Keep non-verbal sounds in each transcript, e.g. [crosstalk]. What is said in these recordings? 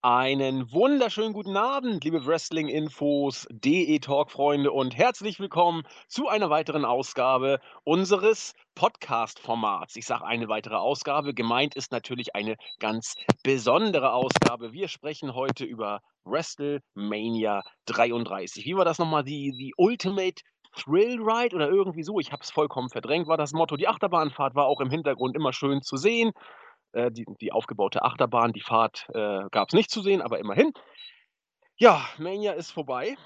Einen wunderschönen guten Abend, liebe Wrestling-Infos, DE-Talk-Freunde und herzlich willkommen zu einer weiteren Ausgabe unseres Podcast-Formats. Ich sage eine weitere Ausgabe, gemeint ist natürlich eine ganz besondere Ausgabe. Wir sprechen heute über WrestleMania 33. Wie war das nochmal? Die, die Ultimate Thrill Ride oder irgendwie so? Ich habe es vollkommen verdrängt, war das Motto. Die Achterbahnfahrt war auch im Hintergrund immer schön zu sehen. Äh, die, die aufgebaute Achterbahn, die Fahrt äh, gab es nicht zu sehen, aber immerhin. Ja, Mania ist vorbei.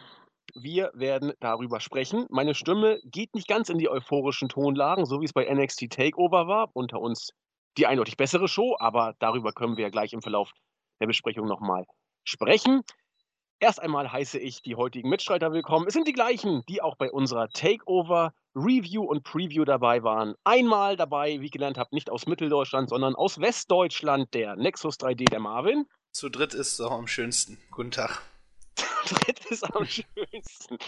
Wir werden darüber sprechen. Meine Stimme geht nicht ganz in die euphorischen Tonlagen, so wie es bei NXT Takeover war. Unter uns die eindeutig bessere Show, aber darüber können wir gleich im Verlauf der Besprechung nochmal sprechen. Erst einmal heiße ich die heutigen Mitstreiter willkommen. Es sind die gleichen, die auch bei unserer Takeover Review und Preview dabei waren. Einmal dabei, wie ich gelernt habe, nicht aus Mitteldeutschland, sondern aus Westdeutschland, der Nexus 3D, der Marvin. Zu dritt ist es auch am schönsten. Guten Tag. [laughs] Zu dritt ist am schönsten.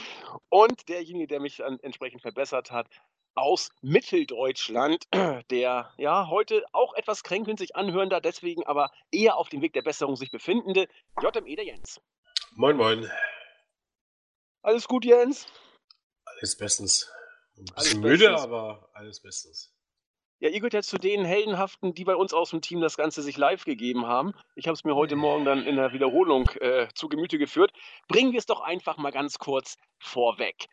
Und derjenige, der mich dann entsprechend verbessert hat, aus Mitteldeutschland, [clears throat] der ja heute auch etwas kränkelnd sich anhörender, deswegen aber eher auf dem Weg der Besserung sich befindende JME der Jens. Moin, moin. Alles gut, Jens? Alles bestens. Ein bisschen müde, aber alles bestens. Ja, ihr gehört ja zu den Heldenhaften, die bei uns aus dem Team das Ganze sich live gegeben haben. Ich habe es mir heute Morgen dann in der Wiederholung äh, zu Gemüte geführt. Bringen wir es doch einfach mal ganz kurz vorweg.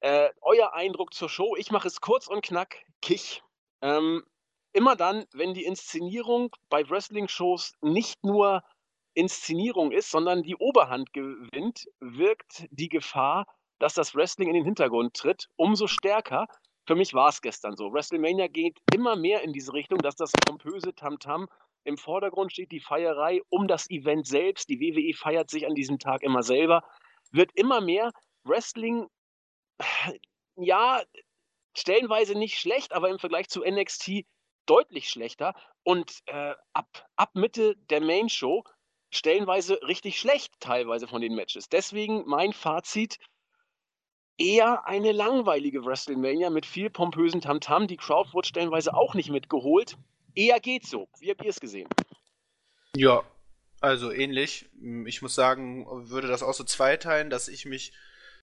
Äh, euer Eindruck zur Show, ich mache es kurz und knack, Kich. Ähm, immer dann, wenn die Inszenierung bei Wrestling-Shows nicht nur Inszenierung ist, sondern die Oberhand gewinnt, wirkt die Gefahr, dass das Wrestling in den Hintergrund tritt, umso stärker. Für mich war es gestern so. WrestleMania geht immer mehr in diese Richtung, dass das pompöse Tamtam im Vordergrund steht, die Feierei um das Event selbst. Die WWE feiert sich an diesem Tag immer selber. Wird immer mehr Wrestling, ja, stellenweise nicht schlecht, aber im Vergleich zu NXT deutlich schlechter. Und äh, ab, ab Mitte der Main Show stellenweise richtig schlecht, teilweise von den Matches. Deswegen mein Fazit: eher eine langweilige WrestleMania mit viel pompösen Tamtam. Die Crowd wurde stellenweise auch nicht mitgeholt. Eher geht so. Wie habt ihr es gesehen? Ja, also ähnlich. Ich muss sagen, würde das auch so zweiteilen, dass ich mich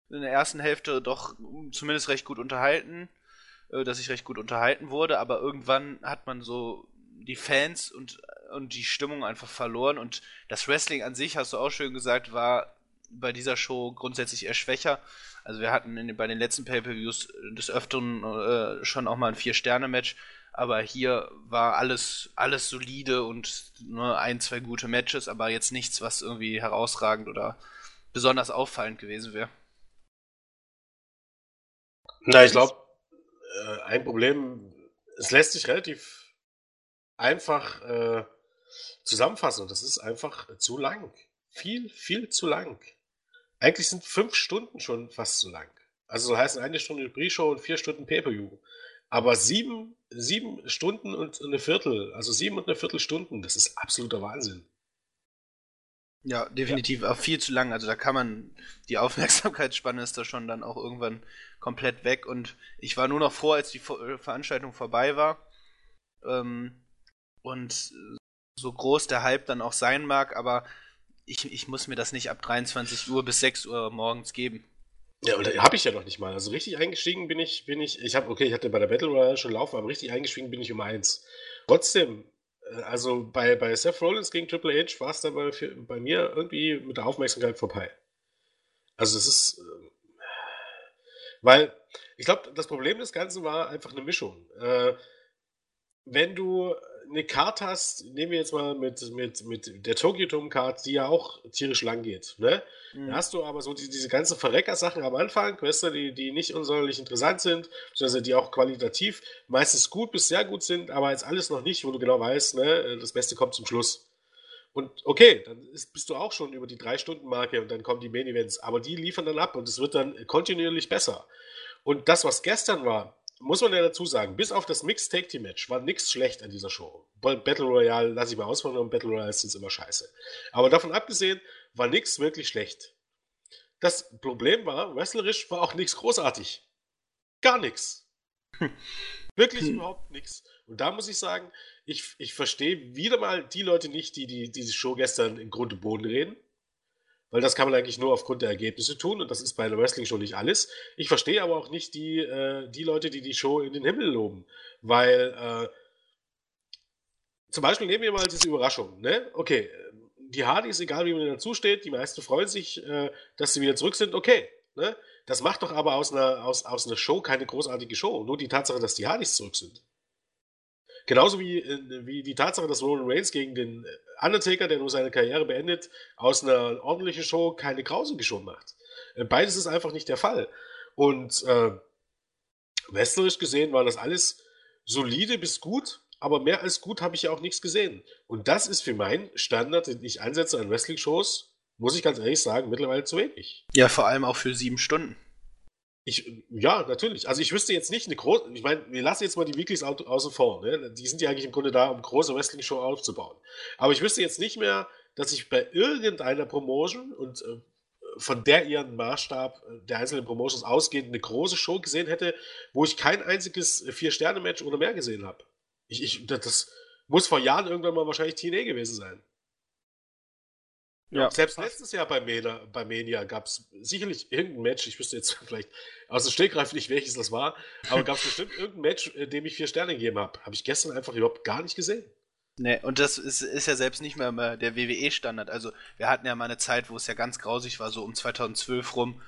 in der ersten Hälfte doch zumindest recht gut unterhalten, äh, dass ich recht gut unterhalten wurde, aber irgendwann hat man so die Fans und und die Stimmung einfach verloren. Und das Wrestling an sich, hast du auch schön gesagt, war bei dieser Show grundsätzlich eher schwächer. Also wir hatten den, bei den letzten Pay-per-Views des Öfteren äh, schon auch mal ein Vier-Sterne-Match, aber hier war alles, alles solide und nur ein, zwei gute Matches, aber jetzt nichts, was irgendwie herausragend oder besonders auffallend gewesen wäre. Na, ich glaube, äh, ein Problem, es lässt sich relativ einfach äh, zusammenfassen. Das ist einfach zu lang. Viel, viel zu lang. Eigentlich sind fünf Stunden schon fast zu lang. Also so heißen eine Stunde Pre-Show und vier Stunden Pay-Per-View. Aber sieben, sieben Stunden und eine Viertel, also sieben und eine Viertel Stunden, das ist absoluter Wahnsinn. Ja, definitiv ja. auch viel zu lang. Also da kann man, die Aufmerksamkeitsspanne ist da schon dann auch irgendwann komplett weg. Und ich war nur noch froh, als die Veranstaltung vorbei war. Ähm, und so groß der Hype dann auch sein mag, aber ich, ich muss mir das nicht ab 23 Uhr bis 6 Uhr morgens geben. Ja, und habe ich ja noch nicht mal. Also richtig eingestiegen bin ich, bin ich, ich habe, okay, ich hatte bei der Battle Royale schon laufen, aber richtig eingestiegen bin ich um eins. Trotzdem, äh, also bei, bei Seth Rollins gegen Triple H war es dann bei, bei mir irgendwie mit der Aufmerksamkeit vorbei. Also es ist, äh, weil ich glaube, das Problem des Ganzen war einfach eine Mischung. Äh, wenn du eine Karte hast, nehmen wir jetzt mal mit, mit, mit der Tokyo Dome Card, die ja auch tierisch lang geht, ne? Mhm. Da hast du aber so die, diese ganzen Verrecker-Sachen am Anfang, du, die, die nicht unsonderlich interessant sind, sondern die auch qualitativ meistens gut bis sehr gut sind, aber jetzt alles noch nicht, wo du genau weißt, ne, das Beste kommt zum Schluss. Und okay, dann ist, bist du auch schon über die Drei-Stunden-Marke und dann kommen die Main-Events, aber die liefern dann ab und es wird dann kontinuierlich besser. Und das, was gestern war, muss man ja dazu sagen, bis auf das Mixed Take Team Match war nichts schlecht an dieser Show. Battle Royale lasse ich mal auswandern, Battle Royale sind immer scheiße. Aber davon abgesehen war nichts wirklich schlecht. Das Problem war, wrestlerisch war auch nichts großartig. Gar nichts. [laughs] Wirklich hm. überhaupt nichts. Und da muss ich sagen, ich, ich verstehe wieder mal die Leute nicht, die, die diese Show gestern in Grund und Boden reden. Weil das kann man eigentlich nur aufgrund der Ergebnisse tun und das ist bei einer Wrestling-Show nicht alles. Ich verstehe aber auch nicht die, äh, die Leute, die die Show in den Himmel loben. Weil, äh, zum Beispiel nehmen wir mal diese Überraschung. Ne? Okay, die Hardys, egal wie man dazu steht, die meisten freuen sich, äh, dass sie wieder zurück sind. Okay, ne? das macht doch aber aus einer, aus, aus einer Show keine großartige Show. Nur die Tatsache, dass die Hardys zurück sind. Genauso wie, äh, wie die Tatsache, dass Roman Reigns gegen den Undertaker, der nur seine Karriere beendet, aus einer ordentlichen Show keine grausige Show macht. Äh, beides ist einfach nicht der Fall. Und äh, wrestlerisch gesehen war das alles solide bis gut, aber mehr als gut habe ich ja auch nichts gesehen. Und das ist für meinen Standard, den ich einsetze an Wrestling-Shows, muss ich ganz ehrlich sagen, mittlerweile zu wenig. Ja, vor allem auch für sieben Stunden. Ich, ja, natürlich. Also ich wüsste jetzt nicht eine große, ich meine, wir lassen jetzt mal die Weeklies außen vor. Ne? Die sind ja eigentlich im Grunde da, um große Wrestling-Show aufzubauen. Aber ich wüsste jetzt nicht mehr, dass ich bei irgendeiner Promotion und äh, von der ihren Maßstab äh, der einzelnen Promotions ausgehend eine große Show gesehen hätte, wo ich kein einziges Vier-Sterne-Match oder mehr gesehen habe. Ich, ich, das muss vor Jahren irgendwann mal wahrscheinlich TNA gewesen sein. Ja, Selbst letztes Jahr bei, Mena, bei Mania gab es sicherlich irgendein Match, ich wüsste jetzt [laughs] vielleicht aus dem Stegreif nicht, welches das war, aber gab es bestimmt irgendein Match, äh, dem ich vier Sterne gegeben habe. Habe ich gestern einfach überhaupt gar nicht gesehen. Nee, und das ist, ist ja selbst nicht mehr der WWE-Standard. Also, wir hatten ja mal eine Zeit, wo es ja ganz grausig war, so um 2012 rum,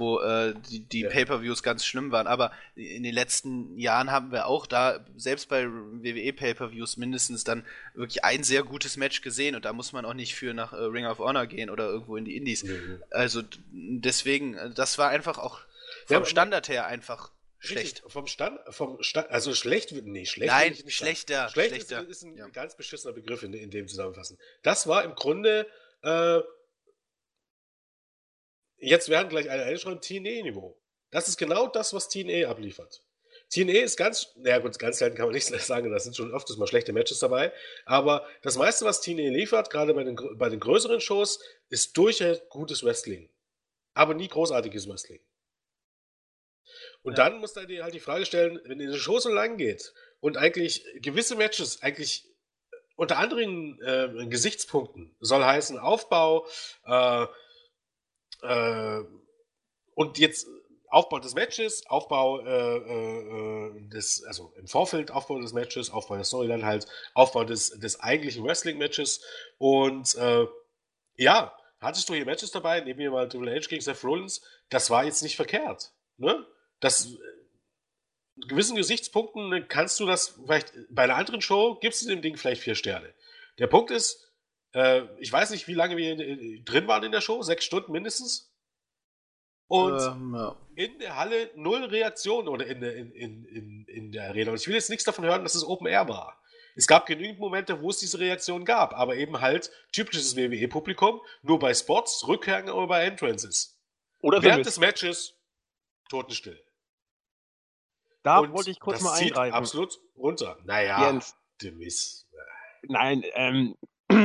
wo äh, die, die ja. Pay-per-Views ganz schlimm waren. Aber in den letzten Jahren haben wir auch da, selbst bei WWE Pay-per-Views, mindestens dann wirklich ein sehr gutes Match gesehen. Und da muss man auch nicht für nach äh, Ring of Honor gehen oder irgendwo in die Indies. Mhm. Also deswegen, äh, das war einfach auch vom ja, Standard her einfach schlecht. Vom Stand, vom Stand, also schlecht wird nee, schlecht. Nein, schlechter. Schlecht schlechter. Ist, ist ein ja. ganz beschissener Begriff in, in dem Zusammenfassen. Das war im Grunde äh, Jetzt werden gleich alle einschreiben, TNE-Niveau. Das ist genau das, was TNE abliefert. TNE ist ganz, naja gut, ganz selten kann man nicht [laughs] sagen, da sind schon öfters mal schlechte Matches dabei, aber das meiste, was TNE liefert, gerade bei den, bei den größeren Shows, ist durchaus gutes Wrestling. Aber nie großartiges Wrestling. Und ja. dann muss du dir halt die Frage stellen, wenn eine Show so lang geht und eigentlich gewisse Matches eigentlich unter anderen äh, Gesichtspunkten soll heißen Aufbau, äh, äh, und jetzt Aufbau des Matches, Aufbau äh, äh, des, also im Vorfeld Aufbau des Matches, Aufbau der Storyline halt, Aufbau des, des eigentlichen Wrestling-Matches. Und äh, ja, hattest du hier Matches dabei, nehmen wir mal Triple H gegen Seth Rollins, das war jetzt nicht verkehrt. Ne? Das in gewissen Gesichtspunkten kannst du das vielleicht bei einer anderen Show gibst du dem Ding vielleicht vier Sterne. Der Punkt ist, äh, ich weiß nicht, wie lange wir in, drin waren in der Show, sechs Stunden mindestens. Und ähm, ja. in der Halle null Reaktion oder in, in, in, in, der Arena. Und ich will jetzt nichts davon hören, dass es Open Air war. Es gab genügend Momente, wo es diese Reaktion gab, aber eben halt typisches WWE-Publikum, nur bei Spots, Rückgängen oder bei Entrances. Oder Während des Matches totenstill. Da Und wollte ich kurz das mal eingreifen. Absolut runter. Naja, Jens. Demis. Nein, ähm,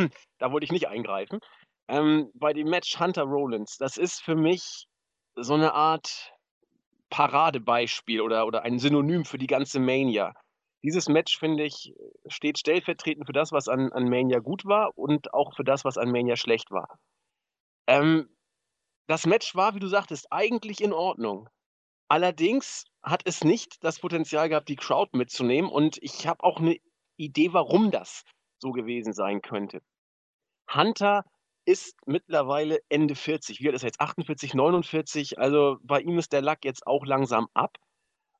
[clears throat] da wollte ich nicht eingreifen. Ähm, bei dem Match Hunter Rollins, das ist für mich so eine Art Paradebeispiel oder, oder ein Synonym für die ganze Mania. Dieses Match, finde ich, steht stellvertretend für das, was an, an Mania gut war und auch für das, was an Mania schlecht war. Ähm, das Match war, wie du sagtest, eigentlich in Ordnung. Allerdings hat es nicht das Potenzial gehabt, die Crowd mitzunehmen. Und ich habe auch eine Idee, warum das so gewesen sein könnte. Hunter ist mittlerweile Ende 40. Wie alt ist er jetzt? 48, 49. Also bei ihm ist der Lack jetzt auch langsam ab.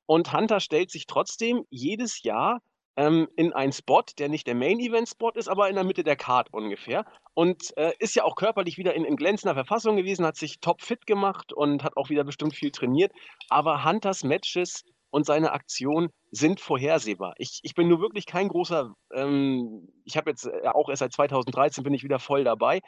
Und Hunter stellt sich trotzdem jedes Jahr ähm, in einen Spot, der nicht der Main-Event-Spot ist, aber in der Mitte der Card ungefähr. Und äh, ist ja auch körperlich wieder in, in glänzender Verfassung gewesen, hat sich top fit gemacht und hat auch wieder bestimmt viel trainiert. Aber Hunters Matches und seine Aktionen sind vorhersehbar. Ich, ich bin nur wirklich kein großer, ähm, ich habe jetzt äh, auch erst seit 2013 bin ich wieder voll dabei.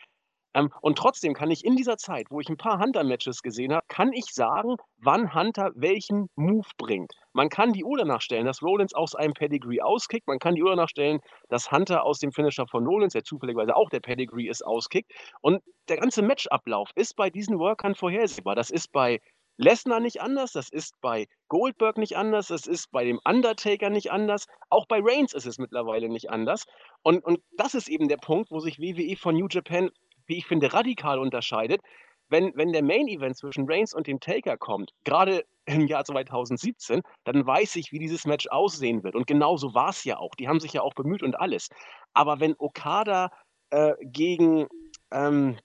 Ähm, und trotzdem kann ich in dieser Zeit, wo ich ein paar Hunter-Matches gesehen habe, kann ich sagen, wann Hunter welchen Move bringt. Man kann die Uhr danach stellen, dass Rollins aus einem Pedigree auskickt. Man kann die Uhr danach stellen, dass Hunter aus dem Finisher von Rollins, der zufälligerweise auch der Pedigree ist, auskickt. Und der ganze Matchablauf ist bei diesen Workern vorhersehbar. Das ist bei Lesnar nicht anders, das ist bei Goldberg nicht anders, das ist bei dem Undertaker nicht anders, auch bei Reigns ist es mittlerweile nicht anders. Und, und das ist eben der Punkt, wo sich WWE von New Japan, wie ich finde, radikal unterscheidet. Wenn, wenn der Main Event zwischen Reigns und dem Taker kommt, gerade im Jahr 2017, dann weiß ich, wie dieses Match aussehen wird. Und genauso war es ja auch. Die haben sich ja auch bemüht und alles. Aber wenn Okada äh, gegen ähm,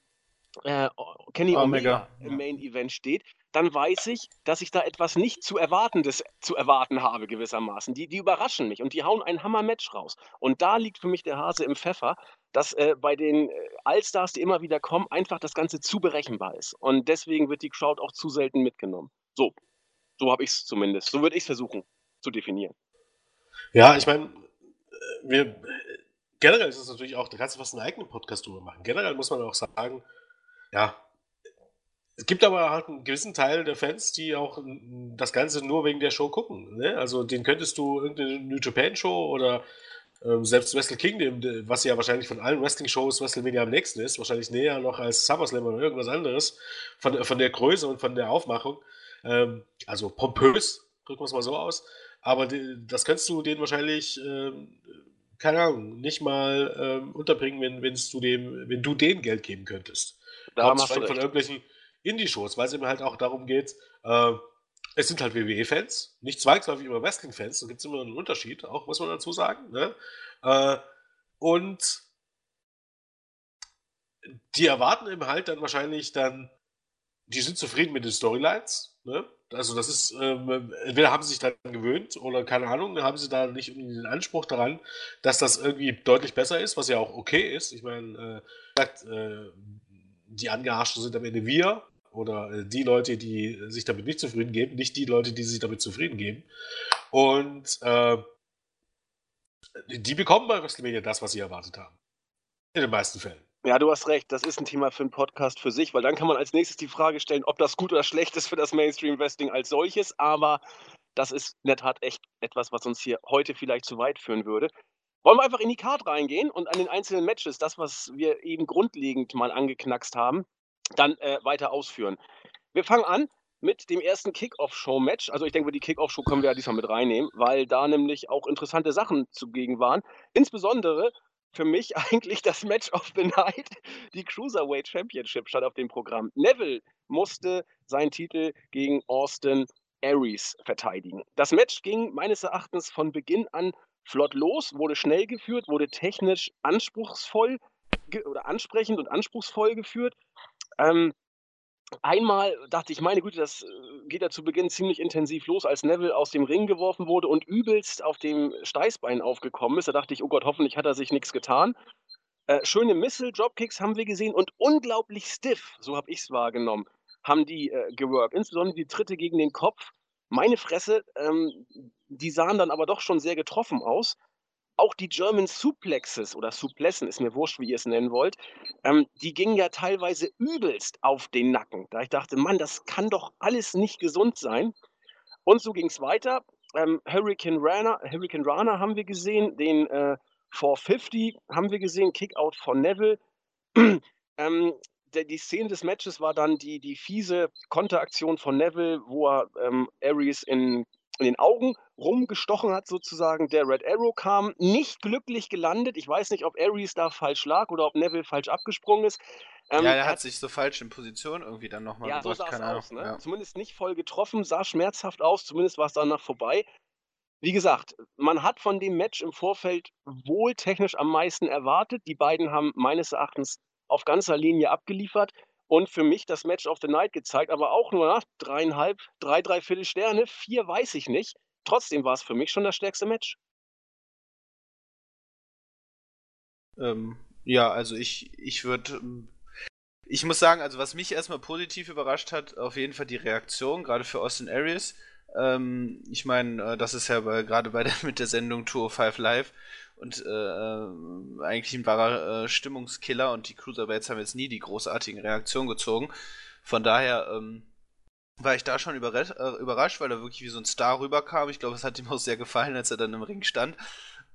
äh, Kenny Omega, Omega im Main Event steht, dann weiß ich, dass ich da etwas nicht zu Erwartendes zu erwarten habe, gewissermaßen. Die, die überraschen mich und die hauen ein Hammer-Match raus. Und da liegt für mich der Hase im Pfeffer, dass äh, bei den äh, Allstars, die immer wieder kommen, einfach das Ganze zu berechenbar ist. Und deswegen wird die Crowd auch zu selten mitgenommen. So, so habe ich es zumindest. So würde ich es versuchen zu definieren. Ja, ich meine, äh, wir generell ist es natürlich auch, da kannst du fast einen eigenen Podcast drüber machen. Generell muss man auch sagen, ja, es gibt aber halt einen gewissen Teil der Fans, die auch das Ganze nur wegen der Show gucken. Ne? Also den könntest du irgendeine New Japan Show oder ähm, selbst Wrestle Kingdom, was ja wahrscheinlich von allen Wrestling-Shows WrestleMania am nächsten ist, wahrscheinlich näher noch als SummerSlam oder irgendwas anderes, von, von der Größe und von der Aufmachung. Ähm, also pompös, drücken wir es mal so aus. Aber die, das könntest du denen wahrscheinlich, ähm, keine Ahnung, nicht mal ähm, unterbringen, wenn, du dem, wenn du denen Geld geben könntest. Da machst du von irgendwelchen Indie-Shows, weil es eben halt auch darum geht, äh, es sind halt WWE-Fans, nicht zwangsläufig immer Wrestling-Fans, da gibt es immer einen Unterschied, auch muss man dazu sagen. Ne? Äh, und die erwarten eben halt dann wahrscheinlich dann, die sind zufrieden mit den Storylines. Ne? Also das ist, ähm, entweder haben sie sich daran gewöhnt oder keine Ahnung, haben sie da nicht irgendwie den Anspruch daran, dass das irgendwie deutlich besser ist, was ja auch okay ist. Ich meine, äh, äh, die Angearschten sind am Ende wir oder äh, die Leute, die sich damit nicht zufrieden geben, nicht die Leute, die sich damit zufrieden geben. Und äh, die bekommen bei WrestleMania das, was sie erwartet haben. In den meisten Fällen. Ja, du hast recht, das ist ein Thema für einen Podcast für sich, weil dann kann man als nächstes die Frage stellen, ob das gut oder schlecht ist für das Mainstream-Wrestling als solches, aber das ist in der Tat echt etwas, was uns hier heute vielleicht zu weit führen würde. Wollen wir einfach in die Card reingehen und an den einzelnen Matches, das, was wir eben grundlegend mal angeknackst haben, dann äh, weiter ausführen. Wir fangen an mit dem ersten Kick-Off-Show-Match. Also ich denke, die Kick-Off-Show können wir ja diesmal mit reinnehmen, weil da nämlich auch interessante Sachen zugegen waren. Insbesondere für mich [laughs] eigentlich das Match of the Night. Die Cruiserweight Championship stand auf dem Programm. Neville musste seinen Titel gegen Austin Aries verteidigen. Das Match ging meines Erachtens von Beginn an flott los, wurde schnell geführt, wurde technisch anspruchsvoll oder ansprechend und anspruchsvoll geführt. Ähm, einmal dachte ich, meine Güte, das äh, geht ja zu Beginn ziemlich intensiv los, als Neville aus dem Ring geworfen wurde und übelst auf dem Steißbein aufgekommen ist. Da dachte ich, oh Gott, hoffentlich hat er sich nichts getan. Äh, schöne Missile-Dropkicks haben wir gesehen und unglaublich stiff, so habe ich es wahrgenommen, haben die äh, geworkt. Insbesondere die Tritte gegen den Kopf. Meine Fresse, ähm, die sahen dann aber doch schon sehr getroffen aus auch die German Suplexes oder Suplessen, ist mir wurscht, wie ihr es nennen wollt, ähm, die gingen ja teilweise übelst auf den Nacken. Da ich dachte, Mann, das kann doch alles nicht gesund sein. Und so ging es weiter. Ähm, Hurricane, Rana, Hurricane Rana haben wir gesehen, den äh, 450 haben wir gesehen, Kickout von Neville. [clears throat] ähm, der, die Szene des Matches war dann die, die fiese Konteraktion von Neville, wo er ähm, Aries in in den Augen rumgestochen hat, sozusagen. Der Red Arrow kam, nicht glücklich gelandet. Ich weiß nicht, ob Ares da falsch lag oder ob Neville falsch abgesprungen ist. Ähm, ja, er hat, sich so falsch in Position irgendwie dann nochmal ja, gebracht. So es aus, ne? ja. Zumindest nicht voll getroffen, sah schmerzhaft aus, zumindest war es danach vorbei. Wie gesagt, man hat von dem Match im Vorfeld wohl technisch am meisten erwartet. Die beiden haben meines Erachtens auf ganzer Linie abgeliefert und für mich das Match of the Night gezeigt, aber auch nur nach dreieinhalb, drei, dreiviertel Sterne, vier weiß ich nicht. Trotzdem war es für mich schon das stärkste Match. Ähm, ja, also ich, ich würde. Ähm, ich muss sagen, also was mich erstmal positiv überrascht hat, auf jeden Fall die Reaktion, gerade für Austin Aries. Ähm, ich meine, äh, das ist ja gerade bei der, [laughs] mit der Sendung 205 Live und äh, äh, eigentlich ein wahrer äh, Stimmungskiller und die Cruiserweights haben jetzt nie die großartigen Reaktionen gezogen. Von daher ähm, war ich da schon äh, überrascht, weil er wirklich wie so ein Star rüberkam. Ich glaube, es hat ihm auch sehr gefallen, als er dann im Ring stand.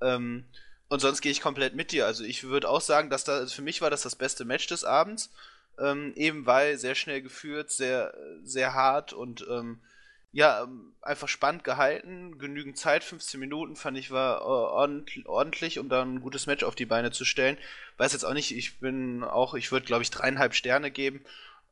Ähm, und sonst gehe ich komplett mit dir. Also ich würde auch sagen, dass da, also für mich war das das beste Match des Abends. ähm, eben weil sehr schnell geführt, sehr, sehr hart und ähm, ja, ähm, einfach spannend gehalten. Genügend Zeit, 15 Minuten fand ich war äh, ordentlich, um da ein gutes Match auf die Beine zu stellen. Weiß jetzt auch nicht, ich bin auch, ich würde glaube ich dreieinhalb Sterne geben,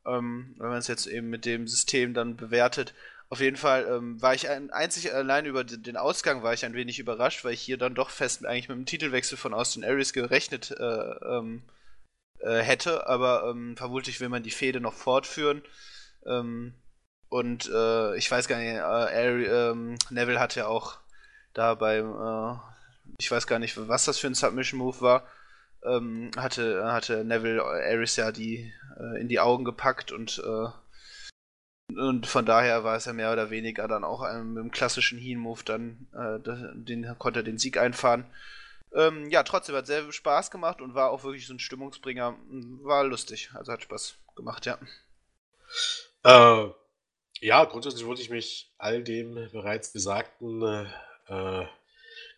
ähm, wenn man es jetzt eben mit dem System dann bewertet. Auf jeden Fall ähm, war ich ein, einzig allein über den Ausgang war ich ein wenig überrascht, weil ich hier dann doch fest eigentlich mit dem Titelwechsel von Austin Aries gerechnet äh, ähm, äh, hätte, aber ähm, vermutlich will man die Fehde noch fortführen. Ähm, und äh, ich weiß gar nicht, äh, Ari, ähm, Neville hat ja auch da beim, äh, ich weiß gar nicht, was das für ein Submission-Move war, ähm, hatte, hatte Neville Aris ja die äh, in die Augen gepackt und äh, und von daher war es ja mehr oder weniger dann auch einem, mit dem klassischen Heal-Move dann, äh, den konnte er den Sieg einfahren. Ähm, ja, trotzdem hat sehr Spaß gemacht und war auch wirklich so ein Stimmungsbringer. War lustig, also hat Spaß gemacht, ja. Äh, ja, grundsätzlich würde ich mich all dem bereits Gesagten äh,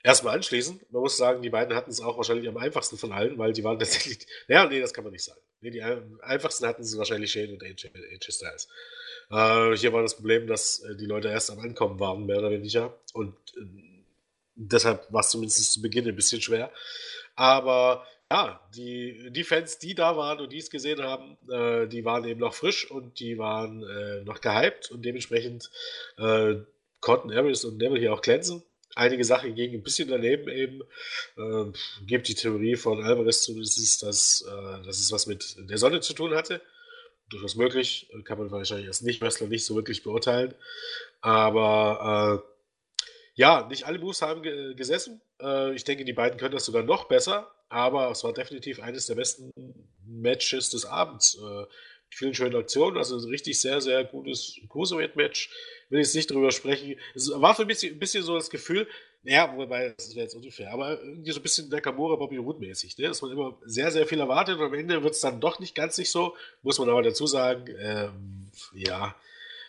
erstmal anschließen. Man muss sagen, die beiden hatten es auch wahrscheinlich am einfachsten von allen, weil die waren [laughs] tatsächlich. Naja, nee, das kann man nicht sagen. Nee, die einfachsten hatten sie wahrscheinlich Shane und AJ, AJ Styles. Äh, hier war das Problem, dass äh, die Leute erst am Ankommen waren, mehr oder weniger. Und äh, deshalb war es zumindest zu Beginn ein bisschen schwer. Aber ja, die, die Fans, die da waren und die es gesehen haben, äh, die waren eben noch frisch und die waren äh, noch gehypt und dementsprechend äh, konnten Aries und Neville hier auch glänzen. Einige Sachen gingen ein bisschen daneben eben. Äh, gibt die Theorie von Alvarez zumindest, dass, äh, dass es was mit der Sonne zu tun hatte. Durchaus möglich, kann man wahrscheinlich als Nicht-Wrestler nicht so wirklich beurteilen. Aber äh, ja, nicht alle Moves haben ge gesessen. Äh, ich denke, die beiden können das sogar noch besser aber es war definitiv eines der besten Matches des Abends. Äh, vielen schönen Aktionen, also ein richtig sehr, sehr gutes Cruiserweight-Match. Will jetzt nicht drüber sprechen. Es war für mich ein bisschen so das Gefühl, ja, wobei, das wäre jetzt unfair, aber irgendwie so ein bisschen Nakamura Bobby Roode mäßig, ne? dass man immer sehr, sehr viel erwartet und am Ende wird es dann doch nicht ganz nicht so, muss man aber dazu sagen, ähm, ja,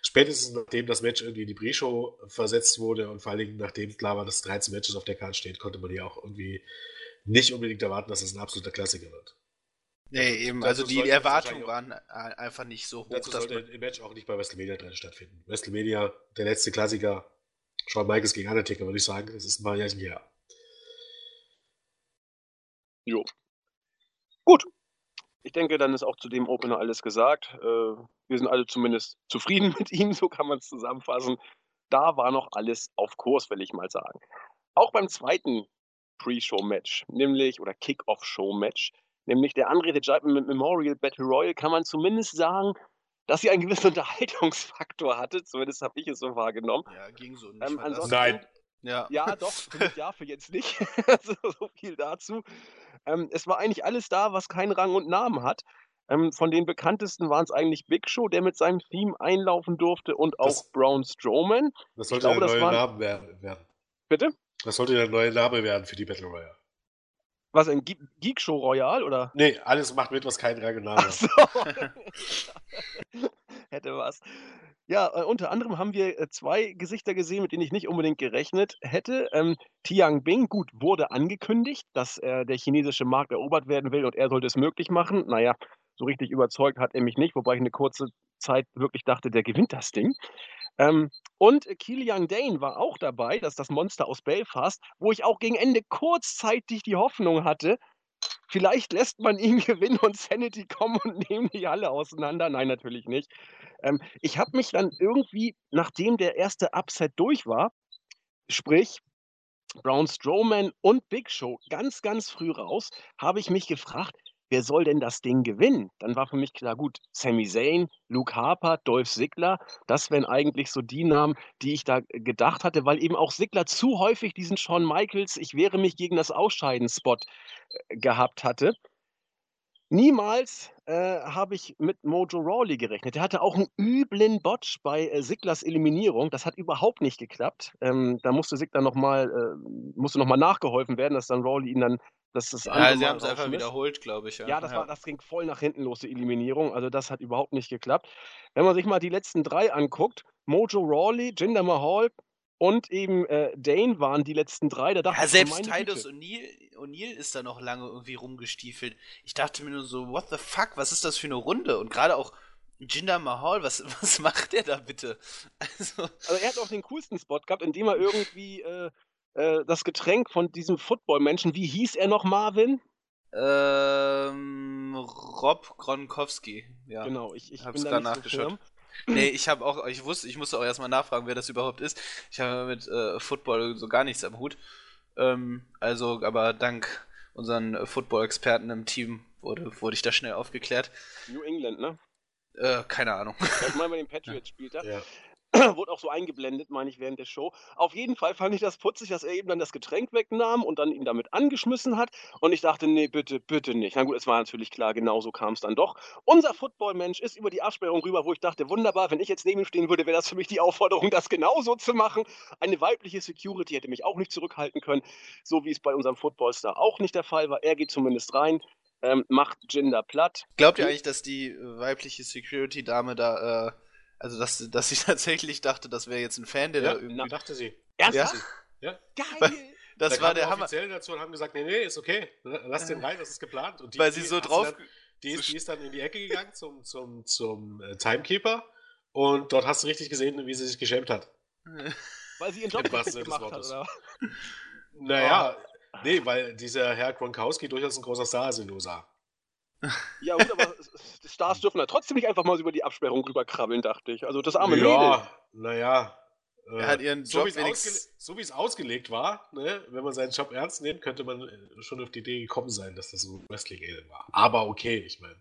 spätestens nachdem das Match irgendwie in die Pre-Show versetzt wurde und vor allen Dingen nachdem klar war, dass 13 Matches auf der Karte stehen, konnte man hier auch irgendwie nicht unbedingt erwarten, dass es ein absoluter Klassiker wird. Nee, also, eben, also die Erwartungen waren einfach nicht so hoch. Dazu sollte im Match auch nicht bei WrestleMania drin stattfinden. WrestleMania, der letzte Klassiker, Shawn Michaels gegen Undertaker, würde ich sagen, das ist ein paar Jahre her. Jo. Gut. Ich denke, dann ist auch zu dem Opener alles gesagt. Äh, wir sind alle zumindest zufrieden [laughs] mit ihm, so kann man es zusammenfassen. Da war noch alles auf Kurs, will ich mal sagen. Auch beim zweiten Pre-Show-Match, nämlich, oder Kick-Off-Show-Match, nämlich der Andre the Giant Memorial Battle Royal, kann man zumindest sagen, dass sie einen gewissen [laughs] Unterhaltungsfaktor hatte. Zumindest habe ich es so wahrgenommen. Ja, ging so nicht. Ähm, Nein. Ja. ja, doch, für ja, für jetzt nicht. [laughs] also, so viel dazu. Ähm, es war eigentlich alles da, was keinen Rang und Namen hat. Ähm, von den bekanntesten waren es eigentlich Big Show, der mit seinem Theme einlaufen durfte, und auch das, Braun Strowman. Das sollte ich glaube, der neue waren... Name werden. Bitte? Das sollte der neue Name werden für die Battle Royale. Was, ein Ge Geek Show Royal, oder? Nee, alles macht mit, was kein Regional hat. So. [laughs] Hätte was. Ja, äh, unter anderem haben wir äh, zwei Gesichter gesehen, mit denen ich nicht unbedingt gerechnet hätte. Ähm, Tiang Bing, gut, wurde angekündigt, dass äh, der chinesische Markt erobert werden will und er sollte es möglich machen. Naja, so richtig überzeugt hat er mich nicht, wobei ich eine kurze Zeit wirklich dachte, der gewinnt das Ding. Ähm, und Kilian Dane war auch dabei, das ist das Monster aus Belfast, wo ich auch gegen Ende kurzzeitig die Hoffnung hatte, vielleicht lässt man ihn [laughs] gewinnen und Sanity kommen und nehmen die alle auseinander. Nein, natürlich nicht. Ähm, ich habe mich dann irgendwie, nachdem der erste Upset durch war, sprich Braun Strowman und Big Show ganz, ganz früh raus, habe ich mich gefragt, wer soll denn das Ding gewinnen? Dann war für mich klar, gut, Sami Zayn, Luke Harper, Dolph Ziggler, das wären eigentlich so die Namen, die ich da gedacht hatte, weil eben auch Ziggler zu häufig diesen Shawn Michaels, ich wehre mich gegen das Ausscheiden-Spot äh, gehabt hatte. Niemals äh, habe ich mit Mojo Rawley gerechnet. Der hatte auch einen üblen Botch bei äh, Siglers Eliminierung. Das hat überhaupt nicht geklappt. Ähm, da musste Sigler nochmal äh, musste noch nachgeholfen werden, dass dann Rawley ihn dann das ist ja, sie haben es einfach wiederholt, glaube ich. Ja, ja, das. War, das ging voll nach hinten los, die Eliminierung. Also das hat überhaupt nicht geklappt. Wenn man sich mal die letzten drei anguckt, Mojo Rawley, Jinder Mahal, und eben äh, Dane waren die letzten drei. Da dachte Ja, ich, selbst Titus O'Neill ist da noch lange irgendwie rumgestiefelt. Ich dachte mir nur so, what the fuck, was ist das für eine Runde? Und gerade auch Jinder Mahal, was, [laughs] was macht der da bitte? Also, Also er hat auch den coolsten Spot gehabt, indem er irgendwie äh, äh, das Getränk von diesem Football-Menschen, wie hieß er noch, Marvin? ähm, Rob Gronkowski, ja. Genau, ich, ich Hab's so nachgeschaut. firm. Nee, ich habe auch, ich wusste, ich musste auch erstmal nachfragen, wer das überhaupt ist. Ich habe mit äh, Football so gar nichts am Hut. Ähm, also, aber dank unseren Football-Experten im Team wurde, wurde ich da schnell aufgeklärt. New England, ne? Äh, keine Ahnung. Ich meine, bei den [laughs] Patriots spielt er. Ja. [clears throat] Wurde auch so eingeblendet, meine ich, während der Show. Auf jeden Fall fand ich das putzig, dass er eben dann das Getränk wegnahm und dann ihn damit angeschmissen hat. Und ich dachte, nee, bitte, bitte nicht. Na gut, es war natürlich klar, genau so kam es dann doch. Unser Football-Mensch ist über die Absperrung rüber, wo ich dachte, wunderbar, wenn ich jetzt neben ihm stehen würde, wäre das für mich die Aufforderung, das genauso zu machen. Eine weibliche Security hätte mich auch nicht zurückhalten können, so wie es bei unserem Footballstar auch nicht der Fall war. Er geht zumindest rein, ähm, macht Jinder platt. Glaubt ihr eigentlich, dass die weibliche Security-Dame da, äh, also dass, dass sie [laughs] tatsächlich dachte, das wäre jetzt ein Fan, der Ja, da irgendwie. Wie dachte sie? Ernsthaft? Ja. Geil! Das da war der Hammer. Offiziellen dazu und haben gesagt, nee, nee, ist okay. Lass den rein, das ist geplant. Und die, Weil sie so drauf- Dann, die, ist, die ist dann in die Ecke gegangen zum, zum, zum äh, Timekeeper und dort hast du richtig gesehen, wie sie sich geschämt hat. [laughs] Weil sie ihren Job gemacht hat, oder? Naja, nee, weil dieser Herr Gronkowski durchaus ein großer Star ist in den USA. Ja, gut, aber Stars dürfen da trotzdem nicht einfach mal über die Absperrung rüberkrabbeln, dachte ich. Also das arme Mädel. ja, naja. äh, Er hat ihren so Job wie es so wie es ausgelegt war, ne, wenn man seinen Job ernst nimmt, könnte man äh, schon auf die Idee gekommen sein, dass das so Wrestling-Alien war. Aber okay, ich meine.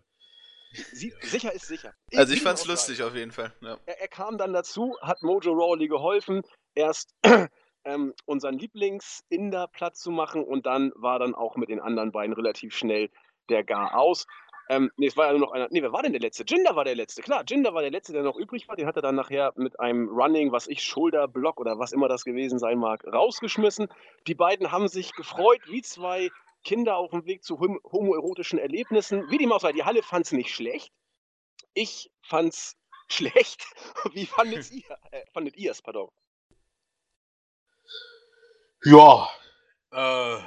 Sie, sicher ist sicher. Also ich fand's lustig auf jeden Fall. Ja. Er, er kam dann dazu, hat Mojo Rawley geholfen, erst [clears throat] ähm, unseren Lieblings-Inder platt zu machen und dann war dann auch mit den anderen beiden relativ schnell der Gar aus. Ähm, nee, es war ja nur noch einer. Nee, wer war denn der letzte? Jinder war der letzte. Klar, Jinder war der letzte, der noch übrig war. Den hat er dann nachher mit einem Running, was ich, Schulterblock oder was immer das gewesen sein mag, rausgeschmissen. Die beiden haben sich gefreut, wie zwei Kinder auf dem Weg zu hom homoerotischen Erlebnissen. Wie dem auch sei, die Halle fand es nicht schlecht. Ich fand's [laughs] schlecht. Wie fandet ihr? Äh, fandet ihr es, pardon? Ja. Äh,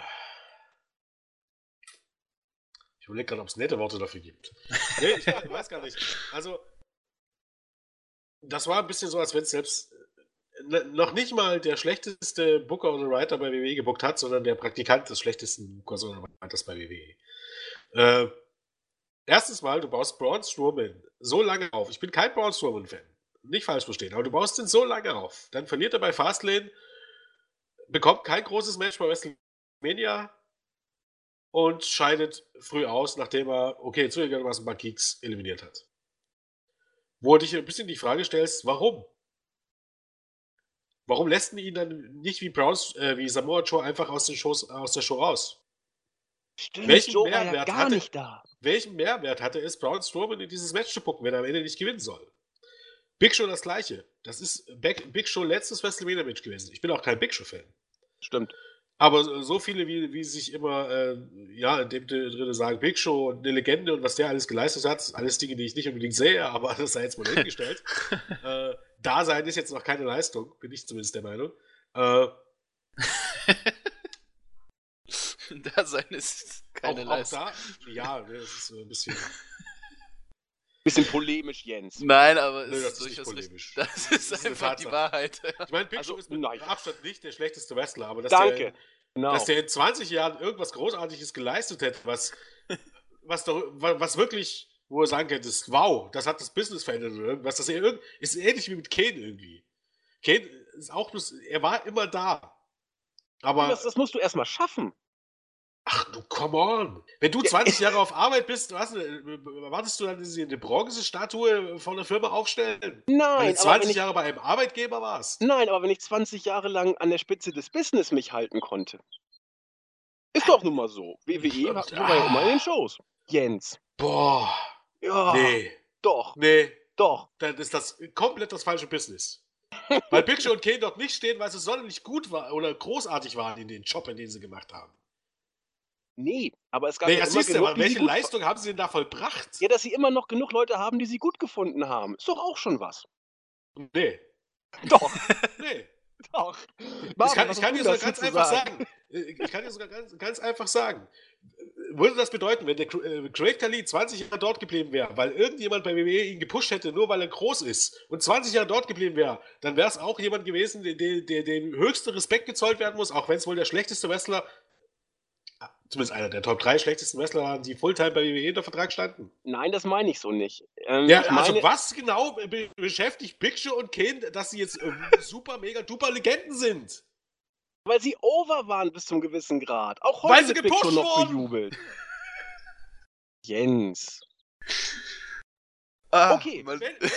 ich überlege gerade, ob es nette Worte dafür gibt. Nee, ich weiß- gar nicht. Also, das war ein bisschen so, als wenn es selbst äh, noch nicht mal der schlechteste Booker oder Writer bei WWE gebuckt hat, sondern der Praktikant des schlechtesten Bookers oder Writers bei WWE. Äh, erstens mal, du baust Braun Strowman so lange auf. Ich bin kein Braun Strowman-Fan. Nicht falsch verstehen, aber du baust ihn so lange auf. Dann verliert er bei Fastlane, bekommt kein großes Match bei WrestleMania und scheidet früh aus, nachdem er, okay, zugegebenermaßen ein paar Geeks eliminiert hat. Wo du dich ein bisschen die Frage stellst, warum? Warum lässt man ihn dann nicht wie Browns, äh, wie Samoa Joe einfach aus, den Shows, aus der Show raus? Stimmt, Welchen Joe war ja Mehrwert gar hatte- nicht da. Welchen Mehrwert hatte es, Braun Strowman in dieses Match zu pucken, wenn er am Ende nicht gewinnen soll? Big Show das gleiche. Das ist Big Show letztes WrestleMania-Match gewesen. Ich bin auch kein Big Show-Fan. Stimmt. Aber so- viele, wie, wie sich immer, äh, ja, in dem drin sagen, Big Show und eine Legende und was der alles geleistet hat, alles Dinge, die ich nicht unbedingt sehe, aber [laughs] das sei jetzt mal hingestellt. [laughs] äh, Dasein ist jetzt noch keine Leistung, bin ich zumindest der Meinung. Äh, [laughs] da sein ist keine auch, auch Leistung. da, ja, ne, das ist so ein bisschen. Bisschen polemisch, Jens. Nein, aber es Nö, das ist nicht durchaus polemisch. richtig. Das ist Das ist einfach die. Wahrheit. Ich meine, Big Also, Show ist mit nein. Abstand nicht der schlechteste Wrestler, aber dass Danke. der, Genau. dass der in 20 Jahren irgendwas Großartiges geleistet hätte, was, [laughs] was, doch, wa- was wirklich, wo er sagen könnte, wow, das hat das Business verändert oder irgendwas. Das ist ähnlich wie mit Kane irgendwie. Kane ist auch bloß, er war immer da. Aber, das, das musst du erstmal schaffen. Ach du, come on. Wenn du Ja, 20 Jahre auf Arbeit bist, was, äh, erwartest du dann, dass sie eine Bronzestatue von der Firma aufstellen? Weil Nein, du aber wenn 20 ich, Jahre bei einem Arbeitgeber warst? nein, aber wenn ich 20 Jahre lang an der Spitze des Business mich halten konnte. Ist doch nun mal so. WWE war, ja immer in den Shows. Jens. Boah, Ja, nee, doch, nee. doch. dann ist das komplett das falsche Business. Weil Big Show und Kane dort nicht stehen, weil sie sonderlich gut war oder großartig waren in den Job, in den sie gemacht haben. Nee, aber es gab Nee, ja immer genug, aber welche Leistung haben sie denn da vollbracht? Ja, dass sie immer noch genug Leute haben, die sie gut gefunden haben. Ist doch auch schon was. Nee, Doch. [laughs] nee. doch. Ich Marvin, kann, was ich kann dir sogar ganz einfach sagen. äh, Ich kann dir sogar ganz, ganz einfach sagen. Würde das bedeuten, wenn der äh, Great Khali 20 Jahre dort geblieben wäre, weil irgendjemand bei WWE ihn gepusht hätte, nur weil er groß ist und 20 Jahre dort geblieben wäre, dann wäre es auch jemand gewesen, der, dem höchste Respekt gezollt werden muss, auch wenn es wohl der schlechteste Wrestler, ah, zumindest einer der Top 3 schlechtesten Wrestler waren, die Fulltime bei WWE unter Vertrag standen. Nein, das meine ich so nicht. Ähm, Ja, also meine, was genau be beschäftigt Big Show und Kane, dass sie jetzt äh, [laughs] super, mega, duper Legenden sind? weil sie over waren bis zum gewissen Grad. Auch Weil heute sie wird Big Show gepusht noch wurden. bejubelt. [laughs] Jens. Ah, Okay, Wenn, wenn du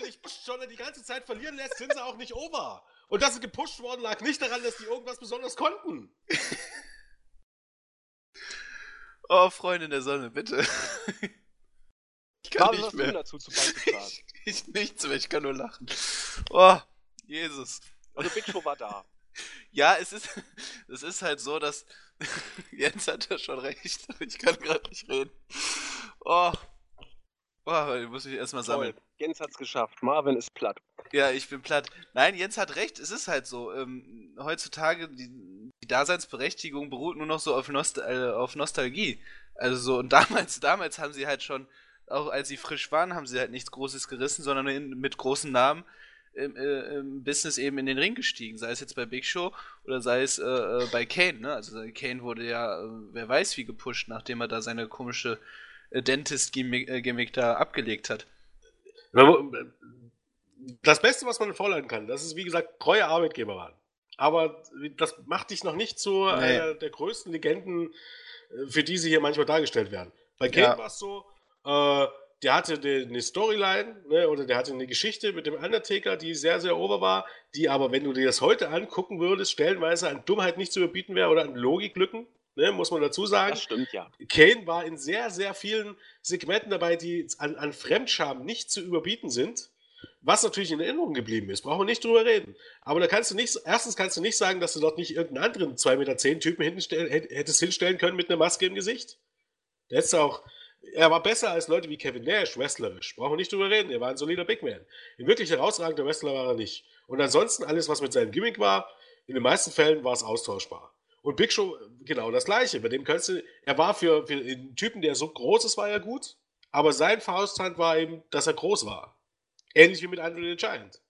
die nicht pusht, sondern die ganze Zeit verlieren lässt, sind sie auch nicht over. Und dass sie gepusht worden lag nicht daran, dass die irgendwas besonders konnten. [laughs] Oh, Freundin der Sonne, bitte. [laughs] Ich kann was nicht mehr. dazu zu? [laughs] Ich, ich nichts mehr, ich kann nur lachen. Oh, Jesus. Also Big Show war da. Ja, es ist, [laughs] es ist halt so, dass Jens hat ja schon recht. Ich kann gerade nicht reden. Oh. Oh, ich muss mich erstmal sammeln. Toll. Jens hat's geschafft. Marvin ist platt. Ja, ich bin platt. Nein, Jens hat recht, es ist halt so. Ähm, heutzutage, die, die Daseinsberechtigung beruht nur noch so auf, Nost äh, auf Nostalgie. Also so, und [laughs] damals, damals haben sie halt schon, auch als sie frisch waren, haben sie halt nichts Großes gerissen, sondern in, mit großen Namen im, äh, im Business eben in den Ring gestiegen. Sei es jetzt bei Big Show oder sei es äh, äh, bei Kane, ne? Also Kane wurde ja, äh, wer weiß wie gepusht, nachdem er da seine komische äh, Dentist-Gimmick Gimmick da abgelegt hat. Das Beste, was man vorleiten kann, das ist, wie gesagt, treue Arbeitgeber waren. Aber das macht dich noch nicht zu Nee. einer der größten Legenden, äh, für die sie hier manchmal dargestellt werden. Bei Kane Ja. war es so, äh, der hatte eine Storyline, ne, oder der hatte eine Geschichte mit dem Undertaker, die sehr, sehr over war, die aber, wenn du dir das heute angucken würdest, stellenweise an Dummheit nicht zu überbieten wäre oder an Logiklücken, ne, muss man dazu sagen. Das stimmt ja. Kane war in sehr, sehr vielen Segmenten dabei, die an, an Fremdscham nicht zu überbieten sind. Was natürlich in Erinnerung geblieben ist, brauchen wir nicht drüber reden. Aber da kannst du nicht, erstens kannst du nicht sagen, dass du dort nicht irgendeinen anderen 2,10 Meter Typen hättest hinstellen können mit einer Maske im Gesicht. Der hättest auch, er war besser als Leute wie Kevin Nash, wrestlerisch. Brauchen wir nicht drüber reden. Er war ein solider Big Man. Ein wirklich herausragender Wrestler war er nicht. Und ansonsten alles, was mit seinem Gimmick war, in den meisten Fällen war es austauschbar. Und Big Show, genau das Gleiche. Bei dem kannst du, er war für, für einen Typen, der so groß ist, war er gut. Aber sein Fausthand war eben, dass er groß war. Ähnlich wie mit Andrew the Giant.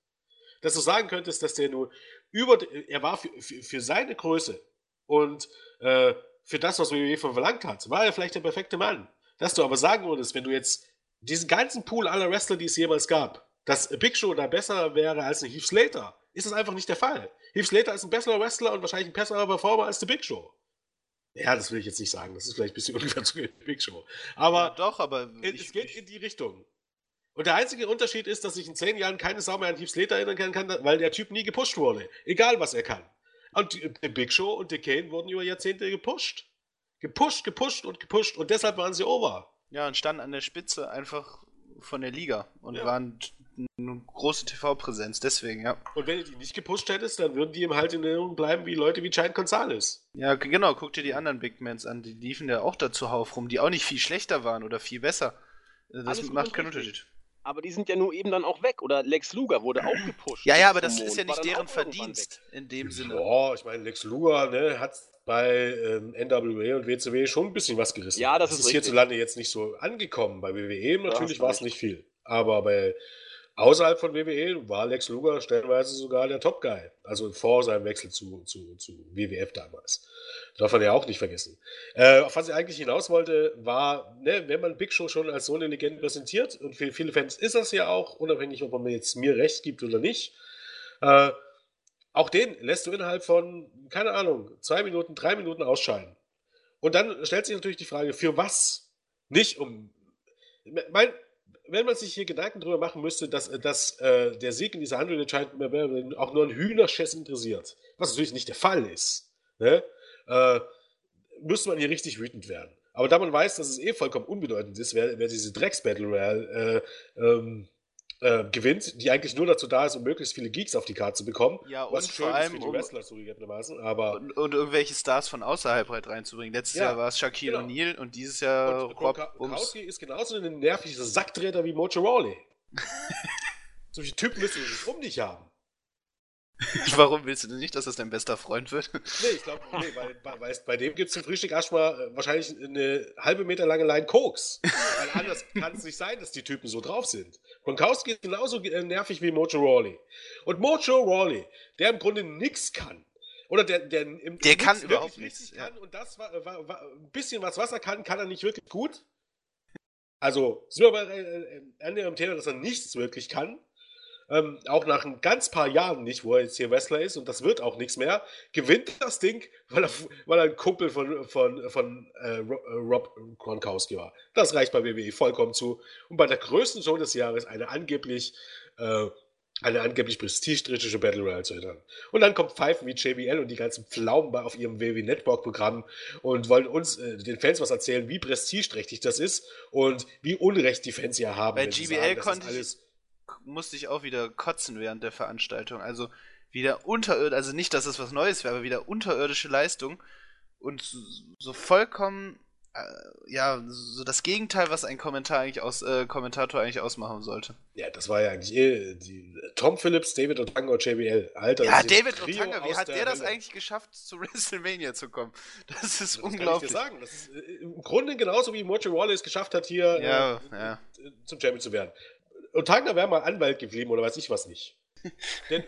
Dass du sagen könntest, dass der nur über, er war für, für, für seine Größe und äh, für das, was WWE von verlangt hat, war er vielleicht der perfekte Mann. Dass du aber sagen würdest, wenn du jetzt diesen ganzen Pool aller Wrestler, die es jemals gab, dass Big Show da besser wäre als ein Heath Slater, ist das einfach nicht der Fall. Heath Slater ist ein besserer Wrestler und wahrscheinlich ein besserer Performer als der Big Show. Ja, das will ich jetzt nicht sagen. Das ist vielleicht ein bisschen [laughs] ungefähr zu Big Show. Aber ja, doch, aber es ich, geht ich, in die Richtung. Und der einzige Unterschied ist, dass sich in zehn Jahren keine Sau mehr an Heath Slater erinnern kann, weil der Typ nie gepusht wurde. Egal, was er kann. Und die, Big Show und der Kane wurden über Jahrzehnte gepusht. Gepusht, gepusht und gepusht. Und deshalb waren sie over. ja, und standen an der Spitze einfach von der Liga und Ja. waren eine große TV-Präsenz, deswegen, ja. Und wenn du die nicht gepusht hättest, dann würden die ihm halt in Erinnerung bleiben wie Leute wie Giant Gonzalez. Ja, genau, guck dir die anderen Big Mans an, die liefen ja auch da zuhauf rum, die auch nicht viel schlechter waren oder viel besser. Äh, Das Alles macht keinen. Unterschied. Aber die sind ja nur eben dann auch weg. Oder Lex Luger wurde auch gepusht. Ja, ja, aber das ist ja nicht deren Verdienst in dem Sinne. Ja, ich meine, Lex Luger ne, hat bei ähm, NWA und WCW schon ein bisschen was gerissen. Ja, das das ist ist hierzulande jetzt nicht so angekommen. Bei WWE natürlich war es nicht viel. Aber bei außerhalb von WWE war Lex Luger stellenweise sogar der Top-Guy. Also vor seinem Wechsel zu, zu, zu WWF damals. Darf man ja auch nicht vergessen. Äh, auf was ich eigentlich hinaus wollte, war, ne, wenn man Big Show schon als so eine Legende präsentiert, und für viele Fans ist das ja auch, unabhängig, ob man jetzt mir recht gibt oder nicht, äh, auch den lässt du innerhalb von, keine Ahnung, zwei Minuten, drei Minuten ausscheiden. Und dann stellt sich natürlich die Frage, für was? Nicht um. Mein, wenn man sich hier Gedanken darüber machen müsste, dass, dass äh, der Sieg in dieser Handel entscheidend auch nur ein Hühnerschiss interessiert, was natürlich nicht der Fall ist, ne? äh, müsste man hier richtig wütend werden. Aber da man weiß, dass es eh vollkommen unbedeutend ist, wer, wer diese Drecks-Battle Royale äh, ähm, äh, gewinnt, die eigentlich nur dazu da ist, um möglichst viele Geeks auf die Karte zu bekommen. Ja, und was vor schön ist allem für die um- Wrestler zugegebenermaßen, aber Und, und irgendwelche Stars von außerhalb halt reinzubringen. Letztes Ja, Jahr war es Shaquille genau. O'Neal und dieses Jahr und Rob Gronkowski ist genauso ein nerviger Sacktreter wie Mojo Rawley. [laughs] Solche Typen müssen wir nicht um dich haben. [laughs] Warum willst du denn nicht, dass das dein bester Freund wird? Nee, ich glaube, nee, weil, weil, bei dem gibt es zum Frühstück erstmal äh, wahrscheinlich eine halbe Meter lange Line Koks. Weil anders [laughs] kann es nicht sein, dass die Typen so drauf sind. Gronkowski ist genauso äh, nervig wie Mojo Rawley. Und Mojo Rawley, der im Grunde nichts kann, oder der, der, im, der kann überhaupt nichts. Kann, ja. Und das war, war, war, ein bisschen was Wasser kann, kann er nicht wirklich gut. Also sind wir bei äh, Ende am Thema, dass er nichts wirklich kann ähm, auch nach ein ganz paar Jahren nicht, wo er jetzt hier Wrestler ist, und das wird auch nichts mehr, gewinnt das Ding, weil er, weil er ein Kumpel von, von, von äh, äh Rob Gronkowski war. Das reicht bei WWE vollkommen zu. Und bei der größten Show des Jahres eine angeblich äh, eine angeblich prestigeträchtige Battle Royale zu erinnern. Und dann kommt Pfeifen wie JBL und die ganzen Pflaumen auf ihrem WWE Network Programm und wollen uns, äh, den Fans was erzählen, wie prestigeträchtig das ist und wie unrecht die Fans ja haben. Bei GBL sagen, konnte ich, musste ich auch wieder kotzen während der Veranstaltung. Also wieder unterirdisch, also nicht, dass es was Neues wäre, aber wieder unterirdische Leistung und so, vollkommen, äh, ja, so das Gegenteil, was ein Kommentar eigentlich aus, äh, Kommentator eigentlich ausmachen sollte. Ja, das war ja eigentlich eh die, Tom Phillips, David und JBL. Alter, ja, David Otanga, wie hat der, der das eigentlich geschafft, zu [laughs] WrestleMania zu kommen? Das ist das unglaublich. Kann ich dir sagen. Das ist äh, im Grunde genauso wie Mojo Wallace geschafft hat, hier ja, äh, ja. zum Champion zu werden. Und Tagner wäre mal Anwalt geblieben oder weiß ich was nicht. Denn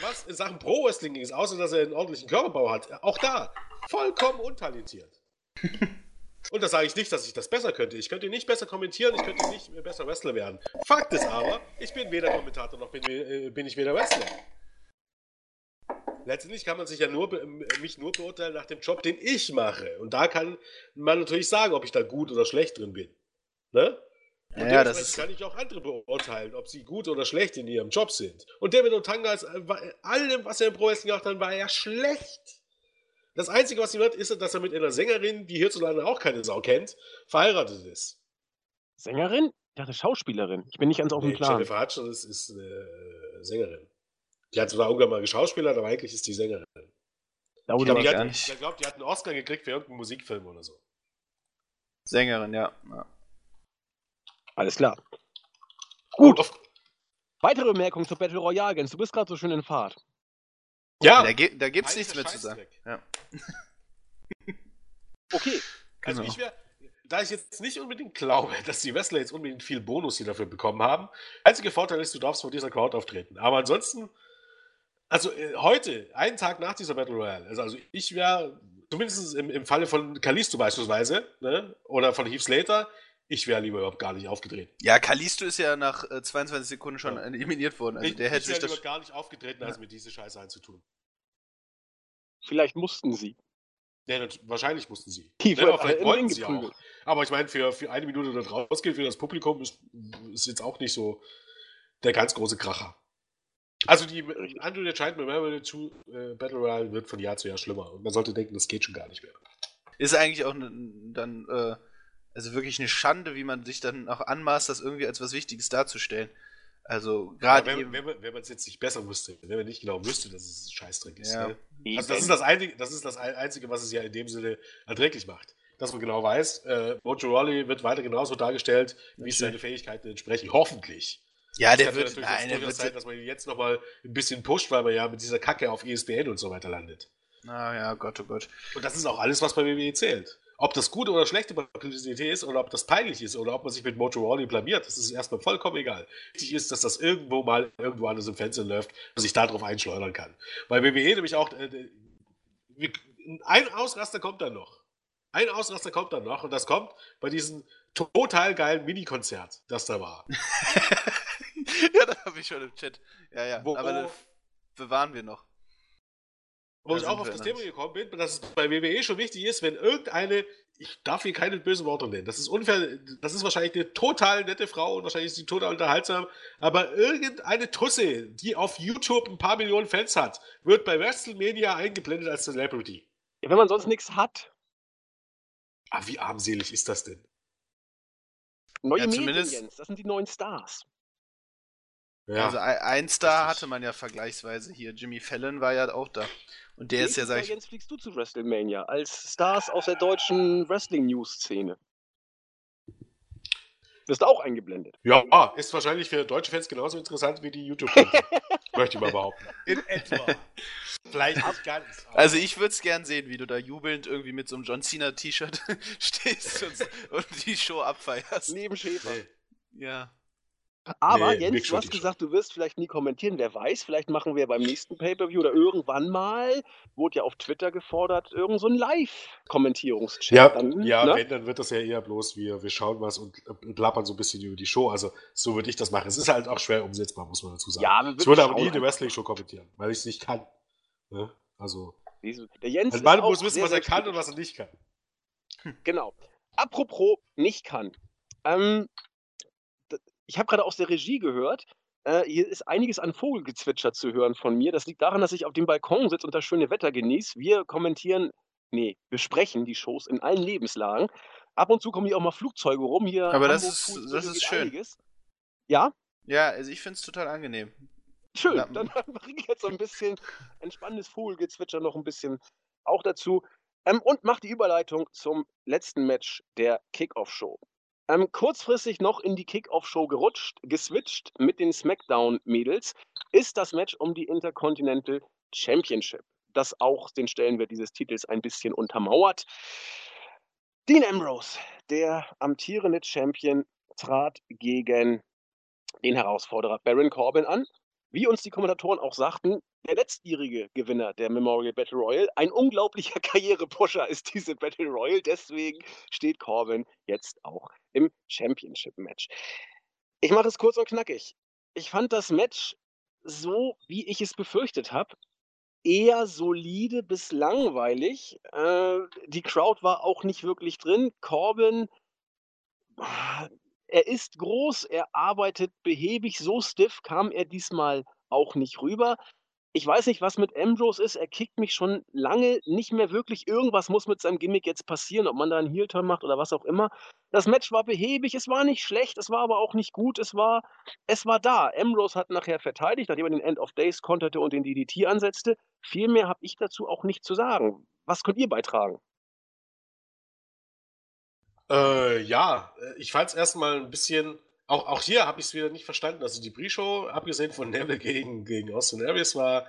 was in Sachen Pro-Wrestling ist, außer dass er einen ordentlichen Körperbau hat, auch da vollkommen untalentiert. Und das sage ich nicht, dass ich das besser könnte. Ich könnte nicht besser kommentieren, ich könnte nicht besser Wrestler werden. Fakt ist aber, ich bin weder Kommentator noch bin, äh, bin ich weder Wrestler. Letztendlich kann man sich ja nur mich nur beurteilen nach dem Job, den ich mache. Und da kann man natürlich sagen, ob ich da gut oder schlecht drin bin. Ne? Und ja, das ist kann ich auch andere beurteilen, ob sie gut oder schlecht in ihrem Job sind. Und David Otanga, ist, äh, allem, was er im Pro Wrestling gemacht hat, war er schlecht. Das Einzige, was ihm wird, ist, dass er mit einer Sängerin, die hierzulande auch keine Sau kennt, verheiratet ist. Sängerin? Ich dachte Schauspielerin. Ich bin nicht ganz auf dem nee, Plan. Jennifer Hudson ist, ist eine äh, Sängerin. Die hat zwar irgendwann mal geschauspielert, aber eigentlich ist die Sängerin. Ja, ich glaube, die, hat, ich glaube, die hat einen Oscar gekriegt für irgendeinen Musikfilm oder so. Sängerin, ja. ja. Alles klar. Gut. Auf. Weitere Bemerkungen zur Battle Royale, Gens. Du bist gerade so schön in Fahrt. Ja. Da, da gibt's nichts mehr zu sagen. Ja. [laughs] okay. Also genau. ich wäre, da ich jetzt nicht unbedingt glaube, dass die Wrestler jetzt unbedingt viel Bonus hier dafür bekommen haben, einziger Vorteil ist, du darfst vor dieser Crowd auftreten. Aber ansonsten, also äh, heute, einen Tag nach dieser Battle Royale, also, also ich wäre, zumindest im, im Falle von Kalisto beispielsweise, ne, oder von Heath Slater, ich wäre lieber überhaupt gar nicht aufgetreten. Ja, Kalisto ist ja nach äh, 22 Sekunden schon ja. eliminiert worden. Also ich, der hätte ich wäre lieber gar nicht aufgetreten, als ja. mit diese Scheiße einzutun. Vielleicht mussten sie. Ja, wahrscheinlich mussten sie. Tief, ja, vielleicht wollten sie auch. Aber ich meine, für, für eine Minute dort rausgehen, für das Publikum ist, ist jetzt auch nicht so der ganz große Kracher. Also die Andrew the Giant Memorial 2 äh, Battle Royale wird von Jahr zu Jahr schlimmer. Und man sollte denken, das geht schon gar nicht mehr. Ist eigentlich auch dann äh, also wirklich eine Schande, wie man sich dann auch anmaßt, das irgendwie als was Wichtiges darzustellen. Also gerade. Ja, wenn, wenn, wenn man es jetzt nicht besser wüsste, wenn man nicht genau wüsste, dass es ein Scheißdreck ist. Ja. Ne? Also das ist das, Einzige, das ist das Einzige, was es ja in dem Sinne erträglich macht. Dass man genau weiß, äh, Mojo Rawley wird weiter genauso dargestellt, wie es seine Fähigkeiten entsprechen. Hoffentlich. Ja, der wird, nein, der wird sein, dass man ihn jetzt nochmal ein bisschen pusht, weil man ja mit dieser Kacke auf ESPN und so weiter landet. Ah ja, Gott, oh Gott. Und das ist auch alles, was bei WWE zählt. Ob das gute oder schlechte Publicität ist oder ob das peinlich ist oder ob man sich mit Mojo Rawley blamiert, das ist erstmal vollkommen egal. Wichtig ist, dass das irgendwo mal irgendwo anders im Fernsehen läuft und sich darauf einschleudern kann. Weil WWE nämlich auch, äh, ein Ausraster kommt dann noch. Ein Ausraster kommt dann noch und das kommt bei diesem total geilen Mini-Konzert, das da war. [laughs] ja, da habe ich schon im Chat. Ja, ja. Wo, Aber das bewahren wir noch. Wo ich auch auf das Thema gekommen bin, dass es bei WWE schon wichtig ist, wenn irgendeine, ich darf hier keine bösen Worte nennen, das ist unfair, das ist wahrscheinlich eine total nette Frau und wahrscheinlich ist sie total unterhaltsam, aber irgendeine Tusse, die auf YouTube ein paar Millionen Fans hat, wird bei WrestleMania eingeblendet als Celebrity. Ja, wenn man sonst nichts hat. Ah, wie armselig ist das denn? Neue ja, Medien, Jens, das sind die neuen Stars. Ja. Also ein Star hatte man ja vergleichsweise hier. Jimmy Fallon war ja auch da. Und der ist ja, sag ich. Jetzt fliegst du zu WrestleMania als Stars aus der deutschen Wrestling-News-Szene. Wirst auch eingeblendet. Ja, ist wahrscheinlich für deutsche Fans genauso interessant wie die YouTube-Fans. [laughs] Möchte ich mal behaupten. In etwa. Vielleicht nicht ganz. Also ich würde es gern sehen, wie du da jubelnd irgendwie mit so einem John Cena T-Shirt [laughs] stehst und, und, die Show abfeierst. Neben Schäfer. Nee. Ja. Aber Nee, Jens, du hast gesagt, du wirst vielleicht nie kommentieren. Wer weiß, vielleicht machen wir beim nächsten Pay-Per-View oder irgendwann mal, wurde ja auf Twitter gefordert, irgend so ein Live-Kommentierungschat. Ja, dann, ja ne? wenn, dann wird das ja eher bloß, wir, wir schauen was und äh, plappern so ein bisschen über die Show. Also so würde ich das machen. Es ist halt auch schwer umsetzbar, muss man dazu sagen. Ja, ich würde aber nie eine einfach. Wrestling-Show kommentieren, weil ich es nicht kann. Ne? Also, Der Jens ein Mann auch muss wissen, was er kann und was er nicht kann. Genau. Apropos nicht kann. Ähm, ich habe gerade aus der Regie gehört, äh, hier ist einiges an Vogelgezwitscher zu hören von mir. Das liegt daran, dass ich auf dem Balkon sitze und das schöne Wetter genieße. Wir kommentieren, nee, besprechen die Shows in allen Lebenslagen. Ab und zu kommen hier auch mal Flugzeuge rum. Hier Aber das ist- das ist schön. Einiges. Ja, Ja, also ich finde es total angenehm. schön. Na, Dann [laughs] bringe ich jetzt so ein bisschen entspannendes Vogelgezwitscher noch ein bisschen auch dazu. Ähm, und mache die Überleitung zum letzten Match der Kickoff-Show. Ähm, kurzfristig noch in die Kickoff-Show gerutscht, geswitcht mit den SmackDown-Mädels, ist das Match um die Intercontinental Championship, das auch den Stellenwert dieses Titels ein bisschen untermauert. Dean Ambrose, der amtierende Champion, trat gegen den Herausforderer Baron Corbin an. Wie uns die Kommentatoren auch sagten, der letztjährige Gewinner der Memorial Battle Royal. Ein unglaublicher [laughs] Karrierepusher ist diese Battle Royal. Deswegen steht Corbin jetzt auch im Championship-Match. Ich mache es kurz und knackig. Ich fand das Match so, wie ich es befürchtet habe, eher solide bis langweilig. Äh, die Crowd war auch nicht wirklich drin. Corbin, ah, er ist groß, er arbeitet behäbig. So stiff kam er diesmal auch nicht rüber. Ich weiß nicht, was mit Ambrose ist. Er kickt mich schon lange nicht mehr wirklich. Irgendwas muss mit seinem Gimmick jetzt passieren, ob man da einen Heel-Turn macht oder was auch immer. Das Match war behäbig, es war nicht schlecht, es war aber auch nicht gut, es war, es war da. Ambrose hat nachher verteidigt, nachdem er den End of Days konterte und den DDT ansetzte. Viel mehr habe ich dazu auch nicht zu sagen. Was könnt ihr beitragen? Äh, ja, äh, ich fand es erstmal ein bisschen. Auch, auch hier habe ich es wieder nicht verstanden. Also die Pre-Show, abgesehen von Neville gegen, gegen Austin Aries, war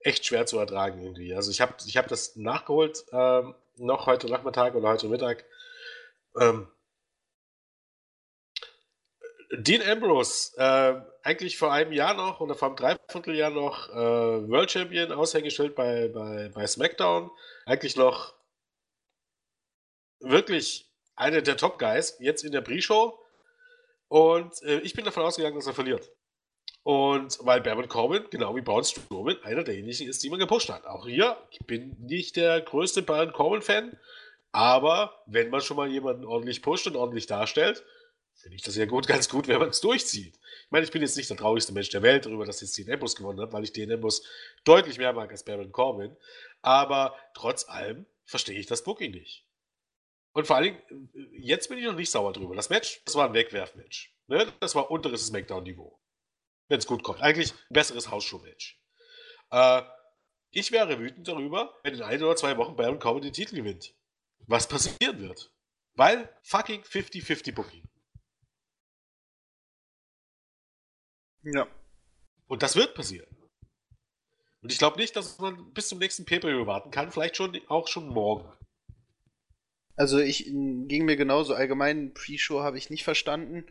echt schwer zu ertragen irgendwie. Also ich habe ich hab das nachgeholt, ähm, noch heute Nachmittag oder heute Mittag. Ähm, Dean Ambrose, äh, eigentlich vor einem Jahr noch oder vor einem Dreivierteljahr noch äh, World Champion, Aushängeschild bei, bei, bei SmackDown. Eigentlich noch wirklich einer der Top Guys, jetzt in der Pre-Show. Und äh, ich bin davon ausgegangen, dass er verliert. Und weil Baron Corbin, genau wie Braun Strowman, einer derjenigen ist, die man gepusht hat. Auch hier, ich bin nicht der größte Baron Corbin-Fan, aber wenn man schon mal jemanden ordentlich pusht und ordentlich darstellt, finde ich das ja gut, [laughs] ganz gut, wenn man es durchzieht. Ich meine, ich bin jetzt nicht der traurigste Mensch der Welt darüber, dass jetzt Dean Ambrose gewonnen hat, weil ich Dean Ambrose deutlich mehr mag als Baron Corbin. Aber trotz allem verstehe ich das Booking nicht. Und vor allen Dingen, jetzt bin ich noch nicht sauer drüber. Das Match, das war ein Wegwerfmatch. Ne? Das war unteres Smackdown-Niveau. Wenn es gut kommt. Eigentlich ein besseres Hausshow-Match. Äh, ich wäre wütend darüber, wenn in ein oder zwei Wochen Baron Corbin den Titel gewinnt. Was passieren wird. Weil fucking 50-50 Booking. Ja. Und das wird passieren. Und ich glaube nicht, dass man bis zum nächsten Pay-Per-View warten kann. Vielleicht schon auch schon morgen. Also ich ging mir genauso allgemein, Pre-Show habe ich nicht verstanden,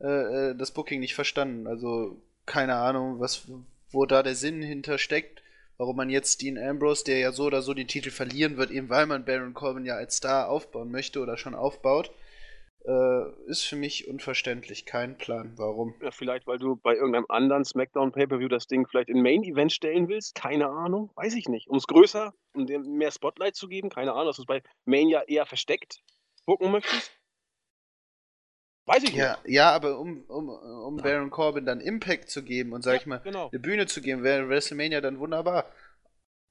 äh, äh, das Booking nicht verstanden. Also keine Ahnung, was wo da der Sinn hinter steckt, warum man jetzt Dean Ambrose, der ja so oder so den Titel verlieren wird, eben weil man Baron Corbin ja als Star aufbauen möchte oder schon aufbaut, äh, ist für mich unverständlich. Kein Plan, warum. Ja, vielleicht, weil du bei irgendeinem anderen SmackDown Pay-Per-View das Ding vielleicht in Main Event stellen willst. Keine Ahnung. Weiß ich nicht. Um es größer, um dem mehr Spotlight zu geben. Keine Ahnung, dass du es bei Main ja eher versteckt gucken möchtest. Weiß ich Ja, ja, aber um, um, um Baron Corbin dann Impact zu geben und sag nicht. ich mal, Genau. eine Bühne zu geben, wäre WrestleMania dann wunderbar.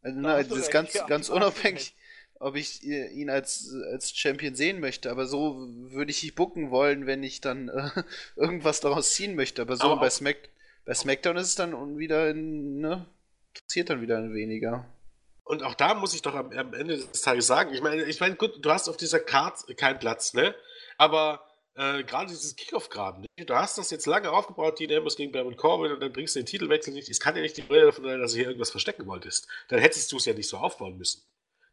Also, Da du das ist ganz, ja, ganz unabhängig, ob ich äh, ihn als, als Champion sehen möchte. Aber so würde ich ihn bucken wollen, wenn ich dann äh, [laughs] irgendwas daraus ziehen möchte. Aber so Aber bei, Smack, bei SmackDown ist es dann wieder, ne, interessiert dann wieder weniger. Und auch da muss ich doch am, am Ende des Tages sagen, ich meine, ich meine, gut, du hast auf dieser Card keinen Platz, ne? Aber äh, gerade dieses Kickoff-Graben. Du hast das jetzt lange aufgebaut, die Ambrose gegen Baron Corbin und dann bringst du den Titelwechsel nicht. Es kann ja nicht die Brille davon sein, dass du hier irgendwas verstecken wolltest. Dann hättest du es ja nicht so aufbauen müssen.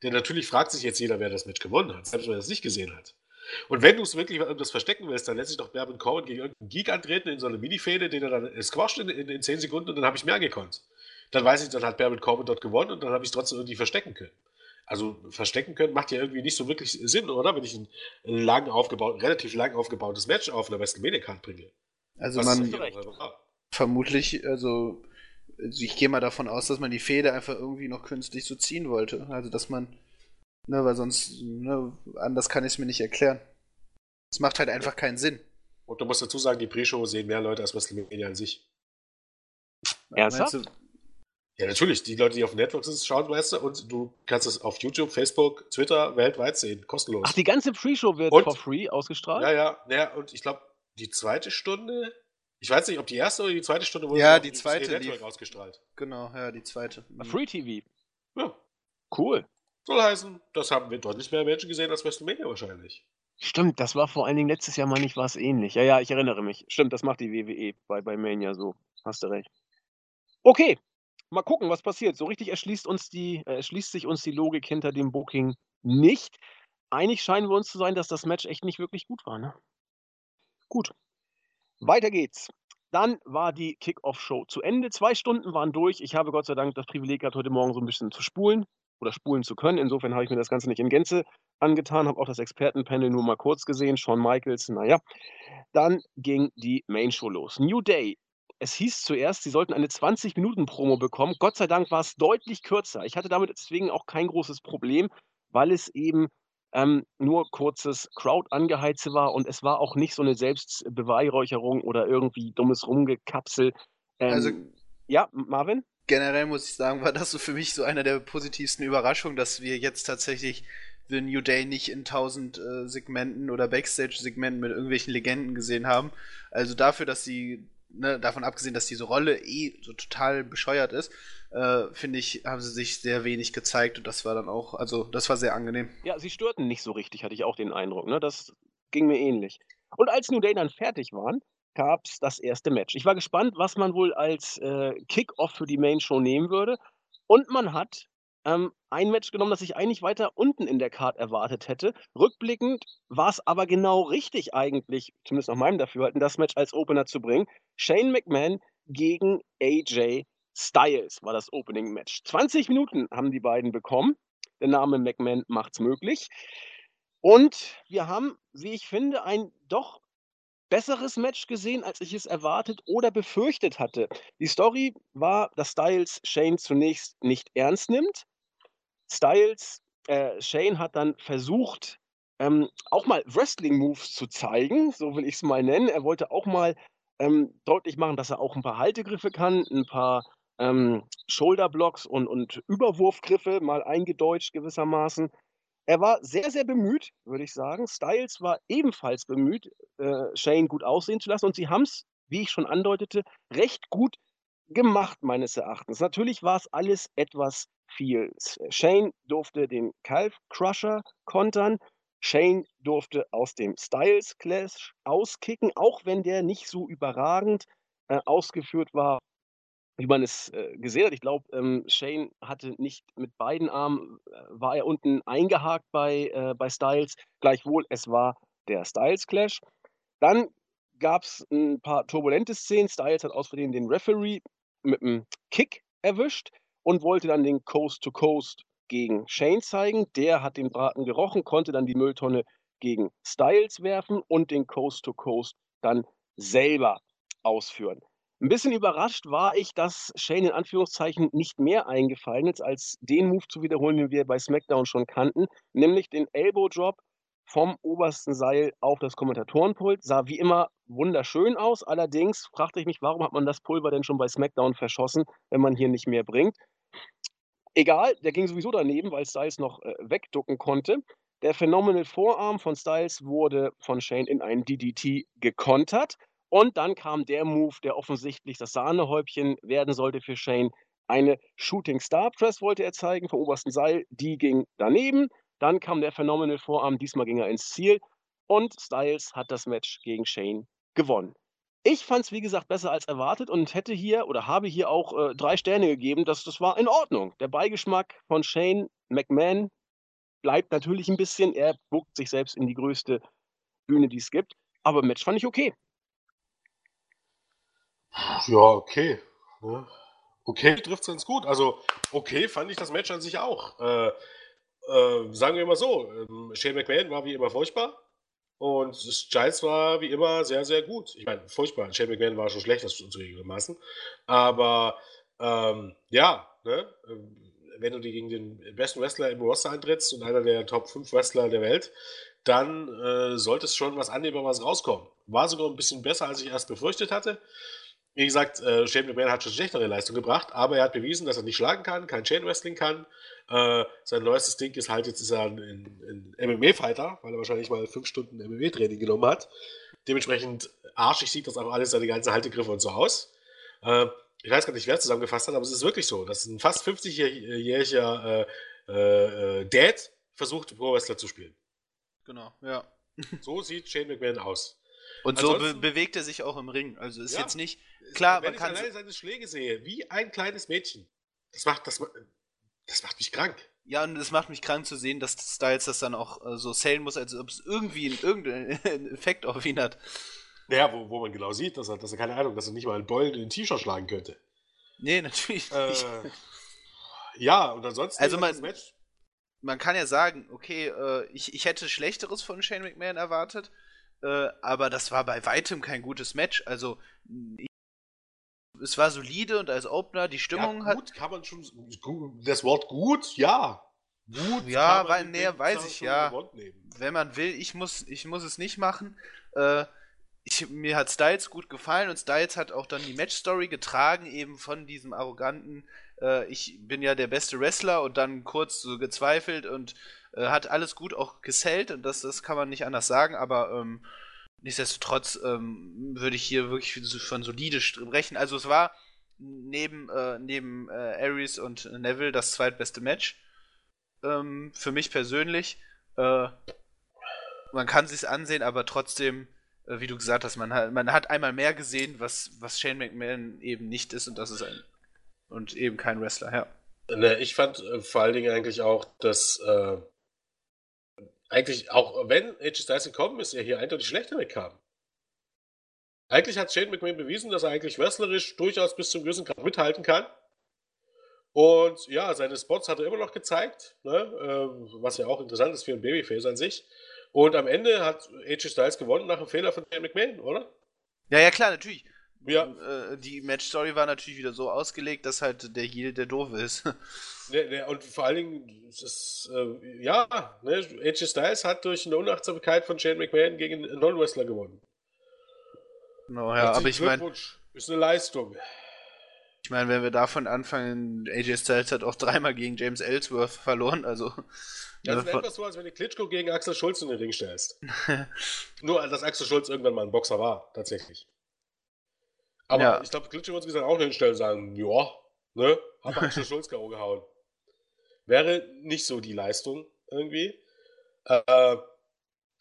Denn natürlich fragt sich jetzt jeder, wer das Match gewonnen hat, selbst wenn er es nicht gesehen hat. Und wenn du es wirklich irgendwas verstecken willst, dann lässt sich doch Baron Corbin gegen irgendeinen Geek antreten in so eine Mini-Fäde, den er dann squasht in, in, in 10 Sekunden und dann habe ich mehr gekonnt. Dann weiß ich, dann hat Baron Corbin dort gewonnen und dann habe ich es trotzdem irgendwie verstecken können. Also verstecken können macht ja irgendwie nicht so wirklich Sinn, oder? Wenn ich ein lang aufgebaut, relativ lang aufgebautes Match auf einer WrestleMania-Card bringe. Also Was man vermutlich, also, also ich gehe mal davon aus, dass man die Fehde einfach irgendwie noch künstlich so ziehen wollte. Also dass man, ne, weil sonst, ne, anders kann ich es mir nicht erklären. Es macht halt einfach keinen Sinn. Und du musst dazu sagen, die Pre-Show sehen mehr Leute als WrestleMania an sich. Ernsthaft? Ja, natürlich. Die Leute, die auf Networks sind, schauen, weißt du, und du kannst es auf YouTube, Facebook, Twitter weltweit sehen, kostenlos. Ach, die ganze Pre-Show wird und, for free ausgestrahlt? Ja, ja, ja, und ich glaube, die zweite Stunde, ich weiß nicht, ob die erste oder die zweite Stunde wurde ja, die zweite Network ausgestrahlt. Genau, ja, die zweite. Mhm. Free TV. Ja. Cool. Soll heißen, das haben wir deutlich mehr Menschen gesehen als WrestleMania wahrscheinlich. Stimmt, das war vor allen Dingen letztes Jahr mal nicht was ähnlich. Ja, ja, ich erinnere mich. Stimmt, das macht die WWE bei, bei Mania so. Hast du recht. Okay, mal gucken, was passiert. So richtig erschließt, uns die, äh, erschließt sich uns die Logik hinter dem Booking nicht. Einig scheinen wir uns zu sein, dass das Match echt nicht wirklich gut war. Ne? Gut. Weiter geht's. Dann war die Kick-Off-Show zu Ende. Zwei Stunden waren durch. Ich habe Gott sei Dank das Privileg gehabt, heute Morgen so ein bisschen zu spulen oder spulen zu können. Insofern habe ich mir das Ganze nicht in Gänze angetan, habe auch das Expertenpanel nur mal kurz gesehen. Shawn Michaels, naja. Dann ging die Main Show los. New Day es hieß zuerst, sie sollten eine 20-Minuten-Promo bekommen. Gott sei Dank war es deutlich kürzer. Ich hatte damit deswegen auch kein großes Problem, weil es eben ähm, nur kurzes Crowd-Angeheize war und es war auch nicht so eine Selbstbeweihräucherung oder irgendwie dummes Rumgekapsel. Ähm, also, ja, Marvin? Generell muss ich sagen, war das so für mich so einer der positivsten Überraschungen, dass wir jetzt tatsächlich The New Day nicht in tausend äh, Segmenten oder Backstage-Segmenten mit irgendwelchen Legenden gesehen haben. Also dafür, dass sie ne, davon abgesehen, dass diese Rolle eh so total bescheuert ist, äh, finde ich, haben sie sich sehr wenig gezeigt und das war dann auch, also das war sehr angenehm. Ja, sie störten nicht so richtig, hatte ich auch den Eindruck. Ne? Das ging mir ähnlich. Und als New Day dann fertig waren, gab es das erste Match. Ich war gespannt, was man wohl als äh, Kick-Off für die Main Show nehmen würde. Und man hat ähm, ein Match genommen, das ich eigentlich weiter unten in der Card erwartet hätte. Rückblickend war es aber genau richtig eigentlich, zumindest nach meinem Dafürhalten, das Match als Opener zu bringen. Shane McMahon gegen AJ Styles war das Opening Match. 20 Minuten haben die beiden bekommen. Der Name McMahon macht's möglich. Und wir haben, wie ich finde, ein doch besseres Match gesehen, als ich es erwartet oder befürchtet hatte. Die Story war, dass Styles Shane zunächst nicht ernst nimmt, Styles, äh, Shane hat dann versucht, ähm, auch mal Wrestling-Moves zu zeigen, so will ich es mal nennen. Er wollte auch mal ähm, deutlich machen, dass er auch ein paar Haltegriffe kann, ein paar ähm, Shoulderblocks und, und Überwurfgriffe, mal eingedeutscht gewissermaßen. Er war sehr, sehr bemüht, würde ich sagen. Styles war ebenfalls bemüht, äh, Shane gut aussehen zu lassen. Und sie haben es, wie ich schon andeutete, recht gut gemacht, meines Erachtens. Natürlich war es alles etwas viel. Shane durfte den Calf Crusher kontern. Shane durfte aus dem Styles Clash auskicken, auch wenn der nicht so überragend äh, ausgeführt war, wie man es äh, gesehen hat. Ich glaube, ähm, Shane hatte nicht mit beiden Armen, äh, war er unten eingehakt bei, äh, bei Styles. Gleichwohl, es war der Styles Clash. Dann gab es ein paar turbulente Szenen. Styles hat Versehen den Referee mit einem Kick erwischt und wollte dann den Coast to Coast gegen Shane zeigen. Der hat den Braten gerochen, konnte dann die Mülltonne gegen Styles werfen und den Coast to Coast dann selber ausführen. Ein bisschen überrascht war ich, dass Shane in Anführungszeichen nicht mehr eingefallen ist, als den Move zu wiederholen, den wir bei SmackDown schon kannten, nämlich den Elbow Drop vom obersten Seil auf das Kommentatorenpult. Sah wie immer wunderschön aus. Allerdings fragte ich mich, warum hat man das Pulver denn schon bei SmackDown verschossen, wenn man hier nicht mehr bringt. Egal, der ging sowieso daneben, weil Styles noch äh, wegducken konnte. Der Phenomenal Vorarm von Styles wurde von Shane in einen DDT gekontert. Und dann kam der Move, der offensichtlich das Sahnehäubchen werden sollte für Shane. Eine Shooting Star Press wollte er zeigen vom obersten Seil. Die ging daneben. Dann kam der Phenomenal Vorarm. Diesmal ging er ins Ziel. und Styles hat das Match gegen Shane gewonnen. Ich fand es, wie gesagt, besser als erwartet und hätte hier oder habe hier auch äh, drei Sterne gegeben. Das, das war in Ordnung. Der Beigeschmack von Shane McMahon bleibt natürlich ein bisschen. Er buckt sich selbst in die größte Bühne, die es gibt. Aber Match fand ich okay. Ja, okay. Ja. Okay trifft es ganz gut. Also, okay fand ich das Match an sich auch. Äh, äh, sagen wir mal so, ähm, Shane McMahon war wie immer furchtbar. Und Giles war wie immer sehr, sehr gut. Ich meine, furchtbar. Shane McMahon war schon schlecht, das zugegebenermaßen. Aber ähm, ja, ne? Ähm, wenn du gegen den besten Wrestler im Roster antrittst und einer der Top 5 Wrestler der Welt, dann äh, sollte es schon was Annehmbares rauskommen. War sogar ein bisschen besser, als ich erst befürchtet hatte. Wie gesagt, äh, Shane McMahon hat schon schlechtere Leistung gebracht, aber er hat bewiesen, dass er nicht schlagen kann, kein Chain Wrestling kann. Äh, sein neuestes Ding ist halt, jetzt ist er ein, ein, MMA-Fighter, weil er wahrscheinlich mal fünf Stunden MMA-Training genommen hat. Dementsprechend arschig sieht das auch alles, seine ganzen Haltegriffe und so aus. Äh, ich weiß gar nicht, wer es zusammengefasst hat, aber es ist wirklich so. dass ein fast 50-jähriger äh, äh, Dad versucht, Pro-Wrestler zu spielen. Genau, ja. so sieht Shane McMahon aus. Und so be bewegt er sich auch im Ring. Also ist ja, jetzt nicht. Klar, wenn man kann. Ich alleine seine Schläge sehe, wie ein kleines Mädchen. Das macht, das, das macht mich krank. Ja, und es macht mich krank zu sehen, dass Styles das dann auch äh, so sellen muss, als ob es irgendwie einen, irgendeinen [laughs] Effekt auf ihn hat. Naja, wo, wo man genau sieht, dass er, dass er, keine Ahnung, dass er nicht mal einen Beulen in den T-Shirt schlagen könnte. Nee, [laughs] natürlich äh, nicht. Ja, und ansonsten also man, man kann ja sagen, okay, äh, ich, ich hätte Schlechteres von Shane McMahon erwartet, äh, aber das war bei weitem kein gutes Match. Also es war solide und als Opener die Stimmung ja, gut, hat. kann man schon das Wort gut, ja. Gut, ja, weil, nee, weiß ich ja. Wenn man will, ich muss, ich muss es nicht machen. Äh, ich, mir hat Styles gut gefallen und Styles hat auch dann die Match-Story getragen, eben von diesem arroganten, äh, ich bin ja der beste Wrestler und dann kurz so gezweifelt und äh, hat alles gut auch gesellt und das, das kann man nicht anders sagen, aber ähm, nichtsdestotrotz ähm, würde ich hier wirklich von solide sprechen. Also es war neben, äh, neben äh, Aries und Neville das zweitbeste Match. Ähm, für mich persönlich. Äh, man kann sich ansehen, aber trotzdem, äh, wie du gesagt hast, man hat, man hat einmal mehr gesehen, was, was Shane McMahon eben nicht ist und das ist ein und eben kein Wrestler, ja. Ne, ich fand äh, vor allen Dingen eigentlich auch, dass äh, eigentlich, auch wenn AJ Styles gekommen ist, er hier eindeutig schlechter wegkam. Eigentlich hat Shane McMahon bewiesen, dass er eigentlich wrestlerisch durchaus bis zum gewissen Grad mithalten kann. Und ja, seine Spots hat er immer noch gezeigt, ne? äh, was ja auch interessant ist für ein Babyface an sich. Und am Ende hat AJ Styles gewonnen nach einem Fehler von Shane McMahon, oder? Ja, ja, klar, natürlich. Ja. Äh, die Match-Story war natürlich wieder so ausgelegt, dass halt der Heal der doof ist. [laughs] Ne, ne, und vor allen Dingen, ist, äh, ja, ne, AJ Styles hat durch eine Unachtsamkeit von Shane McMahon gegen einen Non-Wrestler gewonnen. Genau, ja, aber ich meine. Ist eine Leistung. Ich meine, wenn wir davon anfangen, AJ Styles hat auch dreimal gegen James Ellsworth verloren, also. Das ist etwas so, als wenn du Klitschko gegen Axel Schulz in den Ring stellst. [laughs] Nur, dass Axel Schulz irgendwann mal ein Boxer war, tatsächlich. Aber ja. ich glaube, Klitschko wird dann auch hinstellen und sagen, ja, ne, hat Axel [laughs] Schulz K.O. gehauen. Wäre nicht so die Leistung irgendwie. Äh,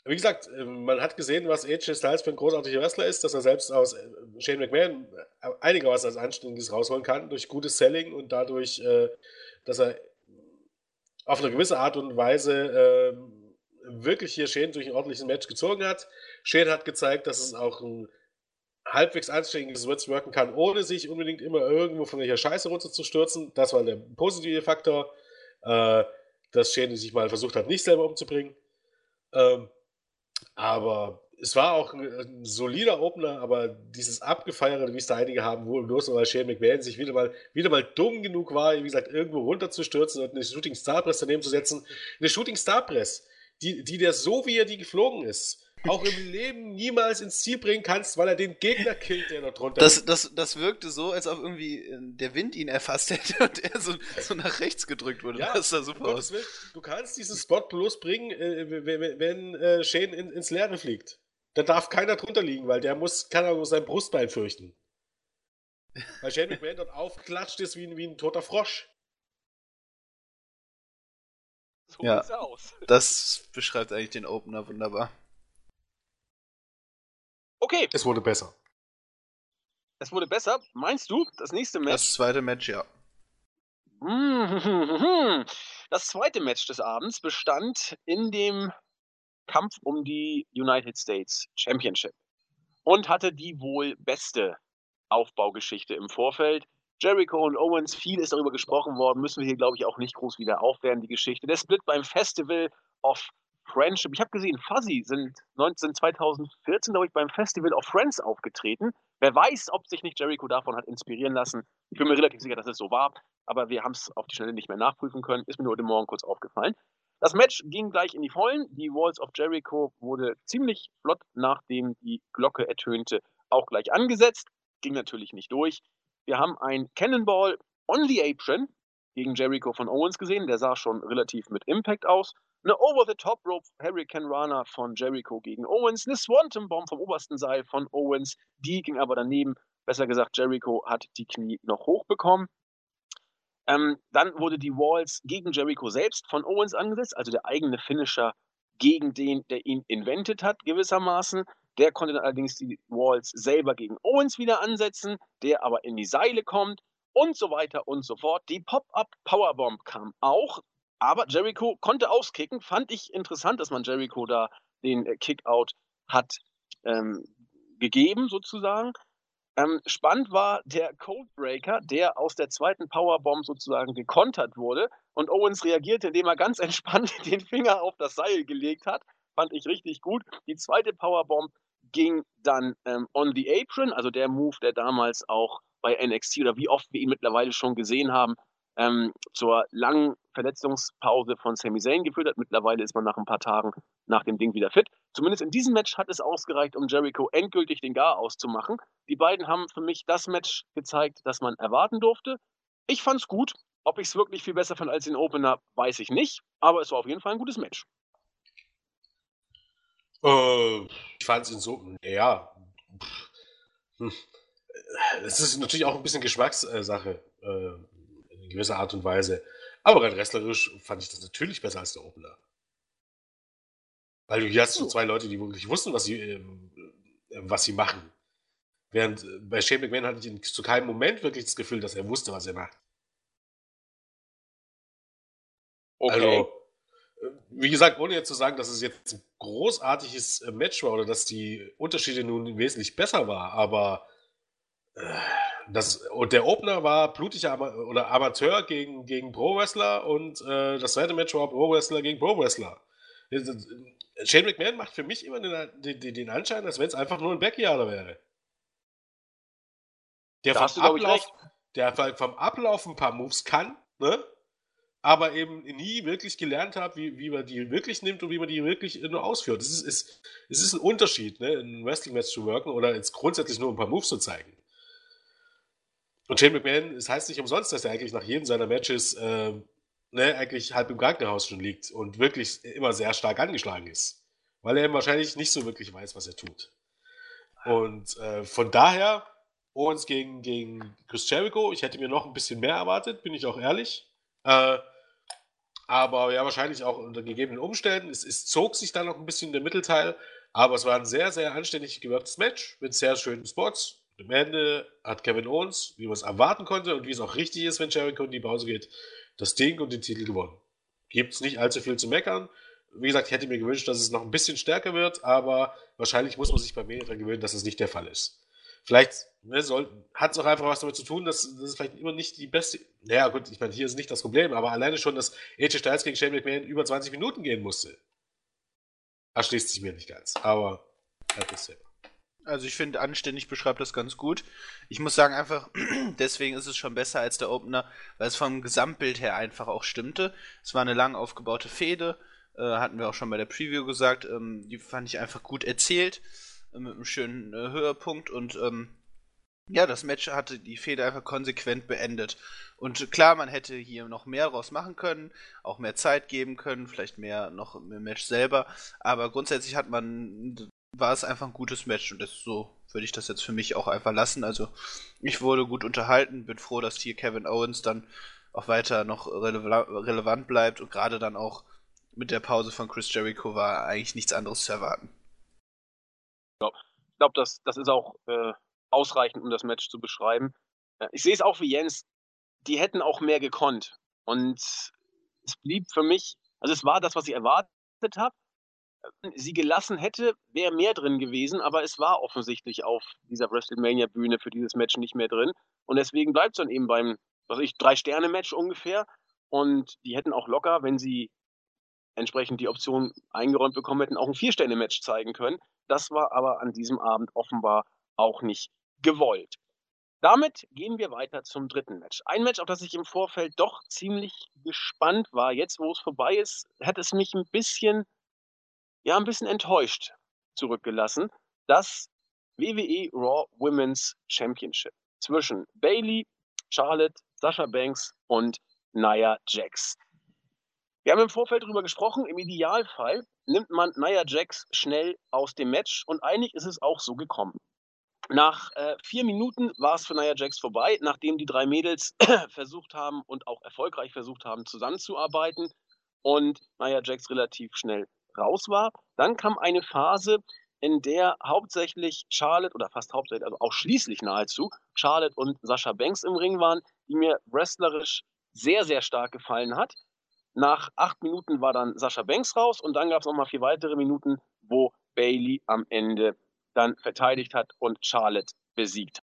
wie gesagt, man hat gesehen, was AJ Styles für ein großartiger Wrestler ist, dass er selbst aus äh, Shane McMahon einigermaßen als Anständiges rausholen kann, durch gutes Selling und dadurch, äh, dass er auf eine gewisse Art und Weise ähm, wirklich hier Shane durch ein ordentliches Match gezogen hat. Shane hat gezeigt, dass es auch ein halbwegs anständiges Match wirken kann, ohne sich unbedingt immer irgendwo von welcher Scheiße runterzustürzen. Das war der positive Faktor, äh, dass Shane sich mal versucht hat, nicht selber umzubringen. Ähm, aber es war auch ein, ein, solider Opener, aber dieses Abgefeierte, wie es da einige haben, wo bloß weil Shane McMahon sich wieder mal, wieder mal dumm genug war, wie gesagt, irgendwo runterzustürzen und eine Shooting Star Press daneben zu setzen. Eine Shooting Star Press, die, die der so wie er die geflogen ist, auch im Leben niemals ins Ziel bringen kannst, weil er den Gegner killt, der dort drunter das, das, das wirkte so, als ob irgendwie äh, der Wind ihn erfasst hätte [laughs] und er so, so nach rechts gedrückt wurde. Ja, das sah super aus. Will, du kannst diesen Spot bloß bringen, äh, wenn, wenn äh, Shane in, ins Leere fliegt. Da darf keiner drunter liegen, weil der muss, kann er nur sein Brustbein fürchten. Weil Shane McMahon dort aufgeklatscht ist wie, wie ein toter Frosch. So ja, aus. Das beschreibt eigentlich den Opener wunderbar. Okay. Es wurde besser. Es wurde besser. Meinst du, das nächste Match? Das zweite Match, ja. Das zweite Match des Abends bestand in dem Kampf um die United States Championship und hatte die wohl beste Aufbaugeschichte im Vorfeld. Jericho und Owens, viel ist darüber gesprochen worden, müssen wir hier, glaube ich, auch nicht groß wieder aufwärmen, die Geschichte. Der Split beim Festival of Friendship. Ich habe gesehen, Fuzzy sind 19, 2014, glaube ich, beim Festival of Friends aufgetreten. Wer weiß, ob sich nicht Jericho davon hat inspirieren lassen. Ich bin mir relativ sicher, dass es so war, aber wir haben es auf die Schnelle nicht mehr nachprüfen können. Ist mir nur heute Morgen kurz aufgefallen. Das Match ging gleich in die Vollen. Die Walls of Jericho wurde ziemlich flott, nachdem die Glocke ertönte, auch gleich angesetzt. Ging natürlich nicht durch. Wir haben ein Cannonball on the Apron gegen Jericho von Owens gesehen. Der sah schon relativ mit Impact aus. Eine Over-the-Top-Rope Hurricane Runner von Jericho gegen Owens. Eine Swanton Bomb vom obersten Seil von Owens. Die ging aber daneben. Besser gesagt, Jericho hat die Knie noch hochbekommen. Ähm, dann wurde die Walls gegen Jericho selbst von Owens angesetzt, also der eigene Finisher gegen den, der ihn invented hat, gewissermaßen. Der konnte dann allerdings die Walls selber gegen Owens wieder ansetzen, der aber in die Seile kommt und so weiter und so fort. Die Pop-Up Powerbomb kam auch, aber Jericho konnte auskicken. Fand ich interessant, dass man Jericho da den äh, Kickout hat ähm, gegeben, sozusagen. Ähm, spannend war der Codebreaker, der aus der zweiten Powerbomb sozusagen gekontert wurde. Und Owens reagierte, indem er ganz [laughs] entspannt den Finger auf das Seil gelegt hat. Fand ich richtig gut. Die zweite Powerbomb ging dann ähm, on the apron, also der Move, der damals auch bei NXT oder wie oft wir ihn mittlerweile schon gesehen haben, ähm, zur langen Verletzungspause von Sami Zayn geführt hat. Mittlerweile ist man nach ein paar Tagen nach dem Ding wieder fit. Zumindest in diesem Match hat es ausgereicht, um Jericho endgültig den Gar auszumachen. Die beiden haben für mich das Match gezeigt, das man erwarten durfte. Ich fand's gut. Ob ich es wirklich viel besser fand als den Opener, weiß ich nicht. Aber es war auf jeden Fall ein gutes Match. Äh, ich fand es in so, ja. Hm. Es ist natürlich auch ein bisschen Geschmackssache. Äh, gewisser Art und Weise. Aber rein wrestlerisch fand ich das natürlich besser als der Opener. Weil du hier hast so zwei Leute, die wirklich wussten, was sie, äh, was sie machen. Während äh, bei Shane McMahon hatte ich zu keinem Moment wirklich das Gefühl, dass er wusste, was er macht. Okay. Also, äh, wie gesagt, ohne jetzt zu sagen, dass es jetzt ein großartiges äh, Match war oder dass die Unterschiede nun wesentlich besser war, aber das, und der Opener war blutiger Ama oder Amateur gegen, gegen Pro-Wrestler und äh, das zweite Match war Pro-Wrestler gegen Pro-Wrestler. Shane McMahon macht für mich immer den, den, den Anschein, als wenn es einfach nur ein Backyarder wäre. Der vom, Ablauf, der vom Ablauf ein paar Moves kann, ne? aber eben nie wirklich gelernt hat, wie, wie man die wirklich nimmt und wie man die wirklich nur ausführt. Es ist, ist, es ist ein Unterschied, ne? in einem Wrestling-Match zu worken oder jetzt grundsätzlich nur ein paar Moves zu zeigen. Und Shane McMahon, es heißt nicht umsonst, dass er eigentlich nach jedem seiner Matches äh, ne, eigentlich halb im Krankenhaus schon liegt und wirklich immer sehr stark angeschlagen ist. Weil er eben wahrscheinlich nicht so wirklich weiß, was er tut. Und äh, von daher, Owens gegen, gegen Chris Jericho, ich hätte mir noch ein bisschen mehr erwartet, bin ich auch ehrlich. Äh, aber ja, wahrscheinlich auch unter gegebenen Umständen. Es, es zog sich dann noch ein bisschen der Mittelteil, aber es war ein sehr, sehr anständig gewirktes Match mit sehr schönen Spots. Am Ende hat Kevin Owens, wie man es erwarten konnte und wie es auch richtig ist, wenn Jericho in die Pause geht, das Ding und den Titel gewonnen. Gibt es nicht allzu viel zu meckern. Wie gesagt, ich hätte mir gewünscht, dass es noch ein bisschen stärker wird, aber wahrscheinlich muss man sich bei mir daran gewöhnen, dass es nicht der Fall ist. Vielleicht ne, hat es auch einfach was damit zu tun, dass, es vielleicht immer nicht die beste. Naja, gut, ich meine, hier ist nicht das Problem, aber alleine schon, dass AJ Styles gegen Shane McMahon über 20 Minuten gehen musste. Erschließt sich mir nicht ganz, aber halt ist selber. Also ich finde, anständig beschreibt das ganz gut. Ich muss sagen, einfach, [clears throat] deswegen ist es schon besser als der Opener, weil es vom Gesamtbild her einfach auch stimmte. Es war eine lang aufgebaute Fehde, äh, hatten wir auch schon bei der Preview gesagt. Ähm, die fand ich einfach gut erzählt, äh, mit einem schönen äh, Höhepunkt und ähm, ja, das Match hatte die Fehde einfach konsequent beendet. Und klar, man hätte hier noch mehr draus machen können, auch mehr Zeit geben können, vielleicht mehr noch im Match selber. Aber grundsätzlich hat man war es einfach ein gutes Match und das, so würde ich das jetzt für mich auch einfach lassen. Also ich wurde gut unterhalten, bin froh, dass hier Kevin Owens dann auch weiter noch rele relevant bleibt und gerade dann auch mit der Pause von Chris Jericho war eigentlich nichts anderes zu erwarten. Ja. glaube, das, das ist auch äh, ausreichend, um das Match zu beschreiben. Ich sehe es auch wie Jens. Die hätten auch mehr gekonnt. Und es blieb für mich, also es war das, was ich erwartet habe. Sie gelassen hätte, wäre mehr drin gewesen, aber es war offensichtlich auf dieser WrestleMania-Bühne für dieses Match nicht mehr drin. Und deswegen bleibt es dann eben beim, was ich, Drei-Sterne-Match ungefähr. Und die hätten auch locker, wenn sie entsprechend die Option eingeräumt bekommen hätten, auch ein Vier-Sterne-Match zeigen können. Das war aber an diesem Abend offenbar auch nicht gewollt. Damit gehen wir weiter zum dritten Match. Ein Match, auf das ich im Vorfeld doch ziemlich gespannt war. Jetzt, wo es vorbei ist, hat es mich ein bisschen, ja, ein bisschen enttäuscht zurückgelassen. Das WWE Raw Women's Championship zwischen Bailey, Charlotte, Sasha Banks und Nia Jax. Wir haben im Vorfeld darüber gesprochen, im Idealfall nimmt man Nia Jax schnell aus dem Match und eigentlich ist es auch so gekommen. Nach äh, vier Minuten war es für Nia Jax vorbei, nachdem die drei Mädels [clears throat] versucht haben und auch erfolgreich versucht haben, zusammenzuarbeiten und Nia Jax relativ schnell raus war. Dann kam eine Phase, in der hauptsächlich Charlotte oder fast hauptsächlich, also auch schließlich nahezu, Charlotte und Sascha Banks im Ring waren, die mir wrestlerisch sehr, sehr stark gefallen hat. Nach acht Minuten war dann Sascha Banks raus und dann gab es nochmal vier weitere Minuten, wo Bailey am Ende dann verteidigt hat und Charlotte besiegt,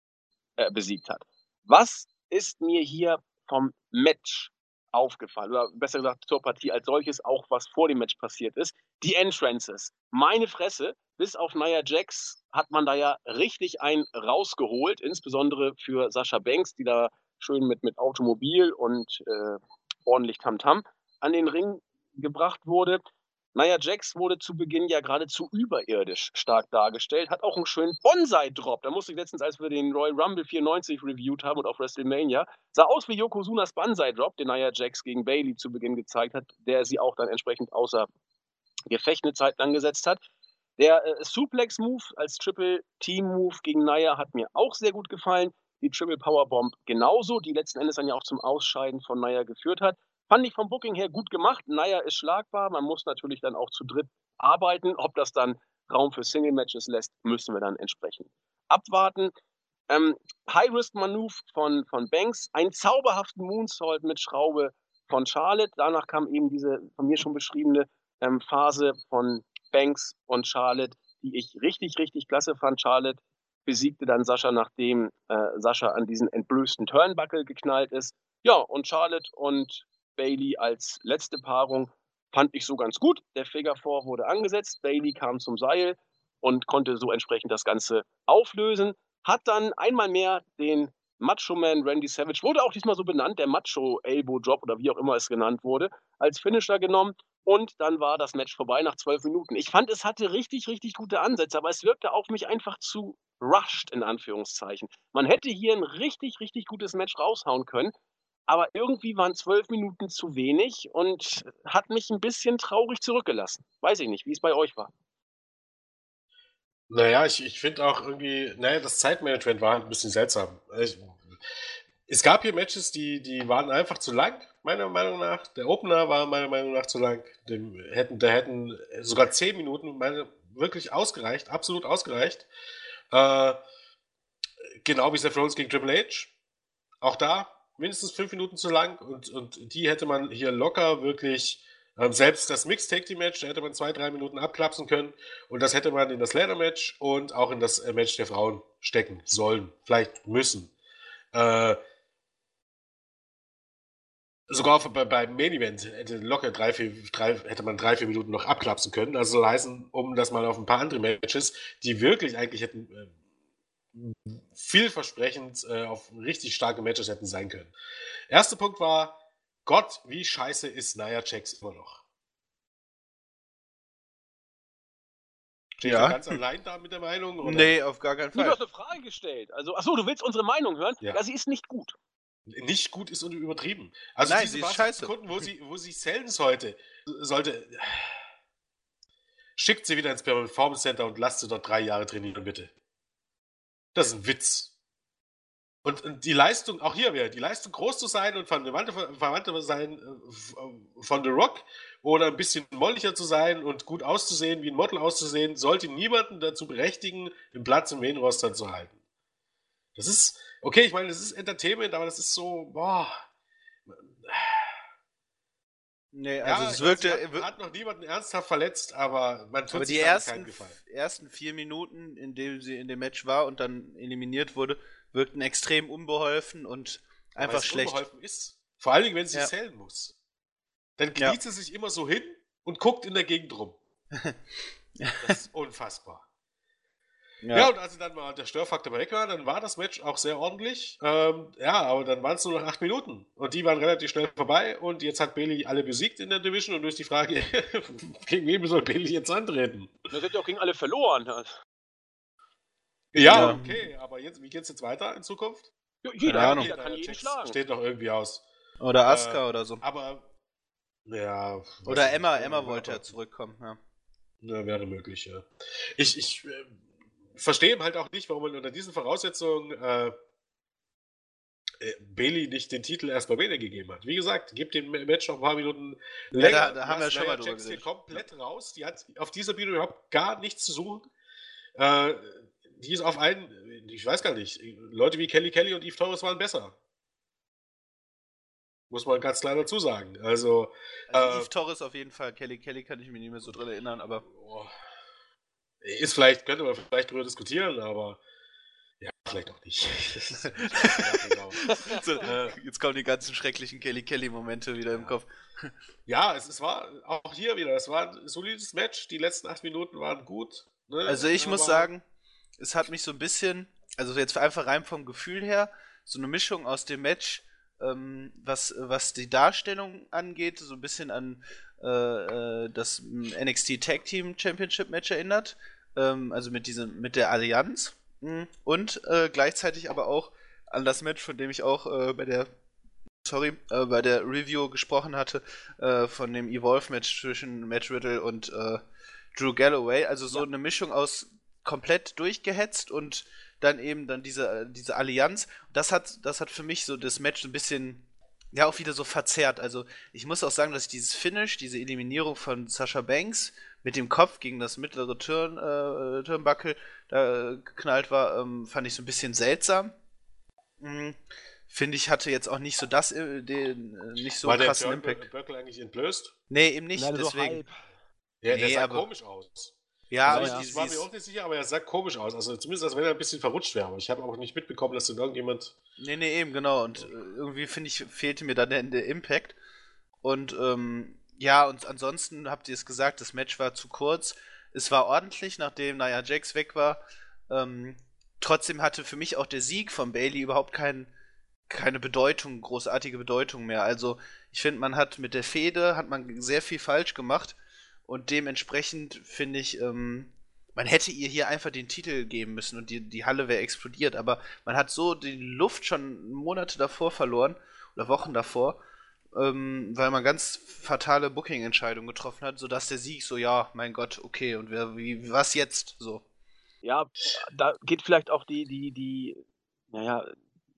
äh, besiegt hat. Was ist mir hier vom Match aufgefallen? Oder besser gesagt zur Partie als solches, auch was vor dem Match passiert ist. Die Entrances. Meine Fresse, bis auf Nia Jax hat man da ja richtig einen rausgeholt, insbesondere für Sascha Banks, die da schön mit, mit Automobil und äh, ordentlich Tamtam -Tam an den Ring gebracht wurde. Nia Jax wurde zu Beginn ja geradezu überirdisch stark dargestellt, hat auch einen schönen Bonsai-Drop. Da musste ich letztens, als wir den Royal Rumble 94 reviewed haben und auf WrestleMania, sah aus wie Yokozunas Bonsai-Drop, den Nia Jax gegen Bailey zu Beginn gezeigt hat, der sie auch dann entsprechend außer Gefecht eine Zeit lang gesetzt hat. Der äh, Suplex-Move als Triple-Team-Move gegen Nia hat mir auch sehr gut gefallen. Die Triple Powerbomb genauso, die letzten Endes dann ja auch zum Ausscheiden von Nia geführt hat. Fand ich vom Booking her gut gemacht. Naya ist schlagbar. Man muss natürlich dann auch zu dritt arbeiten. Ob das dann Raum für Single-Matches lässt, müssen wir dann entsprechend abwarten. Ähm, High-Risk-Manöver von, von Banks, einen zauberhaften Moonsault mit Schraube von Charlotte. Danach kam eben diese von mir schon beschriebene ähm, Phase von Banks und Charlotte, die ich richtig, richtig klasse fand. Charlotte besiegte dann Sascha, nachdem äh, Sascha an diesen entblößten Turnbuckle geknallt ist. Ja, und Charlotte und Bailey als letzte Paarung fand ich so ganz gut. Der Figure 4 wurde angesetzt, Bailey kam zum Seil und konnte so entsprechend das Ganze auflösen. Hat dann einmal mehr den Macho Man Randy Savage, wurde auch diesmal so benannt, der Macho Elbow Drop oder wie auch immer es genannt wurde, als Finisher genommen. Und dann war das Match vorbei nach zwölf Minuten. Ich fand, es hatte richtig, richtig gute Ansätze, aber es wirkte auf mich einfach zu rushed, in Anführungszeichen. Man hätte hier ein richtig, richtig gutes Match raushauen können aber irgendwie waren zwölf Minuten zu wenig und hat mich ein bisschen traurig zurückgelassen. Weiß ich nicht, wie es bei euch war. Naja, ich, ich finde auch irgendwie, naja, das Zeitmanagement war ein bisschen seltsam. Ich, es gab hier Matches, die, die waren einfach zu lang, meiner Meinung nach. Der Opener war meiner Meinung nach zu lang. Dem hätten, da hätten sogar zehn Minuten meine, wirklich ausgereicht, absolut ausgereicht. Äh, genau wie Seth Rollins gegen Triple H. Auch da mindestens fünf Minuten zu lang und, und die hätte man hier locker wirklich, ähm, selbst das Mixed Take Team Match, da hätte man zwei, drei Minuten abklapsen können und das hätte man in das Ladder Match und auch in das äh, Match der Frauen stecken sollen, vielleicht müssen. Äh, sogar bei, beim Main Event hätte locker drei, vier, drei, hätte man drei, vier Minuten noch abklapsen können. Also soll heißen, um das mal auf ein paar andere Matches, die wirklich eigentlich hätten äh, vielversprechend äh, auf richtig starke Matches hätten sein können. Erster Punkt war, Gott, wie scheiße ist Nia Jax immer noch? Steht ja. ganz allein da mit der Meinung? Oder? Nee, auf gar keinen Fall. Du hast eine Frage gestellt. Also, achso, du willst unsere Meinung hören? Ja. ja, sie ist nicht gut. Nicht gut ist übertrieben. Also Nein, diese sie ist scheiße. Sekunden, wo sie, wo sie selten heute sollte, schickt sie wieder ins Performance Center und lasst sie dort drei Jahre trainieren, bitte. Das ist ein Witz. Und, und die Leistung, auch hier wäre, die Leistung groß zu sein und Verwandte, Verwandte sein äh, von The Rock oder ein bisschen molliger zu sein und gut auszusehen, wie ein Model auszusehen, sollte niemanden dazu berechtigen, den Platz im Main-Roster zu halten. Das ist, okay, ich meine, das ist Entertainment, aber das ist so, boah. Nee, also ja, es wirkte. Hat, hat, noch niemanden ernsthaft verletzt, aber man tut aber sich die ersten, ersten vier Minuten, in denen sie in dem Match war und dann eliminiert wurde, wirkten extrem unbeholfen und einfach aber schlecht. Unbeholfen ist. Vor allen Dingen, wenn sie ja. zählen muss. Dann kniet ja. sie sich immer so hin und guckt in der Gegend rum. [laughs] das ist unfassbar. Ja. ja, und als dann mal der Störfaktor weg war, dann war das Match auch sehr ordentlich. Ähm, ja, aber dann waren es nur noch acht Minuten. Und die waren relativ schnell vorbei. Und jetzt hat Bailey alle besiegt in der Division. Und durch die Frage, [laughs] gegen wen soll Bailey jetzt antreten? Das hat ja auch gegen alle verloren. Ja, ja, okay. Aber jetzt, wie geht's jetzt weiter in Zukunft? Ja, jeder, ja, jeder kann jeden schlagen. Steht noch irgendwie aus. Oder Asuka äh, oder so. Aber, ja. Oder Emma, Emma wollte ja zurückkommen, ja. Ja, wäre möglich, ja. Ich, ich, äh, verstehe halt auch nicht, warum man unter diesen Voraussetzungen äh, äh, Bailey nicht den Titel erst bei Mania gegeben hat. Wie gesagt, gibt dem Match noch ein paar Minuten länger. Ja, da, da haben wir schon mal drüber gesehen. komplett raus. Die hat auf dieser Bühne überhaupt gar nichts zu suchen. Äh, die ist auf einen, ich weiß gar nicht, Leute wie Kelly Kelly und Eve Torres waren besser. Muss man ganz klar dazu sagen. Also, also äh, Eve Torres auf jeden Fall. Kelly Kelly kann ich mich nicht mehr so drin erinnern, aber. Oh. Ist vielleicht, könnte man vielleicht darüber diskutieren, aber ja, vielleicht auch nicht. [laughs] [laughs] so, äh, jetzt kommen die ganzen schrecklichen Kelly Kelly-Momente wieder im Kopf. Ja, es, es war auch hier wieder, es war ein solides Match. Die letzten acht Minuten waren gut. Ne? Also ich aber muss sagen, es hat mich so ein bisschen, also jetzt einfach rein vom Gefühl her, so eine Mischung aus dem Match, ähm, was, was die Darstellung angeht, so ein bisschen an äh, äh, das NXT Tag Team Championship Match erinnert. Ähm, also mit diesem, mit der Allianz. Mhm. Und äh, gleichzeitig aber auch an das Match, von dem ich auch äh, bei der sorry, äh, bei der Review gesprochen hatte, äh, von dem Evolve-Match zwischen Matt Riddle und Drew Galloway. Also so ja. eine Mischung aus komplett durchgehetzt und dann eben dann diese, diese Allianz. Das hat, das hat für mich so das Match ein bisschen ja auch wieder so verzerrt. Also ich muss auch sagen, dass ich dieses Finish, diese Eliminierung von Sasha Banks mit dem Kopf gegen das mittlere Turn, äh, Turnbuckle da äh, geknallt war, ähm, fand ich so ein bisschen seltsam. Mhm. Finde ich, hatte jetzt auch nicht so das, äh, den, äh, nicht so war krassen der Impact. War eigentlich entblößt? Nee, eben nicht, Nein, deswegen. So ja, der nee, sah komisch aus. Ja, also aber ich, ich war mir auch nicht sicher, aber er sah komisch aus. Also zumindest, als wenn er ein bisschen verrutscht wäre. Aber ich habe auch nicht mitbekommen, dass dann irgendjemand. Nee, nee, eben, genau. Und äh, irgendwie, finde ich, fehlte mir dann der, der Impact. Und ähm, ja, und ansonsten habt ihr es gesagt, das Match war zu kurz. Es war ordentlich, nachdem Nia Jax weg war. Ähm, trotzdem hatte für mich auch der Sieg von Bailey überhaupt kein, keine Bedeutung, großartige Bedeutung mehr. Also ich finde, man hat mit der Fehde hat man sehr viel falsch gemacht und dementsprechend finde ich, ähm, man hätte ihr hier einfach den Titel geben müssen und die, die Halle wäre explodiert. Aber man hat so die Luft schon Monate davor verloren oder Wochen davor, ähm, weil man ganz fatale Booking-Entscheidungen getroffen hat, sodass der Sieg so, ja, mein Gott, okay, und wer, wie, was jetzt? So. Ja, da geht vielleicht auch die, die, die, naja,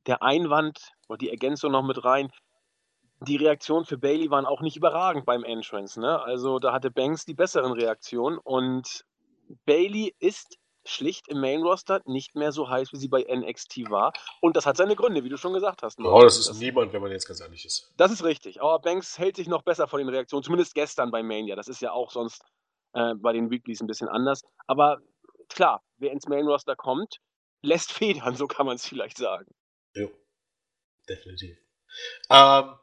der Einwand oder die Ergänzung noch mit rein die Reaktionen für Bailey waren auch nicht überragend beim Entrance. Ne? Also da hatte Banks die besseren Reaktionen und Bailey ist schlicht im Main Roster nicht mehr so heiß, wie sie bei NXT war. Und das hat seine Gründe, wie du schon gesagt hast. Oh, das ist das, niemand, wenn man jetzt ganz ehrlich ist. Das ist richtig. Aber Banks hält sich noch besser vor den Reaktionen, zumindest gestern bei Mania. Das ist ja auch sonst äh, bei den Weeklies ein bisschen anders. Aber klar, wer ins Main Roster kommt, lässt [laughs] federn, so kann man es vielleicht sagen. Jo, definitiv. Ähm,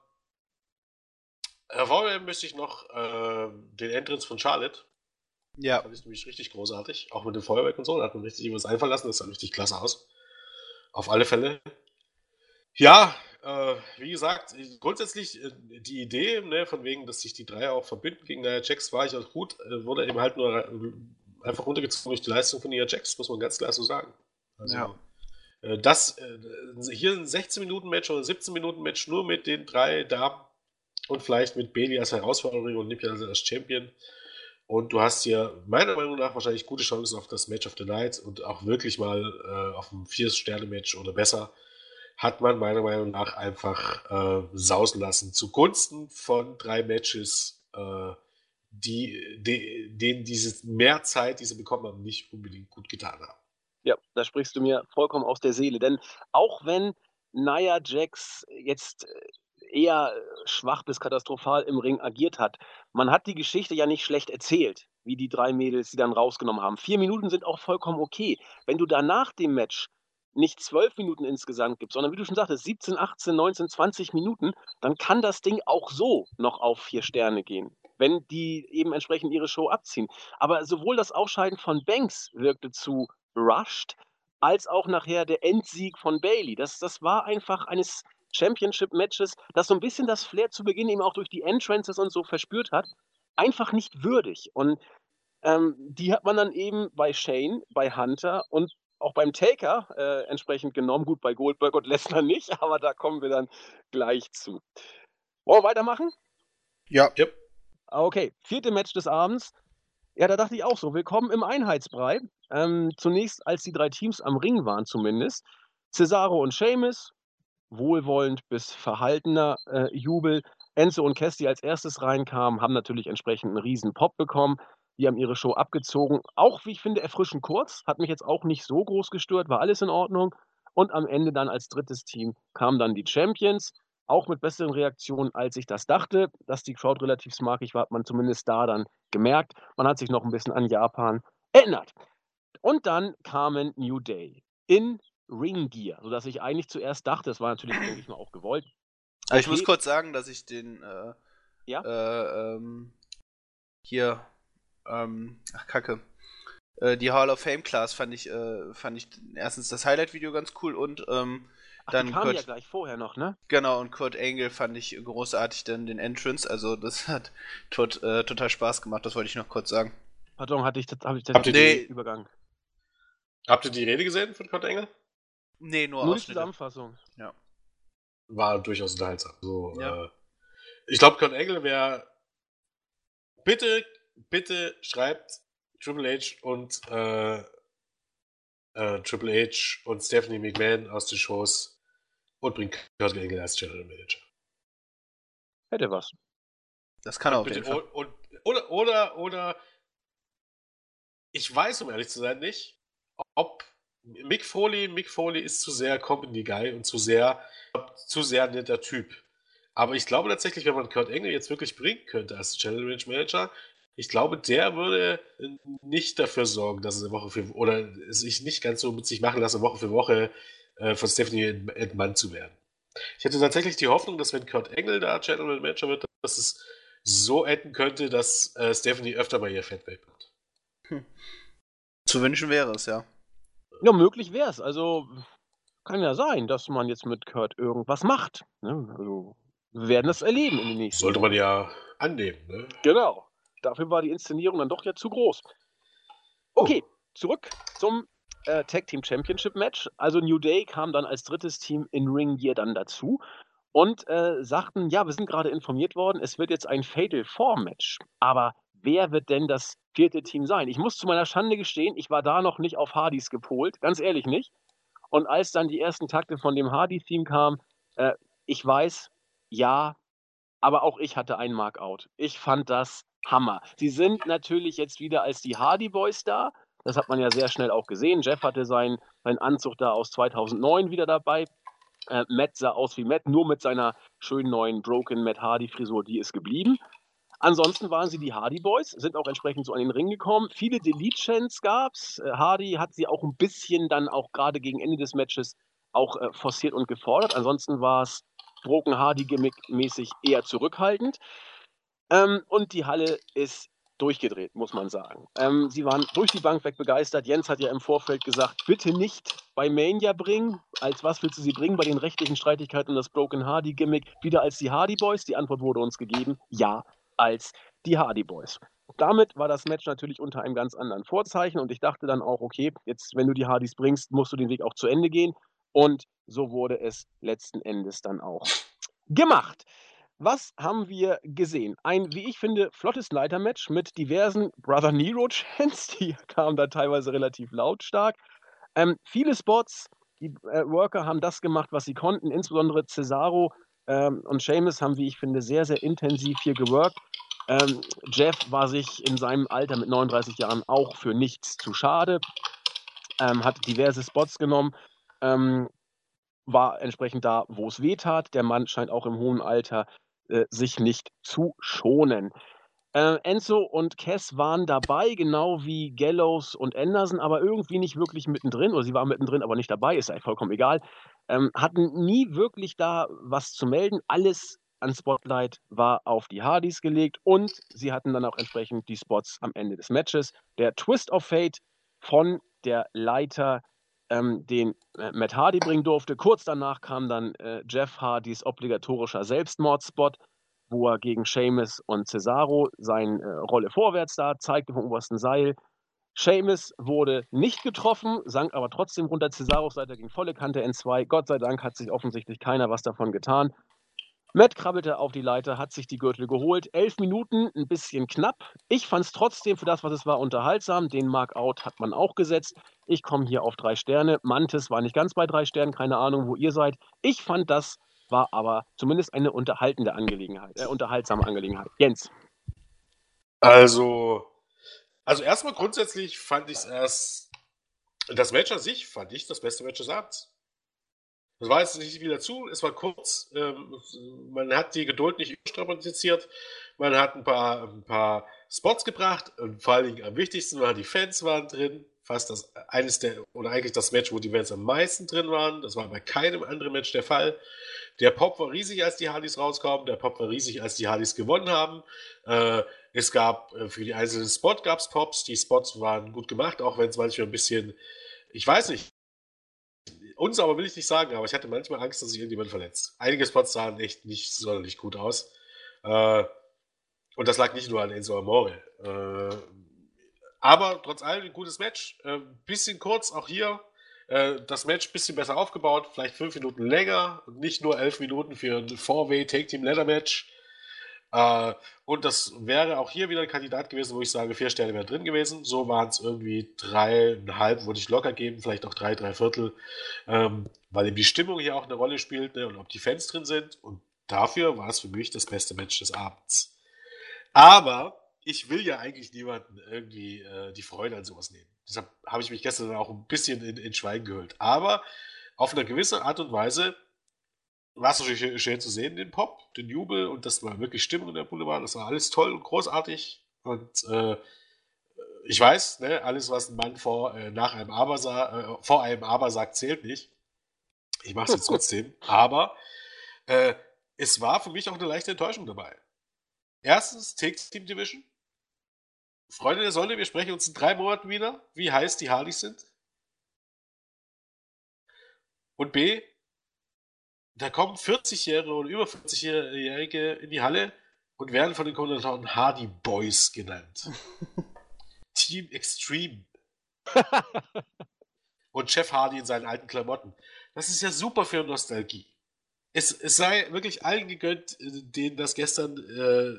Hervorheben müsste ich noch äh, den Entrance von Charlotte. Ja. Fand ich nämlich richtig großartig. Auch mit dem Feuerwerk und so. Da hat man richtig was einfallen lassen. Das sah richtig klasse aus. Auf alle Fälle. Ja, äh, wie gesagt, grundsätzlich äh, die Idee, ne, von wegen, dass sich die drei auch verbinden gegen Nia Jax, war ich auch gut. Äh, wurde eben halt nur äh, einfach runtergezogen durch die Leistung von Nia Jax, muss man ganz klar so sagen. Also, ja. Äh, das, äh, hier ein 16-Minuten-Match oder 17-Minuten-Match nur mit den drei Damen und vielleicht mit Bailey als Herausforderin und Nippia als Champion. Und du hast hier meiner Meinung nach wahrscheinlich gute Chancen auf das Match of the Night und auch wirklich mal äh, auf ein Vier-Sterne-Match oder besser. hat man meiner Meinung nach einfach äh, sausen lassen. Zugunsten von drei Matches, äh, die, die, denen diese mehr Zeit, die sie bekommen haben, nicht unbedingt gut getan haben. Ja, da sprichst du mir vollkommen aus der Seele. Denn auch wenn Nia Jax jetzt äh, eher schwach bis katastrophal im Ring agiert hat, man hat die Geschichte ja nicht schlecht erzählt, wie die drei Mädels, die dann rausgenommen haben. Vier Minuten sind auch vollkommen okay. Wenn du da nach dem Match nicht zwölf Minuten insgesamt gibst, sondern wie du schon sagtest, 17, 18, 19, 20 Minuten, dann kann das Ding auch so noch auf vier Sterne gehen, wenn die eben entsprechend ihre Show abziehen. Aber sowohl das Ausscheiden von Banks wirkte zu rushed, als auch nachher der Endsieg von Bailey. Das, das war einfach eines Championship-Matches, das so ein bisschen das Flair zu Beginn eben auch durch die Entrances und so verspürt hat, einfach nicht würdig. Und ähm, die hat man dann eben bei Shane, bei Hunter und auch beim Taker äh, entsprechend genommen. Gut, bei Goldberg und Lesnar nicht, [laughs] aber da kommen wir dann gleich zu. Wollen wir weitermachen? Ja. Yep. Ah, okay, vierte Match des Abends. Ja, da dachte ich auch so, willkommen im Einheitsbrei. Ähm, zunächst, als die drei Teams am Ring waren zumindest, Cesaro und Sheamus, wohlwollend bis verhaltener äh, Jubel. Enzo und die als erstes reinkamen, haben natürlich entsprechend einen riesen Pop bekommen. Die haben ihre Show abgezogen. Auch, wie ich finde, erfrischend kurz. Hat mich jetzt auch nicht so groß gestört, war alles in Ordnung. Und am Ende dann als drittes Team kamen dann die Champions. Auch mit besseren Reaktionen, als ich das dachte. Dass die Crowd relativ smarkig war, hat man zumindest da dann gemerkt. Man hat sich noch ein bisschen an Japan erinnert. Und dann kamen New Day in Ring Gear, sodass ich eigentlich zuerst dachte, das war natürlich, [clears throat] denke ich mal, auch gewollt. Okay. Ich muss kurz sagen, dass ich den äh, ja? äh, ähm, hier ähm, ach Kacke. Äh, die Hall of Fame Class fand ich, äh, fand ich erstens das Highlight-Video ganz cool und ähm, ach, dann. Die kam Kurt, ja gleich vorher noch, ne? Genau, und Kurt Angle fand ich großartig dann den Entrance. Also das [laughs] hat tot, äh, total Spaß gemacht, das wollte ich noch kurz sagen. Pardon, hatte ich, hab ich das nee. Übergang. Habt ihr die Rede gesehen von Kurt Angle? Nee, nur, nur die Zusammenfassung. Ja. War durchaus unterhaltsam. So, ja. äh, ich glaube, Kurt Angle wäre. Bitte bitte schreibt Triple H und äh, äh, Triple H und Stephanie McMahon aus den Shows und bringt Kurt Angle als General Manager. Hätte was. Das kann er auf jeden Fall. Und, oder, oder, oder ich weiß, um ehrlich zu sein, nicht, ob Mick Foley, Mick Foley ist zu sehr Company Guy und zu sehr, zu sehr netter Typ. Aber ich glaube tatsächlich, wenn man Kurt Angle jetzt wirklich bringen könnte als General Manager, ich glaube, der würde nicht dafür sorgen, dass es Woche für oder sich nicht ganz so mit sich machen lassen, Woche für Woche äh, von Stephanie entmannt zu werden. Ich hätte tatsächlich die Hoffnung, dass wenn Kurt Engel da General Manager wird, dass es so enden könnte, dass äh, Stephanie öfter mal ihr Fett wegbringt. Hm. Zu wünschen wäre es, ja. Ja, möglich wäre es. Also kann ja sein, dass man jetzt mit Kurt irgendwas macht. Ne? Also, wir werden das erleben in den nächsten Sollte man ja annehmen, ne? Genau. Dafür war die Inszenierung dann doch ja zu groß. Okay, zurück zum äh, Tag Team Championship Match. Also New Day kam dann als drittes Team in Ring Gear dann dazu und äh, sagten, ja, wir sind gerade informiert worden, es wird jetzt ein Fatal Four Match. Aber wer wird denn das vierte Team sein? Ich muss zu meiner Schande gestehen, ich war da noch nicht auf Hardys gepolt, ganz ehrlich nicht. Und als dann die ersten Takte von dem Hardy-Theme kamen, äh, ich weiß, ja, aber auch ich hatte einen Markout. Ich fand das Hammer. Sie sind natürlich jetzt wieder als die Hardy Boys da. Das hat man ja sehr schnell auch gesehen. Jeff hatte seinen, seinen Anzug da aus 2009 wieder dabei. Äh, Matt sah aus wie Matt, nur mit seiner schönen neuen Broken Matt Hardy Frisur, die ist geblieben. Ansonsten waren sie die Hardy Boys, sind auch entsprechend so an den Ring gekommen. Viele Delete-Chants gab es. Äh, Hardy hat sie auch ein bisschen dann auch gerade gegen Ende des Matches auch äh, forciert und gefordert. Ansonsten war es Broken Hardy Gimmick mäßig eher zurückhaltend. Ähm, und die Halle ist durchgedreht, muss man sagen. Ähm, sie waren durch die Bank weg begeistert. Jens hat ja im Vorfeld gesagt, bitte nicht bei Mania bringen. Als was willst du sie bringen bei den rechtlichen Streitigkeiten um das Broken Hardy Gimmick? Wieder als die Hardy Boys? Die Antwort wurde uns gegeben, ja, als die Hardy Boys. Damit war das Match natürlich unter einem ganz anderen Vorzeichen und ich dachte dann auch, okay, jetzt, wenn du die Hardys bringst, musst du den Weg auch zu Ende gehen. Und so wurde es letzten Endes dann auch gemacht. Was haben wir gesehen? Ein, wie ich finde, flottes Leitermatch mit diversen Brother Nero-Chants, [laughs] die kamen da teilweise relativ lautstark. Ähm, viele Spots, Die äh, Worker haben das gemacht, was sie konnten. Insbesondere Cesaro ähm, und Seamus haben, wie ich finde, sehr, sehr intensiv hier geworkt. Ähm, Jeff war sich in seinem Alter mit 39 Jahren auch für nichts zu schade, ähm, hat diverse Spots genommen, ähm, war entsprechend da, wo es weh tat. Der Mann scheint auch im hohen Alter äh, sich nicht zu schonen. Äh, Enzo und Cass waren dabei, genau wie Gallows und Anderson, aber irgendwie nicht wirklich mittendrin, oder sie waren mittendrin, aber nicht dabei, ist eigentlich vollkommen egal. Ähm, hatten nie wirklich da was zu melden. Alles an Spotlight war auf die Hardys gelegt und sie hatten dann auch entsprechend die Spots am Ende des Matches. Der Twist of Fate von der Leiter, ähm, den äh, Matt Hardy bringen durfte. Kurz danach kam dann äh, Jeff Hardys obligatorischer Selbstmordspot, wo er gegen Seamus und Cesaro seine äh, Rolle vorwärts da zeigte vom obersten Seil. Seamus wurde nicht getroffen, sank aber trotzdem runter. Cesaros Seite ging volle Kante N2. Gott sei Dank hat sich offensichtlich keiner was davon getan. Matt krabbelte auf die Leiter, hat sich die Gürtel geholt. Elf Minuten, ein bisschen knapp. Ich fand es trotzdem für das, was es war, unterhaltsam. Den Markout hat man auch gesetzt. Ich komme hier auf drei Sterne. Mantis war nicht ganz bei drei Sternen, keine Ahnung, wo ihr seid. Ich fand, das war aber zumindest eine unterhaltende Angelegenheit, äh, unterhaltsame Angelegenheit. Jens. Also, also erstmal grundsätzlich fand ich es erst, das Match an sich fand ich das beste Match des Abends. Das war jetzt nicht wieder zu, es war kurz, ähm, man hat die Geduld nicht überstrapaziert, man hat ein paar, ein paar Spots gebracht und vor allen Dingen am wichtigsten waren die Fans waren drin, fast das eines der, oder eigentlich das Match, wo die Fans am meisten drin waren, das war bei keinem anderen Match der Fall. Der Pop war riesig, als die Hardys rauskamen, der Pop war riesig, als die Hardys gewonnen haben. Äh, es gab äh, für die einzelnen Spots gab's Pops, die Spots waren gut gemacht, auch wenn es manchmal ein bisschen, ich weiß nicht, uns aber will ich nicht sagen, aber ich hatte manchmal Angst, dass sich irgendjemand verletzt. Einige Spots sahen echt nicht sonderlich gut aus. Äh, und das lag nicht nur an Enzo Amore. Äh, aber trotz allem ein gutes Match. Bisschen kurz, auch hier. Das Match ein bisschen besser aufgebaut, vielleicht fünf Minuten länger nicht nur elf Minuten für ein Four-Way Take-Team Ladder Match. Äh, und das wäre auch hier wieder ein Kandidat gewesen, wo ich sage, vier Sterne wäre drin gewesen. So waren es irgendwie dreieinhalb, würde ich locker geben, vielleicht auch drei, drei Viertel, ähm, weil eben die Stimmung hier auch eine Rolle spielt ne, und ob die Fans drin sind. Und dafür war es für mich das beste Match des Abends. Aber ich will ja eigentlich niemanden irgendwie äh, die Freude an sowas nehmen. Deshalb habe ich mich gestern auch ein bisschen in, in Schweigen gehüllt. Aber auf eine gewisse Art und Weise war es natürlich schön zu sehen, den Pop, den Jubel und das war wirklich Stimmung in der Boulevard. Das war alles toll und großartig. Und äh, ich weiß, ne, alles, was ein Mann vor, äh, nach einem Aber äh, vor einem Aber sagt, zählt nicht. Ich mache es jetzt trotzdem. [laughs] Aber äh, es war für mich auch eine leichte Enttäuschung dabei. Erstens, Take Team Division. Freunde der Sonne, wir sprechen uns in drei Monaten wieder, wie heiß die Hardys sind. Und B, da kommen 40-Jährige oder über 40-Jährige in die Halle und werden von den Kommentatoren Hardy Boys genannt. [laughs] Team Extreme. und Chef Hardy in seinen alten Klamotten. Das ist ja super für Nostalgie. Es, es sei wirklich allen gegönnt, denen das gestern äh,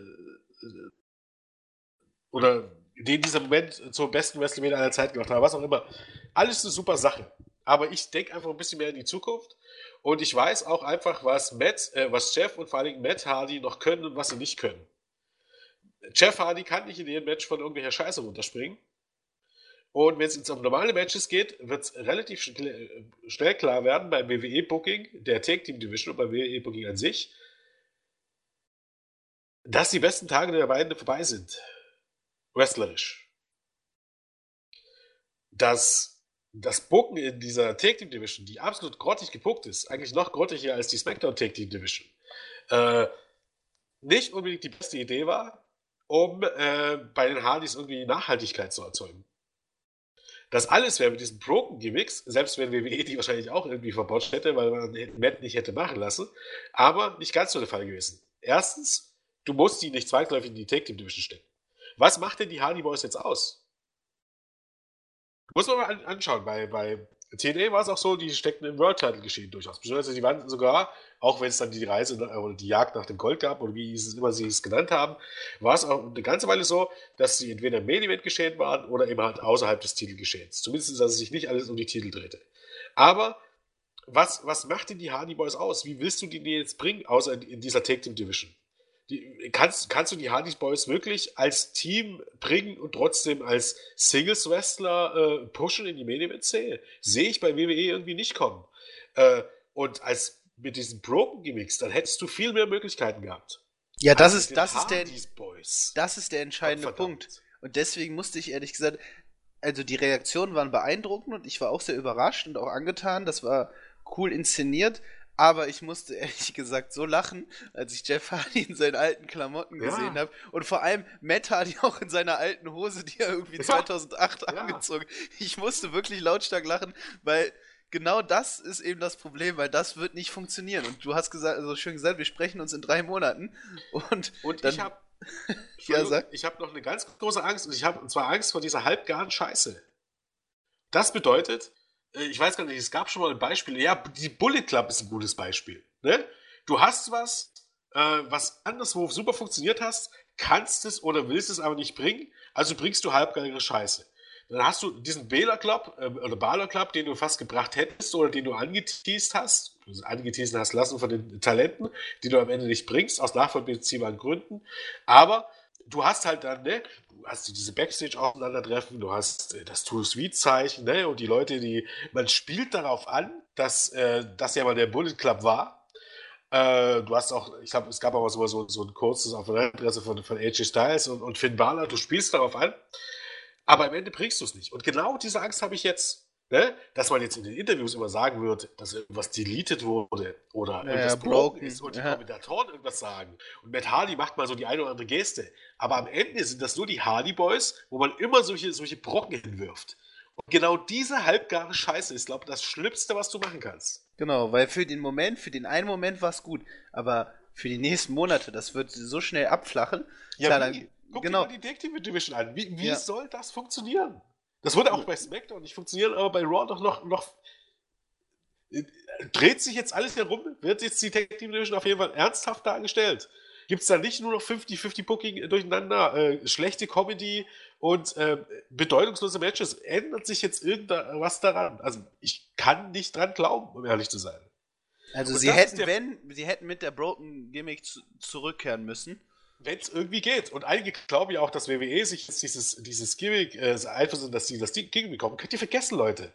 oder denen dieser Moment zum besten WrestleMania aller Zeit gemacht hat, was auch immer. Alles eine super Sache. Aber ich denke einfach ein bisschen mehr in die Zukunft und ich weiß auch einfach, was Matt, äh, was Jeff und vor Dingen Matt Hardy noch können und was sie nicht können. Jeff Hardy kann nicht in jedem Match von irgendwelcher Scheiße runterspringen. Und wenn es jetzt um normale Matches geht, wird es relativ schnell, äh, schnell klar werden beim WWE-Booking, der Take Team Division und beim WWE-Booking an sich, dass die besten Tage der beiden vorbei sind. Wrestlerisch. Dass das Booken in dieser Take Team Division, die absolut grottig gepuckt ist, eigentlich noch grottiger als die SmackDown Take Team Division, äh, nicht unbedingt die beste Idee war, um äh, bei den Hardys irgendwie Nachhaltigkeit zu erzeugen. Das alles wäre mit diesen Broken Gimmicks, selbst wenn WWE die wahrscheinlich auch irgendwie verbotscht hätte, weil man Matt nicht hätte machen lassen, aber nicht ganz so der Fall gewesen. Erstens, du musst die nicht zwangsläufig in die Take Team Division stecken. Was macht denn die Hardy Boys jetzt aus? Muss man mal anschauen. Bei, bei TNA war es auch so, die steckten im World Title Geschehen durchaus. Beziehungsweise die waren sogar, auch wenn es dann die Reise oder die Jagd nach dem Gold gab, oder wie es immer sie es genannt haben, war es auch eine ganze Weile so, dass sie entweder im Main Event geschehen waren oder eben halt außerhalb des Titelgeschehens. Zumindest, dass es sich nicht alles um die Titel drehte. Aber was, was macht denn die Hardy Boys aus? Wie willst du die jetzt bringen, außer in dieser Take Team Division? Die, kannst, kannst du die Hardy Boys wirklich als Team bringen und trotzdem als Singles-Wrestler äh, pushen in die Main Sehe ich bei WWE irgendwie nicht kommen. Äh, und als mit diesen Broken Gimmicks, dann hättest du viel mehr Möglichkeiten gehabt. Ja, das ist, das ist der, Boys. das ist der entscheidende Punkt. Und deswegen musste ich ehrlich gesagt, also die Reaktionen waren beeindruckend und ich war auch sehr überrascht und auch angetan. Das war cool inszeniert. Aber ich musste ehrlich gesagt so lachen, als ich Jeff Hardy in seinen alten Klamotten ja. gesehen habe. Und vor allem Matt Hardy auch in seiner alten Hose, die er irgendwie 2008 ja. angezogen Ich musste wirklich lautstark lachen, weil genau das ist eben das Problem, weil das wird nicht funktionieren. Und du hast gesagt, also schön gesagt, wir sprechen uns in drei Monaten. Und, und dann, [laughs] ich habe ja, ich habe noch eine ganz große Angst und ich habe und zwar Angst vor dieser halbgaren Scheiße. Das bedeutet, ich weiß gar nicht, es gab schon mal ein Beispiel. Ja, die Bullet Club ist ein gutes Beispiel. Ne? Du hast was, äh, was anderswo super funktioniert hast, kannst es oder willst es aber nicht bringen, also bringst du halbgare Scheiße. Dann hast du diesen Bela Club äh, oder Baler Club, den du fast gebracht hättest oder den du angeteased hast, also angeteased hast lassen von den Talenten, die du am Ende nicht bringst, aus nachvollziehbaren Gründen. Aber du hast halt dann, ne, du hast diese Backstage-Aufeinandertreffen, du hast äh, das Too Sweet-Zeichen, ne, und die Leute, die, man spielt darauf an, dass äh, das ja mal der Bullet Club war. Äh, du hast auch, ich glaube, es gab aber so, so, ein kurzes Aufeinanderdresse von, von AJ Styles und, und Finn Balor, du spielst darauf an, aber am Ende bringst du es nicht. Und genau diese Angst habe ich jetzt, ne? dass man jetzt in den Interviews immer sagen wird, dass irgendwas deleted wurde oder ja, irgendwas broken ist und die ja. Kommentatoren irgendwas sagen. Und Matt Hardy macht mal so die eine oder andere Geste. Aber am Ende sind das nur die Hardy Boys, wo man immer solche, solche Brocken hinwirft. Und genau diese halbgare Scheiße ist, glaube ich, das Schlimmste, was du machen kannst. Genau, weil für den Moment, für den einen Moment war es gut, aber für die nächsten Monate, das wird so schnell abflachen. Ja, Klar, dann, Guck genau. dir mal die Detective Division an. Wie, wie ja. soll das funktionieren? Das würde auch bei SmackDown nicht funktionieren, aber bei Raw doch noch, noch äh, dreht sich jetzt alles herum? Wird jetzt die Detective Division auf jeden Fall ernsthaft dargestellt? Gibt es da nicht nur noch 50-50 Booking durcheinander, äh, schlechte Comedy und äh, bedeutungslose Matches? Ändert sich jetzt irgendwas daran? Also ich kann nicht dran glauben, um ehrlich zu sein. Also und sie hätten, wenn, sie hätten mit der Broken Gimmick zu zurückkehren müssen wenn es irgendwie geht. Und einige glauben ja auch, dass WWE sich dieses, dieses Gimmick äh, einversuchen, dass sie das Gimmick bekommen. Könnt ihr vergessen, Leute.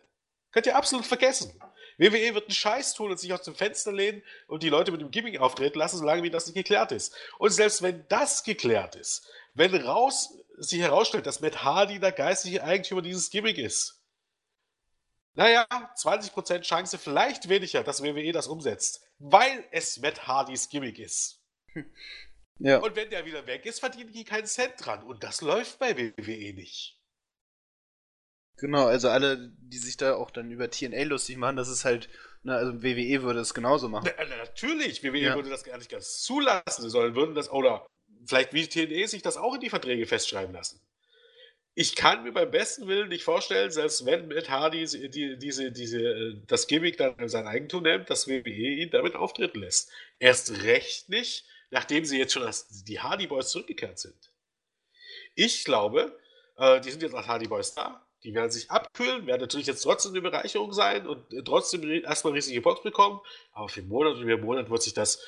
Könnt ihr absolut vergessen. WWE wird einen Scheiß tun und sich aus dem Fenster lehnen und die Leute mit dem Gimmick auftreten lassen, solange wie das nicht geklärt ist. Und selbst wenn das geklärt ist, wenn raus sich herausstellt, dass Matt Hardy der geistige Eigentümer dieses Gimmick ist, naja, 20% Chance, vielleicht weniger, dass WWE das umsetzt, weil es Matt Hardys Gimmick ist. [laughs] Ja. Und wenn der wieder weg ist, verdienen die keinen Cent dran. Und das läuft bei WWE nicht. Genau, also alle, die sich da auch dann über TNA lustig machen, das ist halt, na, also WWE würde es genauso machen. Na, natürlich, WWE ja. würde das gar nicht ganz zulassen, sondern würden das, oder vielleicht wie TNA sich das auch in die Verträge festschreiben lassen. Ich kann mir beim besten Willen nicht vorstellen, selbst wenn Matt Hardy die, diese, diese, das Gimmick dann in sein Eigentum nimmt, dass WWE ihn damit auftreten lässt. Erst recht nicht, nachdem sie jetzt schon als die Hardy Boys zurückgekehrt sind. Ich glaube, äh, die sind jetzt als Hardy Boys da. Die werden sich abkühlen, werden natürlich jetzt trotzdem eine Bereicherung sein und äh, trotzdem erstmal riesige Box bekommen. Aber für Monat und für Monat wird sich das,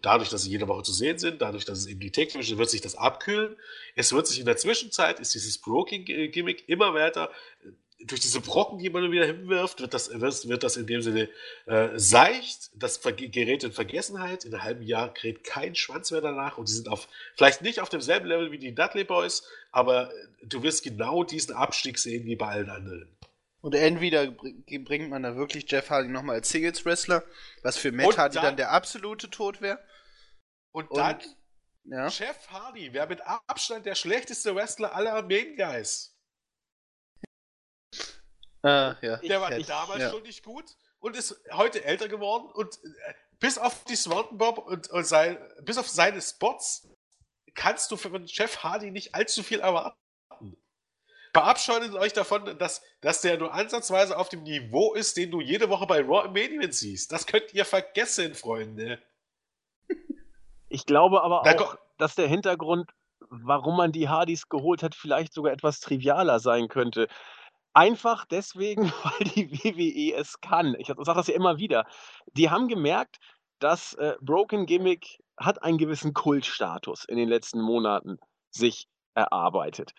dadurch, dass sie jede Woche zu sehen sind, dadurch, dass es eben die technische, wird sich das abkühlen. Es wird sich in der Zwischenzeit, ist dieses Broking-Gimmick immer weiter durch diese Brocken, die man wieder hinwirft, wird das, wird das in dem Sinne äh, seicht, das gerät in Vergessenheit. In einem halben Jahr kräht kein Schwanz mehr danach und die sind auf, vielleicht nicht auf demselben Level wie die Dudley Boys, aber du wirst genau diesen Abstieg sehen wie bei allen anderen. Und entweder bringt man da wirklich Jeff Hardy nochmal als Singles-Wrestler, was für Matt Hardy dann, dann, der absolute Tod wäre. Und, und dann ja. Jeff Hardy wäre mit Abstand der schlechteste Wrestler aller Main Guys. Ah, ja. Der war ich, damals ja. schon nicht gut und ist heute älter geworden und äh, bis auf die Swanton Bob und, und sein, bis auf seine Spots kannst du von Jeff Hardy nicht allzu viel erwarten. Verabscheutet euch davon, dass, dass der nur ansatzweise auf dem Niveau ist, den du jede Woche bei Raw im Main Event siehst. Das könnt ihr vergessen, Freunde. Ich glaube aber auch, dass der Hintergrund, warum man die Hardys geholt hat, vielleicht sogar etwas trivialer sein könnte. Einfach deswegen, [laughs] weil die WWE es kann. Ich sage das ja immer wieder. Die haben gemerkt, das, äh, Broken Gimmick hat einen gewissen Kultstatus in den letzten Monaten sich erarbeitet.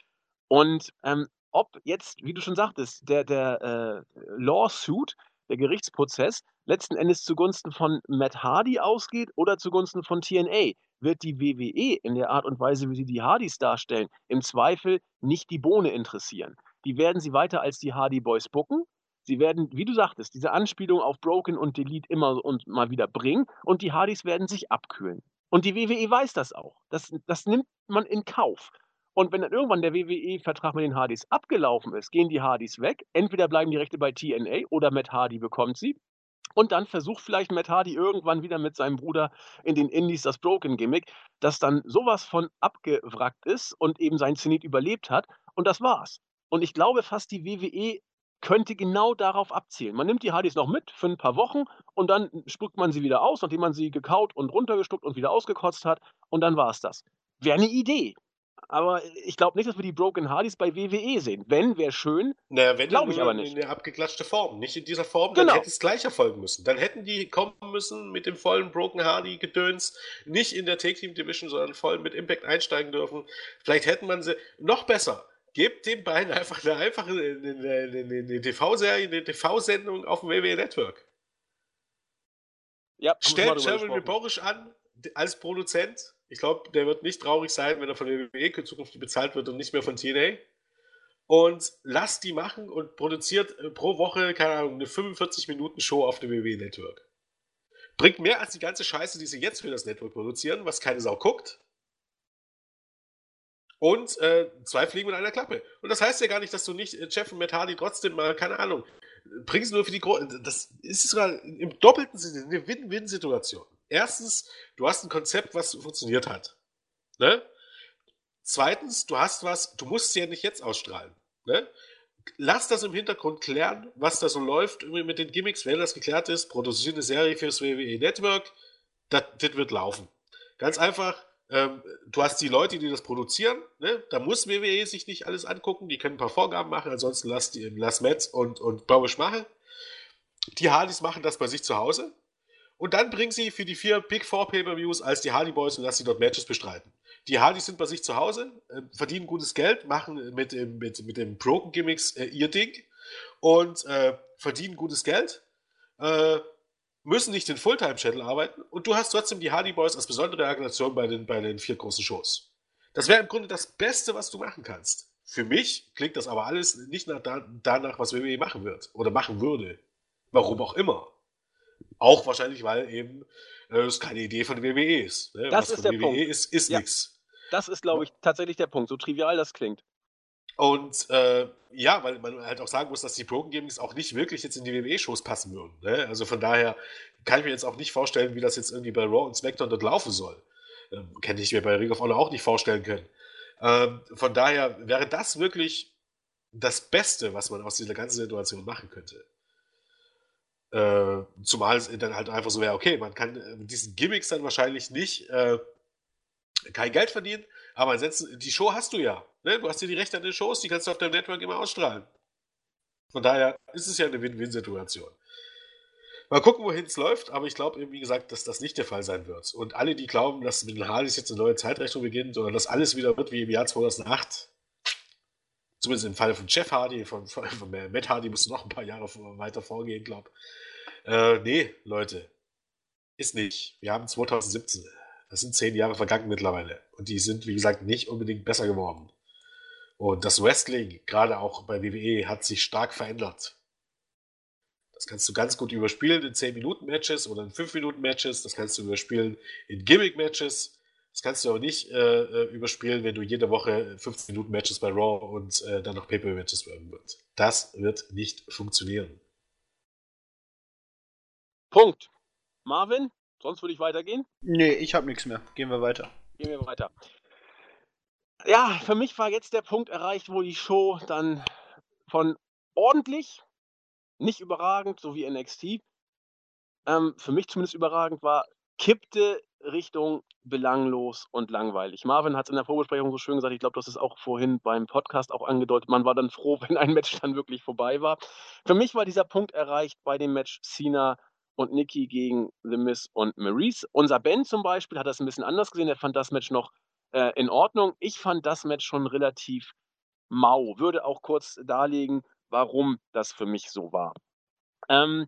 Und, ähm, ob jetzt, wie du schon sagtest, der der, äh, Lawsuit, der Gerichtsprozess letzten Endes zugunsten von Matt Hardy ausgeht oder zugunsten von TNA, wird die WWE in der Art und Weise, wie sie die Hardys darstellen, im Zweifel nicht die Bohne interessieren. Die werden sie weiter als die Hardy Boys booken. Sie werden, wie du sagtest, diese Anspielung auf Broken und Delete immer und mal wieder bringen und die Hardys werden sich abkühlen. Und die WWE weiß das auch. Das das nimmt man in Kauf. Und wenn dann irgendwann der WWE-Vertrag mit den Hardys abgelaufen ist, gehen die Hardys weg. Entweder bleiben die Rechte bei TNA oder Matt Hardy bekommt sie. Und dann versucht vielleicht Matt Hardy irgendwann wieder mit seinem Bruder in den Indies das Broken-Gimmick, das dann sowas von abgewrackt ist und eben sein Zenit überlebt hat. Und das war's. Und ich glaube fast, die WWE könnte genau darauf abzielen. Man nimmt die Hardys noch mit für ein paar Wochen und dann spuckt man sie wieder aus, nachdem man sie gekaut und runtergestuckt und wieder ausgekotzt hat. Und dann war es das. Wäre eine Idee. Aber ich glaube nicht, dass wir die Broken Hardys bei WWE sehen. Wenn, wäre schön. Naja, wenn, glaube ich aber nicht. In der abgeklatschte Form. Nicht in dieser Form, dann genau. hätte es gleich erfolgen müssen. Dann hätten die kommen müssen mit dem vollen Broken Hardy-Gedöns. Nicht in der Take Team Division, sondern voll mit Impact einsteigen dürfen. Vielleicht hätte man sie noch besser gebt den beiden einfach eine einfache eine, TV-Serie, eine TV-Sendung auf dem WWE Network. Ja, Stellt Jeremy Borisch an als Produzent. Ich glaube, der wird nicht traurig sein, wenn er von der WWE zukünftig bezahlt wird und nicht mehr von TNA. Und lasst die machen und produziert äh, pro Woche, keine Ahnung, eine 45-Minuten-Show auf dem WWE Network. Bringt mehr als die ganze Scheiße, die sie jetzt für das Network produzieren, was keine Sau guckt. Und äh, zwei Fliegen mit einer Klappe. Und das heißt ja gar nicht, dass du nicht äh, Jeff und Matt Hardy trotzdem mal, keine Ahnung, bringst nur für die Gro Das ist sogar im doppelten Sinne eine Win-Win-Situation. Erstens, du hast ein Konzept, was funktioniert hat. Ne? Zweitens, du hast was, du musst es ja nicht jetzt ausstrahlen. Ne? Lass das im Hintergrund klären, was da so läuft mit den Gimmicks. Wenn das geklärt ist, produziere eine Serie fürs WWE Network. Das wird laufen. Ganz einfach, ähm, du hast die Leute, die das produzieren, ne? da muss WWE sich nicht alles angucken, die können ein paar Vorgaben machen, ansonsten lass, die, lass Metz und, und Bowish machen. Die Hardys machen das bei sich zu Hause und dann bringen sie für die vier Big Four Pay-Per-Views als die Hardy Boys und lass sie dort Matches bestreiten. Die Hardys sind bei sich zu Hause, äh, verdienen gutes Geld, machen mit, mit, mit dem Broken Gimmicks äh, ihr Ding und äh, verdienen gutes Geld. Müssen nicht den Fulltime-Channel arbeiten und du hast trotzdem die Hardy Boys als besondere Organisation bei den, bei den vier großen Shows. Das wäre im Grunde das Beste, was du machen kannst. Für mich klingt das aber alles nicht nach, danach, was WWE machen wird oder machen würde. Warum auch immer. Auch wahrscheinlich, weil eben äh, es keine Idee von WWE ist. Ne? Das was ist der WWE Punkt. ist, ist ja. nichts. Das ist, glaube ich, tatsächlich der Punkt, so trivial das klingt. Und äh, ja, weil man halt auch sagen muss, dass die Broken Games auch nicht wirklich jetzt in die WWE-Shows passen würden. Ne? Also von daher kann ich mir jetzt auch nicht vorstellen, wie das jetzt irgendwie bei Raw und SmackDown dort laufen soll. Ähm, Hätte ich mir bei Ring of Honor auch nicht vorstellen können. Ähm, von daher wäre das wirklich das Beste, was man aus dieser ganzen Situation machen könnte. Äh, zumal es dann halt einfach so wäre, okay, man kann mit diesen Gimmicks dann wahrscheinlich nicht äh, kein Geld verdienen, aber ansonsten, die Show hast du ja. Ne? Du hast ja die Rechte an den Shows, die kannst du auf deinem Network immer ausstrahlen. Von daher ist es ja eine Win-Win-Situation. Mal gucken, wohin es läuft, aber ich glaube, wie gesagt, dass das nicht der Fall sein wird. Und alle, die glauben, dass mit den Hardys jetzt eine neue Zeitrechnung beginnt oder dass alles wieder wird wie im Jahr 2008, zumindest im Falle von Jeff Hardy, von, von, von Matt Hardy musst du noch ein paar Jahre weiter vorgehen, glaube ich. Äh, nee, Leute, ist nicht. Wir haben 2017. Das sind zehn Jahre vergangen mittlerweile. Und die sind, wie gesagt, nicht unbedingt besser geworden. Und das Wrestling, gerade auch bei WWE, hat sich stark verändert. Das kannst du ganz gut überspielen in 10-Minuten-Matches oder in 5-Minuten-Matches. Das kannst du überspielen in Gimmick-Matches. Das kannst du aber nicht äh, äh überspielen, wenn du jede Woche 15-Minuten-Matches bei Raw und äh, dann noch Pay-Per-Matches werden wird. Das wird nicht funktionieren. Punkt. Marvin, Sonst würde ich weitergehen. Nee, ich habe nichts mehr. Gehen wir weiter. Gehen wir weiter. Ja, für mich war jetzt der Punkt erreicht, wo die Show dann von ordentlich, nicht überragend, so wie NXT, ähm, für mich zumindest überragend war, kippte Richtung belanglos und langweilig. Marvin hat es in der Vorbesprechung so schön gesagt, ich glaube, das ist auch vorhin beim Podcast auch angedeutet, man war dann froh, [laughs] wenn ein Match dann wirklich vorbei war. Für mich war dieser Punkt erreicht bei dem Match Cena und Nikki gegen The Miz und Maurice. Unser Ben zum Beispiel hat das ein bisschen anders gesehen, er fand das Match noch äh, in Ordnung. Ich fand das Match schon relativ mau, würde auch kurz darlegen, warum das für mich so war. Ähm,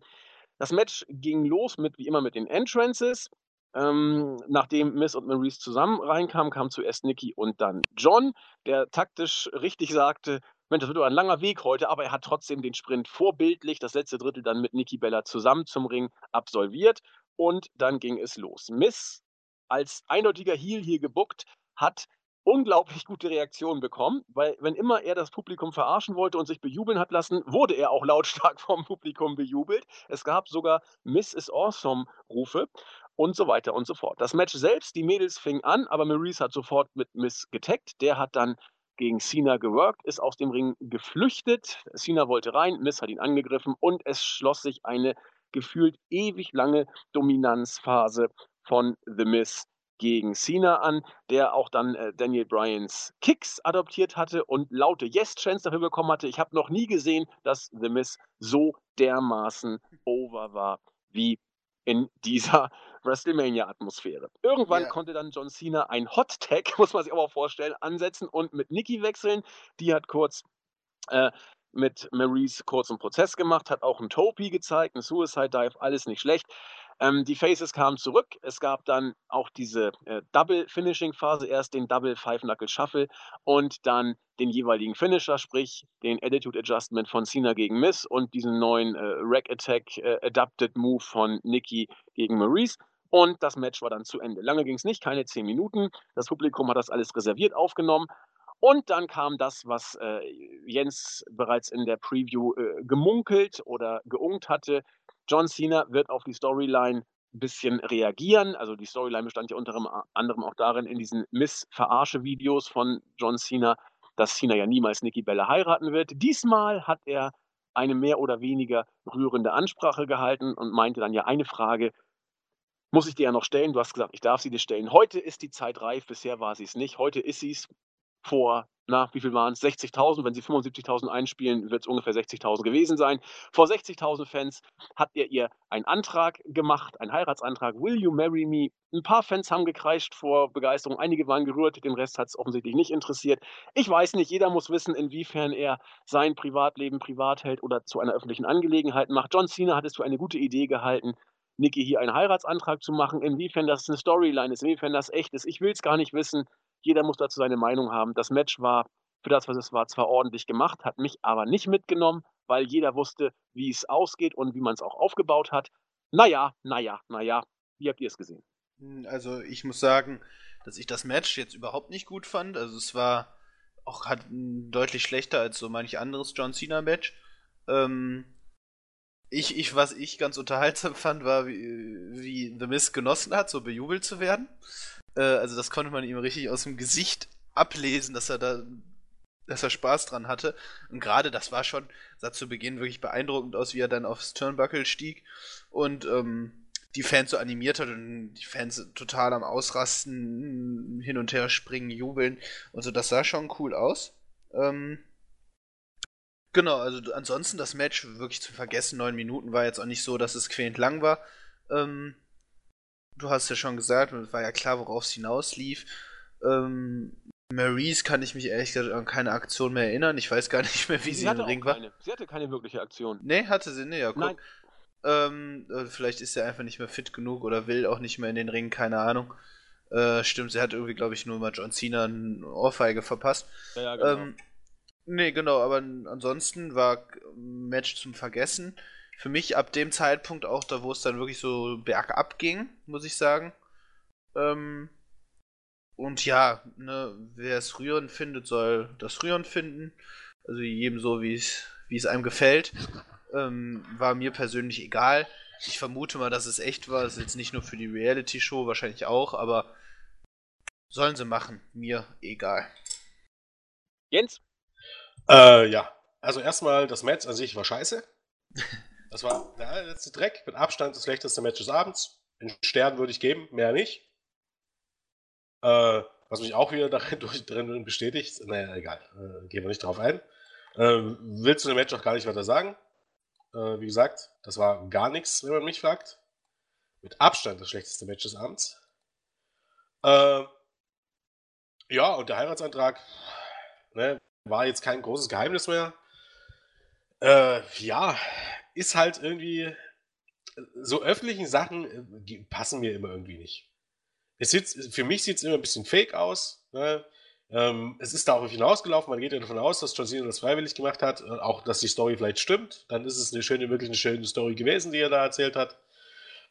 das Match ging los mit, wie immer, mit den Entrances. Ähm, nachdem Miss und Maurice zusammen reinkamen, kam zuerst Nikki und dann John, der taktisch richtig sagte, Mensch, das wird ein langer Weg heute, aber er hat trotzdem den Sprint vorbildlich, das letzte Drittel dann mit Nikki Bella zusammen zum Ring absolviert und dann ging es los. Miss als eindeutiger Heel hier gebuckt, hat unglaublich gute Reaktionen bekommen, weil wenn immer er das Publikum verarschen wollte und sich bejubeln hat lassen, wurde er auch [laughs] lautstark vom Publikum bejubelt. Es gab sogar Miss is Awesome Rufe und so weiter und so fort. Das Match selbst, die Mädels fingen an, aber Maurice hat sofort mit Miss getaggt. Der hat dann gegen Cena geworkt, ist aus dem Ring geflüchtet. Cena wollte rein, Miss hat ihn angegriffen und es schloss sich eine gefühlt ewig lange Dominanzphase von The Miss gegen Cena an, der auch dann äh, Daniel Bryans Kicks adoptiert hatte und laute Yes-Chants dafür bekommen hatte. Ich habe noch nie gesehen, dass The Miz so dermaßen over war wie in dieser [laughs] WrestleMania-Atmosphäre. Irgendwann yeah. konnte dann John Cena ein Hot Tag, [laughs] muss man sich aber auch vorstellen, ansetzen und mit Nikki wechseln. Die hat kurz äh, mit Maurice kurzen Prozess gemacht, hat auch einen Topi gezeigt, einen Suicide Dive, alles nicht schlecht. Ähm, die Faces kamen zurück. Es gab dann auch diese äh, Double-Finishing-Phase, erst den Double Five-Knuckle-Shuffle und dann den jeweiligen Finisher, sprich den Attitude Adjustment von Cena gegen Miss und diesen neuen äh, Rack Attack äh, Adapted Move von Nikki gegen Maurice. Und das Match war dann zu Ende. Lange ging es nicht, keine zehn Minuten. Das Publikum hat das alles reserviert aufgenommen. Und dann kam das, was äh, Jens bereits in der Preview äh, gemunkelt oder geungt hatte. John Cena wird auf die Storyline ein bisschen reagieren. Also die Storyline bestand ja unter anderem auch darin, in diesen Miss-Verarsche-Videos von John Cena, dass Cena ja niemals Nikki Bella heiraten wird. Diesmal hat er eine mehr oder weniger rührende Ansprache gehalten und meinte dann ja eine Frage, muss ich dir ja noch stellen. Du hast gesagt, ich darf sie dir stellen. Heute ist die Zeit reif, bisher war sie es nicht. Heute ist sie es vor, na, wie viel waren es? 60.000. Wenn sie 75.000 einspielen, wird es ungefähr 60.000 gewesen sein. Vor 60.000 Fans hat er ihr einen Antrag gemacht, einen Heiratsantrag. Will you marry me? Ein paar Fans haben gekreischt vor Begeisterung. Einige waren gerührt, den Rest hat es offensichtlich nicht interessiert. Ich weiß nicht, jeder muss wissen, inwiefern er sein Privatleben privat hält oder zu einer öffentlichen Angelegenheit macht. John Cena hat es für eine gute Idee gehalten, Niki hier einen Heiratsantrag zu machen. Inwiefern das eine Storyline ist, inwiefern das echt ist, ich will es gar nicht wissen. Jeder muss dazu seine Meinung haben. Das Match war für das, was es war, zwar ordentlich gemacht, hat mich aber nicht mitgenommen, weil jeder wusste, wie es ausgeht und wie man es auch aufgebaut hat. Naja, naja, naja. Wie habt ihr es gesehen? Hm, also ich muss sagen, dass ich das Match jetzt überhaupt nicht gut fand. Also es war auch hat deutlich schlechter als so manch anderes John Cena Match. Ähm, ich, ich, was ich ganz unterhaltsam fand, war, wie, wie The Miz genossen hat, so bejubelt zu werden. Äh, also das konnte man ihm richtig aus dem Gesicht ablesen, dass er da, dass er Spaß dran hatte. Und gerade das war schon, sah zu Beginn wirklich beeindruckend aus, wie er dann aufs Turnbuckle stieg und ähm, die Fans so animiert hat und die Fans total am Ausrasten, hin und her springen, jubeln und so. Das sah schon cool aus. Ähm, genau, also ansonsten das Match wirklich zu vergessen. Neun Minuten war jetzt auch nicht so, dass es quälend lang war. Ähm, du hast ja schon gesagt, es war ja klar, worauf es hinauslief. Ähm, Maurice kann ich mich ehrlich gesagt an keine Aktion mehr erinnern. Ich weiß gar [laughs] nicht mehr, wie sie, sie im Ring war. Sie hatte keine wirkliche Aktion. Nee, hatte sie, nee, ja, guck. Nein. Ähm, äh, vielleicht ist sie einfach nicht mehr fit genug oder will auch nicht mehr in den Ring, keine Ahnung. Äh, stimmt, sie hat irgendwie, glaube ich, nur mal John Cena eine Ohrfeige verpasst. Ja, ja genau. Ähm, nee, genau, aber ansonsten war Match zum Vergessen für mich ab dem Zeitpunkt auch da, wo es dann wirklich so bergab ging, muss ich sagen. Ähm, und ja, ne, wer es rührend findet, soll das rührend finden. Also jedem so, wie es einem gefällt. Ähm, war mir persönlich egal. Ich vermute mal, dass es echt war. Das ist jetzt nicht nur für die Reality-Show, wahrscheinlich auch, aber sollen sie machen. Mir egal. Jens? Äh, ja. Also erstmal, das Match an sich war scheiße. Das war der letzte Dreck, mit Abstand das schlechteste Match des Abends. Den Stern würde ich geben, mehr nicht. Äh, was mich auch wieder [laughs] darin, durch, drin bestätigt. Naja, egal. Äh, gehen wir nicht drauf ein. Ähm, will zu dem Match auch gar nicht weiter sagen. Äh, wie gesagt, das war gar nichts, wenn man mich fragt. Mit Abstand das schlechteste Match des Abends. Äh, ja, und der Heiratsantrag ne, war jetzt kein großes Geheimnis mehr. Äh, ja, ist halt irgendwie. So öffentlichen Sachen äh, passen mir immer irgendwie nicht. Es sieht, für mich sieht es immer ein bisschen fake aus. Ne? Ähm, es ist darauf hinausgelaufen, man geht ja davon aus, dass John Cena das freiwillig gemacht hat, äh, auch dass die Story vielleicht stimmt. Dann ist es eine schöne, wirklich eine schöne Story gewesen, die er da erzählt hat.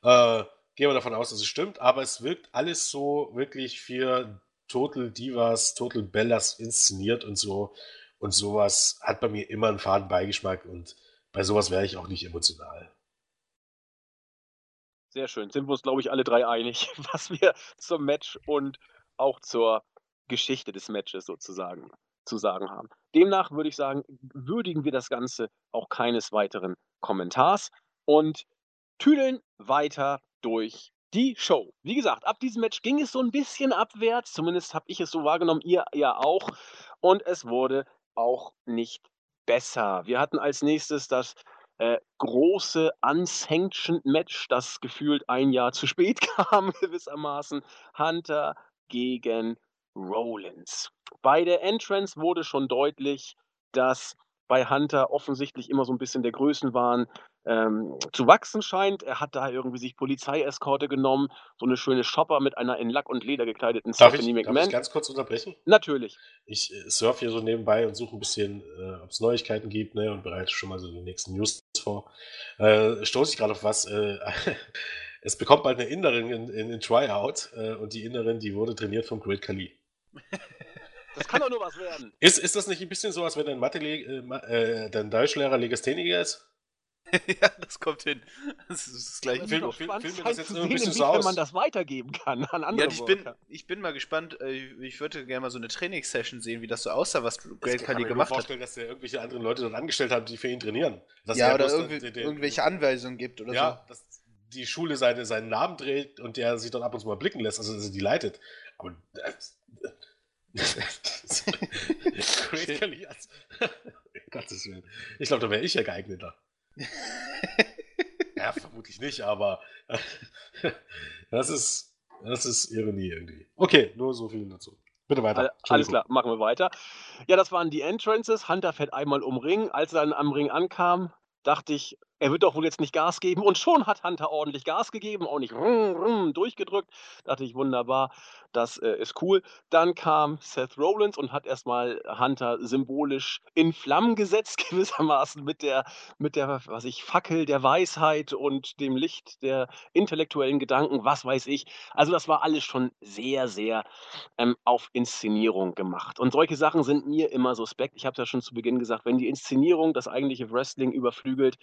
Äh, gehen wir davon aus, dass es stimmt, aber es wirkt alles so wirklich für Total Divas, Total Bellas inszeniert und so. Und sowas hat bei mir immer einen faden Beigeschmack und bei sowas wäre ich auch nicht emotional. Sehr schön. Sind wir uns, glaube ich, alle drei einig, [laughs] was wir zum Match und auch zur Geschichte des Matches sozusagen zu sagen haben. Demnach würde ich sagen, würdigen wir das Ganze auch keines weiteren Kommentars und tüdeln weiter durch die Show. Wie gesagt, ab diesem Match ging es so ein bisschen abwärts, zumindest habe ich es so wahrgenommen, ihr ja auch. Und es wurde auch nicht besser. Wir hatten als nächstes das äh, große Unsanctioned Match, das gefühlt ein Jahr zu spät [laughs] kam, gewissermaßen. Hunter gegen Rollins. Bei der Entrance wurde schon deutlich, dass bei Hunter offensichtlich immer so ein bisschen der Größenwahn ähm, zu wachsen scheint. Er hat da irgendwie sich Polizeieskorte genommen, so eine schöne Shopper mit einer in Lack und Leder gekleideten darf Stephanie ich, McMahon. Darf ich ganz kurz unterbrechen? Natürlich. Ich äh, surfe hier so nebenbei und suche ein bisschen, äh, ob es Neuigkeiten gibt ne, und bereite schon mal so die nächsten News vor. Äh, stoße ich gerade auf was. Äh, [laughs] es bekommt bald eine Innerin in, in, in Tryout äh, und die Innerin, die wurde trainiert vom Great Khali. [laughs] Das kann doch nur was werden. Ist, ist das nicht ein bisschen so, als wenn dein, Mathe äh, äh, dein Deutschlehrer Legastheniker ist? [laughs] ja, das kommt hin. Das ist das gleiche. Film, Film, Film das jetzt ein bisschen so aus. man das weitergeben kann an andere ja, ich bin, ich bin mal gespannt. Äh, ich würde gerne mal so eine Trainingssession sehen, wie das so aussah, was Great Khali gemacht hat. Ich kann mir vorstellen, dass er irgendwelche anderen Leute dort angestellt hat, die für ihn trainieren. Dass ja, oder irgendwie, den, den, irgendwelche Anweisungen gibt oder ja, so. dass die Schule seine, seinen Namen dreht und der sich dort ab und zu mal blicken lässt, also dass er die leitet. Aber äh, Great Khali als [laughs] Gottes Willen. Ich glaube, da wäre ich ja geeigneter. [laughs] ja, vermutlich nicht, aber [laughs] das ist, das ist Ironie irgendwie. Okay, nur so viel dazu. Bitte weiter. Alles klar, machen wir weiter. Ja, das waren die Entrances. Hunter fährt einmal um Ring. Als er dann am Ring ankam, dachte ich, er wird doch wohl jetzt nicht Gas geben. Und schon hat Hunter ordentlich Gas gegeben, auch nicht rum, rum, durchgedrückt. Dachte ich, wunderbar, das äh, ist cool. Dann kam Seth Rollins und hat erstmal Hunter symbolisch in Flammen gesetzt, [laughs] gewissermaßen mit der, mit der, was ich, Fackel der Weisheit und dem Licht der intellektuellen Gedanken, was weiß ich. Also das war alles schon sehr, sehr ähm, auf Inszenierung gemacht. Und solche Sachen sind mir immer suspekt. Ich habe es ja schon zu Beginn gesagt, wenn die Inszenierung das eigentliche Wrestling überflügelt,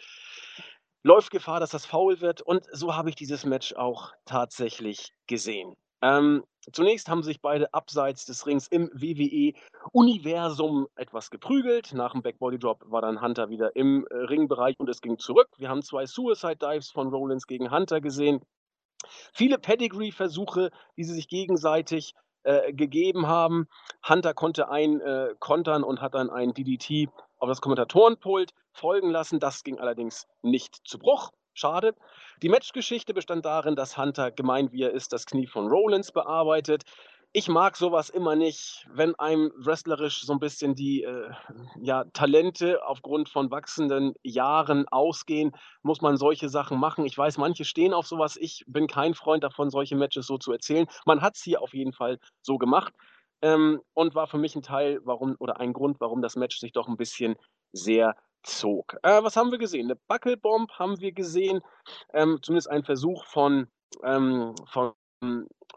läuft Gefahr, dass das faul wird. Und so habe ich dieses Match auch tatsächlich gesehen. Ähm, zunächst haben sich beide abseits des Rings im WWE-Universum etwas geprügelt. Nach dem Backbody Drop war dann Hunter wieder im äh, Ringbereich und es ging zurück. Wir haben zwei Suicide Dives von Rollins gegen Hunter gesehen. Viele Pedigree-Versuche, die sie sich gegenseitig äh, gegeben haben. Hunter konnte ein äh, kontern und hat dann ein DDT auf das Kommentatorenpult folgen lassen. Das ging allerdings nicht zu Bruch. Schade. Die Matchgeschichte bestand darin, dass Hunter, gemeint wie er ist, das Knie von Rollins bearbeitet. Ich mag sowas immer nicht, wenn einem wrestlerisch so ein bisschen die äh, ja, Talente aufgrund von wachsenden Jahren ausgehen, muss man solche Sachen machen. Ich weiß, manche stehen auf sowas. Ich bin kein Freund davon, solche Matches so zu erzählen. Man hat es hier auf jeden Fall so gemacht ähm, und war für mich ein Teil, warum oder ein Grund, warum das Match sich doch ein bisschen sehr zog. Äh, was haben wir gesehen? Eine Buckelbomb haben wir gesehen, ähm, zumindest ein Versuch von, ähm, von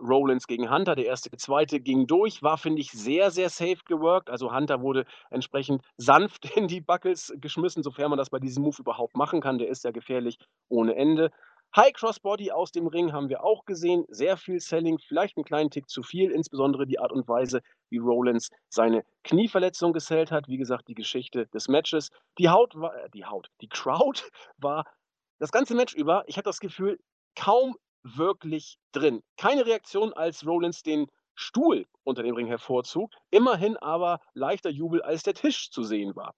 Rollins gegen Hunter. Der erste, der zweite ging durch, war, finde ich, sehr, sehr safe geworkt. Also Hunter wurde entsprechend sanft [laughs] in die Buckles geschmissen, sofern man das bei diesem Move überhaupt machen kann. Der ist ja gefährlich ohne Ende. High Crossbody aus dem Ring haben wir auch gesehen. Sehr viel Selling, vielleicht einen kleinen Tick zu viel, insbesondere die Art und Weise, wie Rollins seine Knieverletzung gesellt hat. Wie gesagt, die Geschichte des Matches. Die Haut war, äh, die Haut, die Crowd [laughs] war das ganze Match über, ich hatte das Gefühl, kaum wirklich drin. Keine Reaktion, als Rollins den Stuhl unter dem Ring hervorzog. Immerhin aber leichter Jubel, als der Tisch zu sehen war.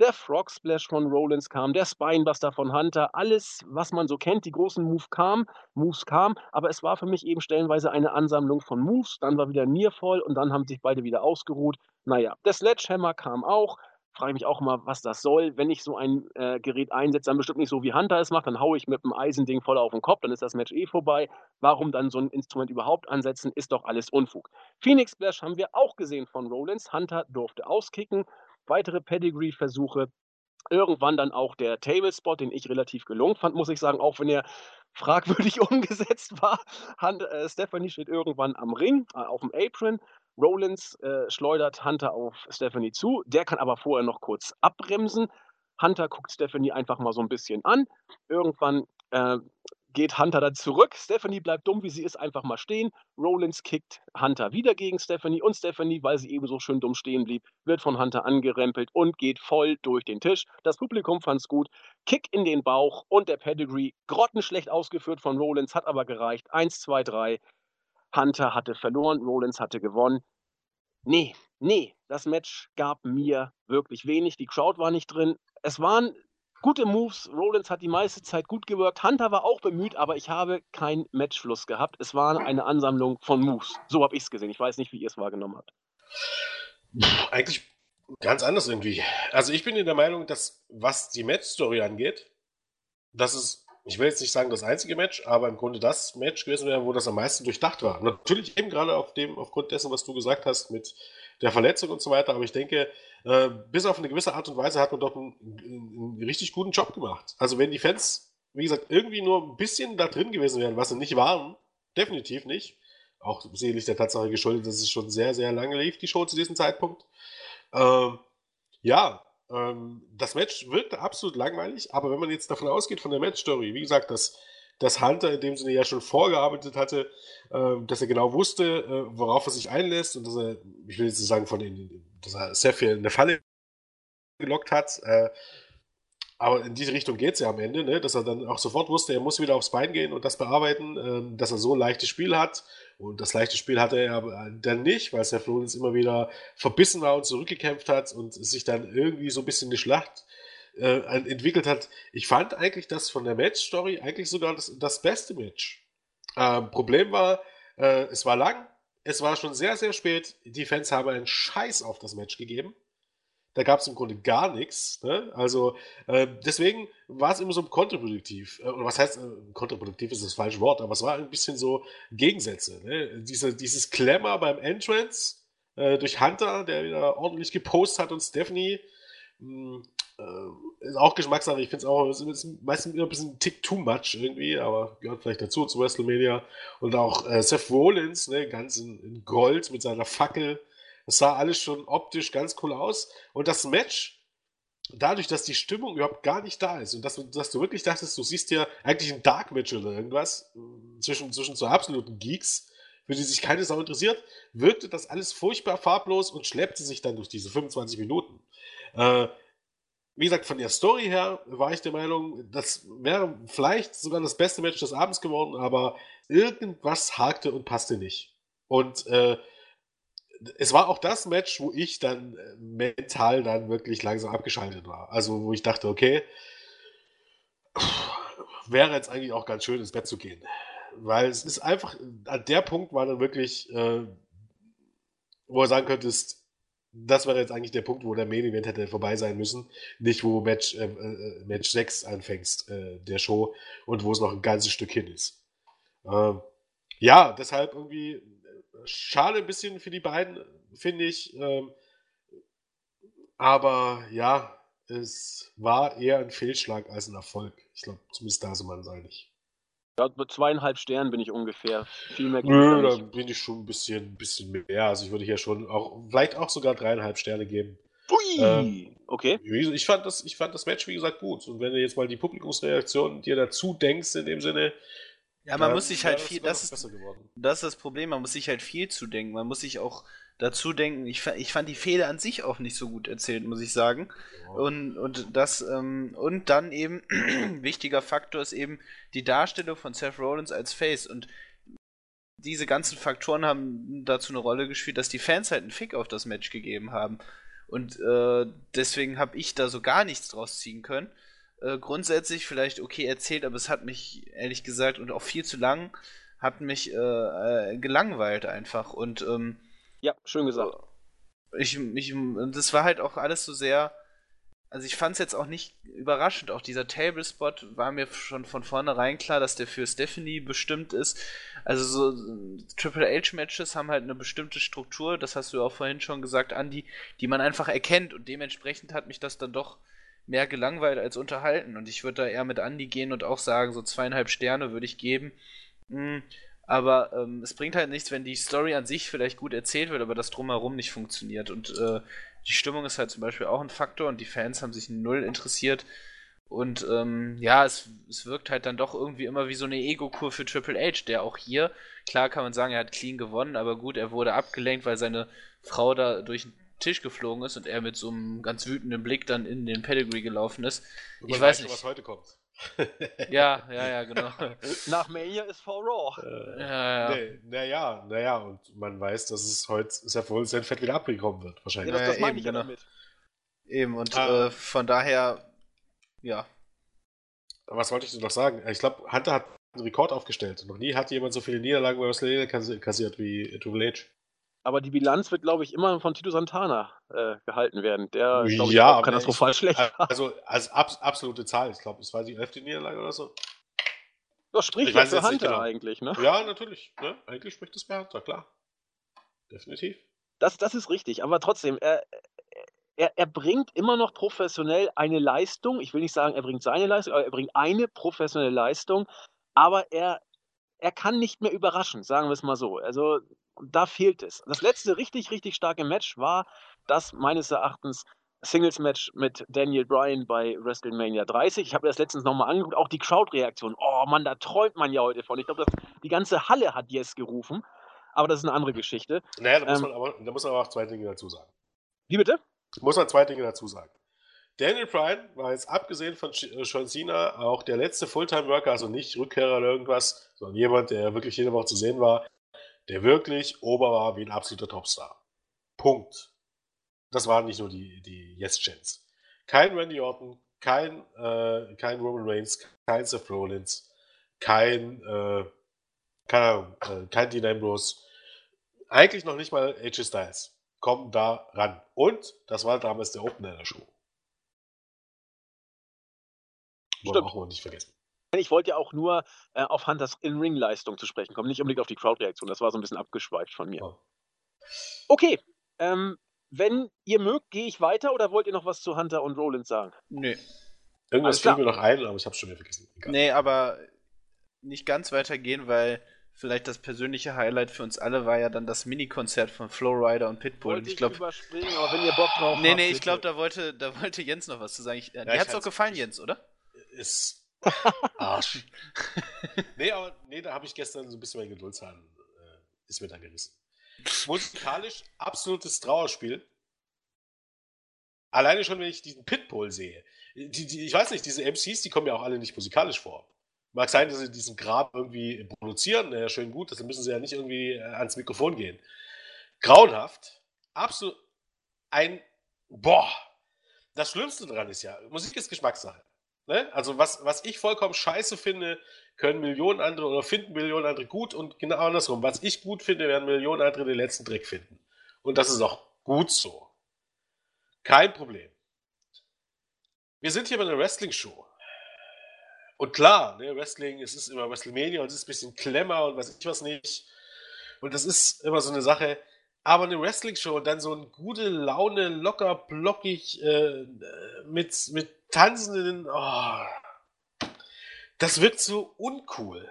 Der Frog Splash von Rollins kam, der Spinebuster von Hunter, alles, was man so kennt, die großen Move kam, Moves kamen, aber es war für mich eben stellenweise eine Ansammlung von Moves, dann war wieder Nearfall und dann haben sich beide wieder ausgeruht. Naja, der Sledgehammer kam auch, frage mich auch mal, was das soll. Wenn ich so ein äh, Gerät einsetze, dann bestimmt nicht so, wie Hunter es macht, dann haue ich mit dem Eisending voll auf den Kopf, dann ist das Match eh vorbei. Warum dann so ein Instrument überhaupt ansetzen, ist doch alles Unfug. Phoenix Splash haben wir auch gesehen von Rollins. Hunter durfte auskicken weitere Pedigree-Versuche. Irgendwann dann auch der Tablespot, den ich relativ gelungen fand, muss ich sagen, auch wenn er fragwürdig [laughs] umgesetzt war. Hand, äh, Stephanie steht irgendwann am Ring, äh, auf dem Apron. Rollins äh, schleudert Hunter auf Stephanie zu. Der kann aber vorher noch kurz abbremsen. Hunter guckt Stephanie einfach mal so ein bisschen an. Irgendwann äh, geht Hunter dann zurück. Stephanie bleibt dumm, wie sie ist, einfach mal stehen. Rollins kickt Hunter wieder gegen Stephanie und Stephanie, weil sie eben so schön dumm stehen blieb, wird von Hunter angerempelt und geht voll durch den Tisch. Das Publikum fand's gut. Kick in den Bauch und der Pedigree, grottenschlecht ausgeführt von Rollins, hat aber gereicht. Eins, zwei, drei. Hunter hatte verloren, Rollins hatte gewonnen. Nee, nee, das Match gab mir wirklich wenig. Die Crowd war nicht drin. Es waren gute Moves. Rollins hat die meiste Zeit gut gewirkt. Hunter war auch bemüht, aber ich habe keinen Matchfluss gehabt. Es war eine Ansammlung von Moves. So habe ich es gesehen. Ich weiß nicht, wie ihr es wahrgenommen habt. Eigentlich ganz anders irgendwie. Also ich bin in der Meinung, dass was die Match-Story angeht, das ist, ich will jetzt nicht sagen das einzige Match, aber im Grunde das Match gewesen wäre, wo das am meisten durchdacht war. Natürlich eben gerade auf dem, aufgrund dessen, was du gesagt hast mit der Verletzung und so weiter, aber ich denke, äh, bis auf eine gewisse Art und Weise hat man dort einen, einen, richtig guten Job gemacht. Also wenn die Fans, wie gesagt, irgendwie nur ein bisschen da drin gewesen wären, was sie nicht waren, definitiv nicht, auch sicherlich der Tatsache geschuldet, dass es schon sehr, sehr lange lief, die Show zu diesem Zeitpunkt. Ähm, ja, ähm, das Match wirkte absolut langweilig, aber wenn man jetzt davon ausgeht, von der Match-Story, wie gesagt, dass, dass Hunter in dem Sinne ja schon vorgearbeitet hatte, äh, dass er genau wusste, äh, worauf er sich einlässt und dass er, ich will jetzt sagen, von den, dass er sehr viel in eine Falle gelockt hat. Äh, aber in diese Richtung geht es ja am Ende, ne? dass er dann auch sofort wusste, er muss wieder aufs Bein gehen und das bearbeiten, ähm, dass er so ein leichtes Spiel hat. Und das leichte Spiel hatte er dann nicht, weil Seth Rollins immer wieder verbissen war und zurückgekämpft hat und sich dann irgendwie so ein bisschen eine Schlacht äh, entwickelt hat. Ich fand eigentlich das von der Match-Story eigentlich sogar das, das beste Match. Ähm, Problem war, äh, es war lang, es war schon sehr, sehr spät. Die Fans haben einen Scheiß auf das Match gegeben. Da gab es im Grunde gar nichts. Ne? Also äh, deswegen war es immer so kontraproduktiv. Äh, oder was heißt, äh, kontraproduktiv ist das falsche Wort, aber es war ein bisschen so Gegensätze. Ne? Diese, dieses Klemmer beim Entrance äh, durch Hunter, der wieder ordentlich gepostet hat und Stephanie. Mh, hm, äh, ist auch Geschmackssache. Ich finde es auch ist, ist meistens immer ein bisschen ein Tick too much irgendwie, aber gehört vielleicht dazu zu WrestleMania. Und auch äh, Seth Rollins, ne, ganz in, in, Gold mit seiner Fackel. Das sah alles schon optisch ganz cool aus. Und das Match, dadurch, dass die Stimmung überhaupt gar nicht da ist und dass, dass du wirklich dachtest, du siehst ja eigentlich ein Dark Match oder irgendwas äh, zwischen, zwischen so absoluten Geeks, für die sich keine Sau interessiert, wirkte das alles furchtbar farblos und schleppte sich dann durch diese 25 Minuten. Äh, wie gesagt, von der Story her war ich der Meinung, das wäre vielleicht sogar das beste Match des Abends geworden, aber irgendwas hakte und passte nicht. Und äh, es war auch das Match, wo ich dann äh, mental dann wirklich langsam abgeschaltet war. Also wo ich dachte, okay, wäre jetzt eigentlich auch ganz schön ins Bett zu gehen. Weil es ist einfach, an der Punkt war dann wirklich, äh, wo er sagen könntest, das wäre jetzt eigentlich der Punkt, wo der Main Event hätte vorbei sein müssen. Nicht, wo Match, äh, äh, Match 6 anfängst äh, der Show und wo es noch ein ganzes Stück hin ist. Ähm, ja, deshalb irgendwie äh, schade ein bisschen für die beiden, finde ich. Ähm, aber ja, es war eher ein Fehlschlag als ein Erfolg. Ich glaube, zumindest da sind wir uns einig. Ja, mit zweieinhalb Sternen bin ich ungefähr. Viel mehr Nö, da bin ich schon ein bisschen, bisschen mehr. Also ich würde hier schon auch, vielleicht auch sogar dreieinhalb Sterne geben. Ui, ähm, okay. Ich fand, das, ich fand das Match, wie gesagt, gut. Und wenn du jetzt mal die Publikumsreaktion dir dazu denkst, in dem Sinne. Ja, man muss sich halt viel, das ist, das ist das Problem, man muss sich halt viel zudenken. Man muss sich auch dazu denken, ich, ich fand die Fehde an sich auch nicht so gut erzählt, muss ich sagen. Oh. Und, und das, ähm, und dann eben, [clears throat] wichtiger Faktor ist eben die Darstellung von Seth Rollins als Face. Und diese ganzen Faktoren haben dazu eine Rolle gespielt, dass die Fans halt einen Fick auf das Match gegeben haben. Und äh, deswegen habe ich da so gar nichts draus ziehen können. Äh, grundsätzlich vielleicht okay erzählt, aber es hat mich ehrlich gesagt und auch viel zu lang hat mich äh, äh gelangweilt einfach. Und ähm, ja, schön gesagt. Ich, ich, das war halt auch alles so sehr also ich fand es jetzt auch nicht überraschend. Auch dieser Table-Spot war mir schon von vornherein klar, dass der für Stephanie bestimmt ist. Also so Triple H-Matches haben halt eine bestimmte Struktur, das hast du auch vorhin schon gesagt, Andy, die man einfach erkennt und dementsprechend hat mich das dann doch mehr gelangweilt als unterhalten. Und ich würde da eher mit Andy gehen und auch sagen, so zweieinhalb Sterne würde ich geben. Mhm. Aber ähm, es bringt halt nichts, wenn die Story an sich vielleicht gut erzählt wird, aber das drumherum nicht funktioniert. Und äh, die Stimmung ist halt zum Beispiel auch ein Faktor und die Fans haben sich null interessiert. Und ähm, ja, es, es wirkt halt dann doch irgendwie immer wie so eine Ego-Kur für Triple H, der auch hier, klar kann man sagen, er hat clean gewonnen, aber gut, er wurde abgelenkt, weil seine Frau da durch den Tisch geflogen ist und er mit so einem ganz wütenden Blick dann in den Pedigree gelaufen ist. Ich weiß nicht. was heute kommt. Ja, ja, ja, genau. [laughs] Nach Mania ist for Raw. Äh, ja, ja. Nee, naja, naja, und man weiß, dass es heute sehr wohl sein Fett wieder abgekommen wird, wahrscheinlich. Ja, das, das meine ich genau. damit. Eben, und ah. äh, von daher, ja. Was wollte ich noch sagen? Ich glaube, Hunter hat einen Rekord aufgestellt. Noch nie hat jemand so viele Niederlagen bei WrestleMania kassiert wie Triple H. Aber die Bilanz wird, glaube ich, immer von Tito Santana äh, gehalten werden. Der, glaube ja, ich, auch katastrophal ich, schlecht Also als ab, absolute Zahl. Ich glaube, es war die elfte Niederlage oder so. Das spricht ja für Hunter genau. eigentlich, ne? Ja, natürlich. Ne? Eigentlich spricht es für Hunter, klar. Definitiv. Das, das ist richtig, aber trotzdem, er, er, er bringt immer noch professionell eine Leistung. Ich will nicht sagen, er bringt seine Leistung, aber er bringt eine professionelle Leistung, aber er, er kann nicht mehr überraschen, sagen wir es mal so. Also da fehlt es. Das letzte richtig, richtig starke Match war das meines Erachtens Singles-Match mit Daniel Bryan bei WrestleMania 30. Ich habe das letztens nochmal angeguckt, auch die Crowd-Reaktion. Oh Mann, da träumt man ja heute von. Ich glaube, die ganze Halle hat Yes gerufen. Aber das ist eine andere Geschichte. Naja, da muss, ähm, man aber, da muss man aber auch zwei Dinge dazu sagen. Wie bitte? Muss man zwei Dinge dazu sagen. Daniel Bryan war jetzt abgesehen von John Cena auch der letzte Fulltime-Worker, also nicht Rückkehrer oder irgendwas, sondern jemand, der wirklich jede Woche zu sehen war, der wirklich ober war wie ein absoluter Topstar. Punkt. Das waren nicht nur die, die Yes-Chants. Kein Randy Orton, kein, äh, kein Roman Reigns, kein Seth Rollins, kein, äh, keine Ahnung, äh, kein Dean Ambrose, eigentlich noch nicht mal AJ Styles kommen da ran. Und das war damals der Opener der Show. Wollen wir auch nicht vergessen. Ich wollte ja auch nur äh, auf Hunters In-Ring-Leistung zu sprechen kommen, nicht unbedingt auf die Crowd-Reaktion. Das war so ein bisschen abgeschweift von mir. Oh. Okay, ähm, wenn ihr mögt, gehe ich weiter oder wollt ihr noch was zu Hunter und Roland sagen? Nö. Irgendwas fiel mir noch ein, aber ich habe schon wieder vergessen. Egal. Nee, aber nicht ganz weitergehen, weil vielleicht das persönliche Highlight für uns alle war ja dann das Mini-Konzert von Flowrider und Pitbull. Wollte ich glaube, überspringen, aber wenn ihr Bock drauf Nee, habt, nee, ich glaube, da wollte, da wollte Jens noch was zu sagen. Ich, ja, dir hat's auch gefallen, Jens, oder? Ist Arsch. [laughs] nee, aber nee, da habe ich gestern so ein bisschen mein Geduldshahn äh, ist mir dann gerissen. Musikalisch absolutes Trauerspiel. Alleine schon, wenn ich diesen Pitbull sehe. Die, die, ich weiß nicht, diese MCs, die kommen ja auch alle nicht musikalisch vor. Mag sein, dass sie diesen Grab irgendwie produzieren, ja, schön gut, deshalb müssen sie ja nicht irgendwie äh, ans Mikrofon gehen. Grauenhaft. Absolut ein. Boah. Das Schlimmste daran ist ja, Musik ist Geschmackssache. Ne? Also was, was ich vollkommen scheiße finde, können Millionen andere oder finden Millionen andere gut und genau andersrum. Was ich gut finde, werden Millionen andere den letzten Dreck finden. Und das ist auch gut so. Kein Problem. Wir sind hier bei einer Wrestling-Show. Und klar, ne, Wrestling, es ist immer WrestleMania und es ist ein bisschen Klemmer und weiß ich was nicht. Und das ist immer so eine Sache. Aber eine Wrestling-Show und dann so ein gute Laune, locker, blockig, äh, mit, mit tanzenden. Oh, das wirkt so uncool.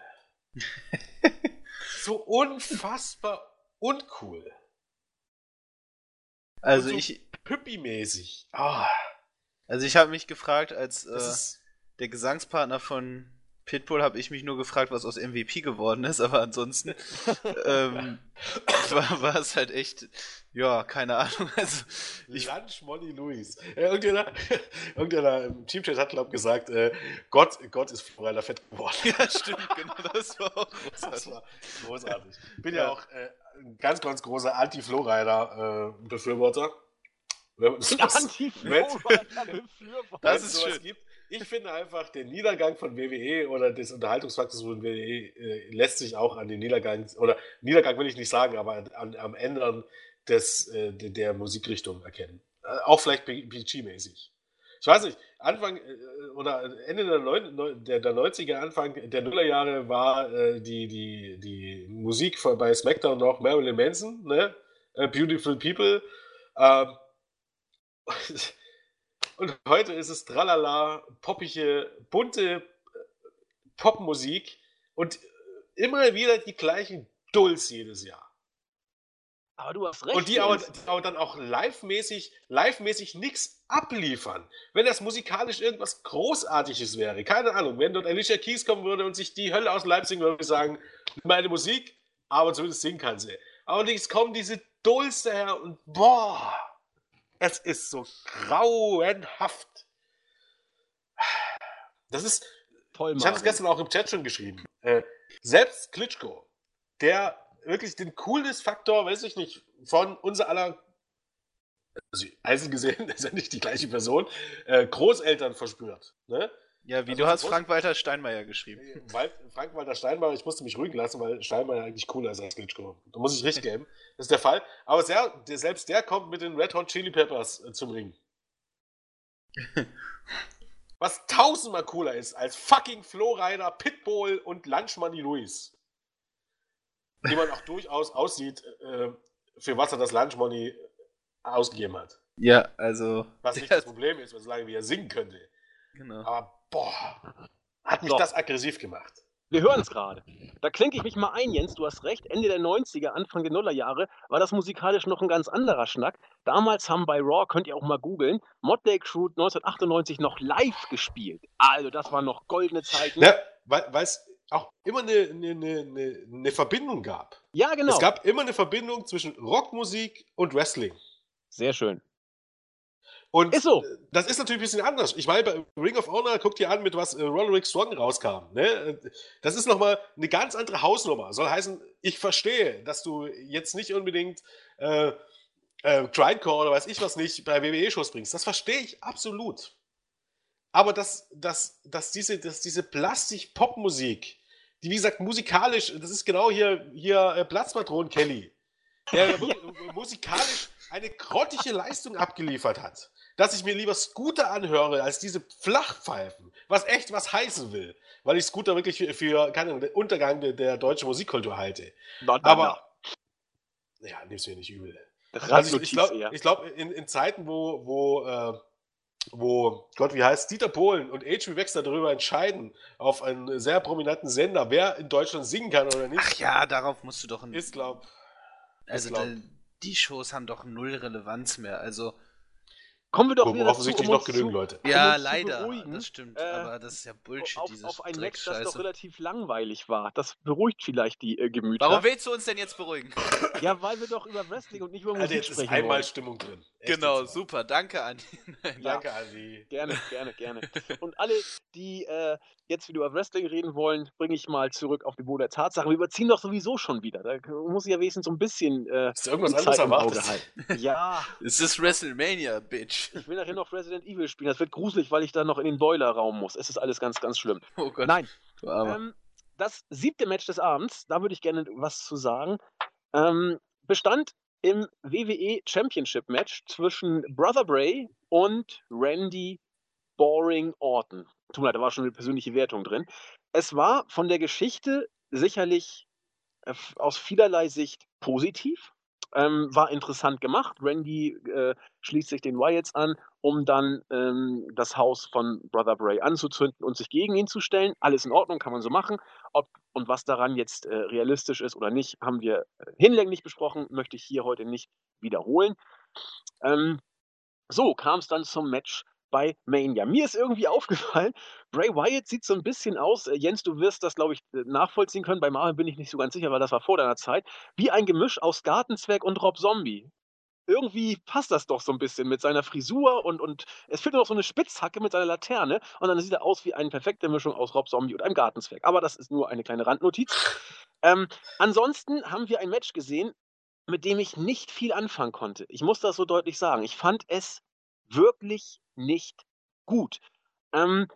[laughs] so unfassbar uncool. Also so ich. Püppi-mäßig. Oh. Also ich habe mich gefragt, als äh, der Gesangspartner von Pitbull habe ich mich nur gefragt, was aus MVP geworden ist, aber ansonsten [laughs] ähm, war, war, es halt echt, ja, keine Ahnung. Also, ich, Lunch Molly Louis. Ja, irgendeiner, [laughs] irgendeiner im Teamchat hat, glaube ich, gesagt, äh, Gott, Gott ist Florida fett geworden. Ja, stimmt, genau, das war auch [laughs] großartig. Das war großartig. Ich bin ja, ja auch äh, ein ganz, ganz großer Anti-Flowrider-Befürworter. Äh, Anti-Flowrider-Befürworter. Das ist schön. Gibt, ich finde einfach, der Niedergang von WWE oder des Unterhaltungsfaktors von WWE äh, lässt sich auch an den Niedergang, oder Niedergang will ich nicht sagen, aber an, am Ändern des, äh, der Musikrichtung erkennen. Äh, auch vielleicht PG-mäßig. Ich weiß nicht, Anfang äh, oder Ende der, Neun, der, der 90er, Anfang der Nullerjahre war äh, die, die, die Musik von, bei SmackDown noch Marilyn Manson, ne? Beautiful People. Ähm, [laughs] und heute ist es tralala, poppige, bunte äh, Popmusik und immer wieder die gleichen Dulls jedes Jahr. Aber du hast recht. Und die aber, die aber, dann auch live-mäßig, live-mäßig nichts abliefern. Wenn das musikalisch irgendwas Großartiges wäre, keine Ahnung, wenn dort Alicia Keys kommen würde und sich die Hölle aus Leipzig würde, sagen, meine Musik, aber zumindest singen kann sie. Aber nichts kommen diese Dulls daher und boah. Es ist so grauenhaft. Das ist. Toll, ich habe es gestern auch im Chat schon geschrieben. Äh, selbst Klitschko, der wirklich den Coolness-Faktor, weiß ich nicht, von unser aller, also einzeln gesehen, [laughs] ist ja nicht die gleiche Person, äh, Großeltern verspürt. Ne? Ja, wie also du hast Frank-Walter Steinmeier geschrieben. Frank-Walter Steinmeier, ich musste mich ruhig lassen, weil Steinmeier eigentlich cooler ist als Klitschko. Da muss ich recht geben. Das ist der Fall. Aber sehr, der, selbst der kommt mit den Red Hot Chili Peppers äh, zum Ring. [laughs] Was tausendmal cooler ist als fucking Flowrider, Pitbull und Lunch Money Louis. Wie man auch durchaus aussieht, äh, für was er das Lunch Money ausgegeben hat. Ja, also. Was [laughs] nicht das Problem ist, solange wie er singen könnte. Genau. Aber boah, hat mich so. das aggressiv gemacht. Wir hören es gerade. Da klinke ich mich mal ein, Jens, du hast recht. Ende der 90er, Anfang der Nullerjahre war das musikalisch noch ein ganz anderer Schnack. Damals haben bei Raw, könnt ihr auch mal googeln, Motley Crue 1998 noch live gespielt. Also, das waren noch goldene Zeiten. Ja, weil es auch immer eine, eine, eine, eine Verbindung gab. Ja, genau. Es gab immer eine Verbindung zwischen Rockmusik und Wrestling. Sehr schön. Und ist so. das ist natürlich ein bisschen anders. Ich meine, bei Ring of Honor, guckt ihr an, mit was äh, Roderick Strong rauskam. Ne? Das ist nochmal eine ganz andere Hausnummer. Soll heißen, ich verstehe, dass du jetzt nicht unbedingt äh, äh, Grindcore oder weiß ich was nicht bei WWE-Shows bringst. Das verstehe ich absolut. Aber dass, dass, dass diese, dass diese Plastik-Pop-Musik, die wie gesagt musikalisch, das ist genau hier, hier äh, Platzpatron Kelly, der [laughs] musikalisch eine grottige Leistung abgeliefert hat dass ich mir lieber Scooter anhöre als diese Flachpfeifen, was echt was heißen will, weil ich Scooter wirklich für, für keine den Untergang der, der, deutschen Musikkultur halte. Na, na, Aber, na. ja, nimm's mir nicht übel. Also ich, ich glaube, glaub, in, in, Zeiten, wo, wo, äh, wo, Gott, wie heißt, Dieter Polen und H.B. Wexler darüber entscheiden, auf einen sehr prominenten Sender, wer in Deutschland singen kann oder nicht. Ach ja, darauf musst du doch... Ein, ist, glaub... Also, glaub, die Shows haben doch null Relevanz mehr. Also, Kommen wir doch wieder offensichtlich noch genügend Leute. Ja, leider. Das stimmt. Äh, aber das ist ja Bullshit, auf, dieses Auf ein Match, das doch relativ langweilig war. Das beruhigt vielleicht die äh, Gemüter. Warum willst du uns denn jetzt beruhigen? [laughs] ja, weil wir doch über Wrestling und nicht über Musik also jetzt sprechen ist einmal wollen. Stimmung drin. Echt genau, super. Danke, Andi. [laughs] Danke, Andi. Gerne, gerne, gerne. Und alle, die äh, jetzt wieder über Wrestling reden wollen, bringe ich mal zurück auf die Boden der Tatsachen. Wir überziehen doch sowieso schon wieder. Da muss ich ja wenigstens so ein bisschen. Äh, ist irgendwas anderes erwartet? Ja. [laughs] es ist WrestleMania, Bitch. Ich will nachher noch Resident Evil spielen. Das wird gruselig, weil ich da noch in den Boilerraum muss. Es ist alles ganz, ganz schlimm. Oh Gott. Nein. Ähm, das siebte Match des Abends, da würde ich gerne was zu sagen, ähm, bestand im WWE Championship Match zwischen Brother Bray und Randy Boring Orton. Tut mir leid, da war schon eine persönliche Wertung drin. Es war von der Geschichte sicherlich äh, aus vielerlei Sicht positiv. Ähm, war interessant gemacht. Randy äh, schließt sich den Wyatts an, um dann ähm, das Haus von Brother Bray anzuzünden und sich gegen ihn zu stellen. Alles in Ordnung, kann man so machen. Ob und was daran jetzt äh, realistisch ist oder nicht, haben wir äh, hinlänglich besprochen, möchte ich hier heute nicht wiederholen. Ähm, so kam es dann zum Match bei Mania. Mir ist irgendwie [laughs] aufgefallen, Bray Wyatt sieht so ein bisschen aus, äh, Jens, du wirst das, glaube ich, äh, nachvollziehen können. Bei Marvin bin ich nicht so ganz sicher, weil das war vor deiner Zeit. Wie ein Gemisch aus Gartenzwerg und Rob Zombie. Irgendwie passt das doch so ein bisschen mit seiner Frisur und, und es fehlt nur noch so eine Spitzhacke mit seiner Laterne und dann sieht er aus wie eine perfekte Mischung aus Rob Zombie und einem Gartenzwerg. Aber das ist nur eine kleine Randnotiz. Ähm, ansonsten haben wir ein Match gesehen, mit dem ich nicht viel anfangen konnte. Ich muss das so deutlich sagen. Ich fand es wirklich nicht gut. Ähm,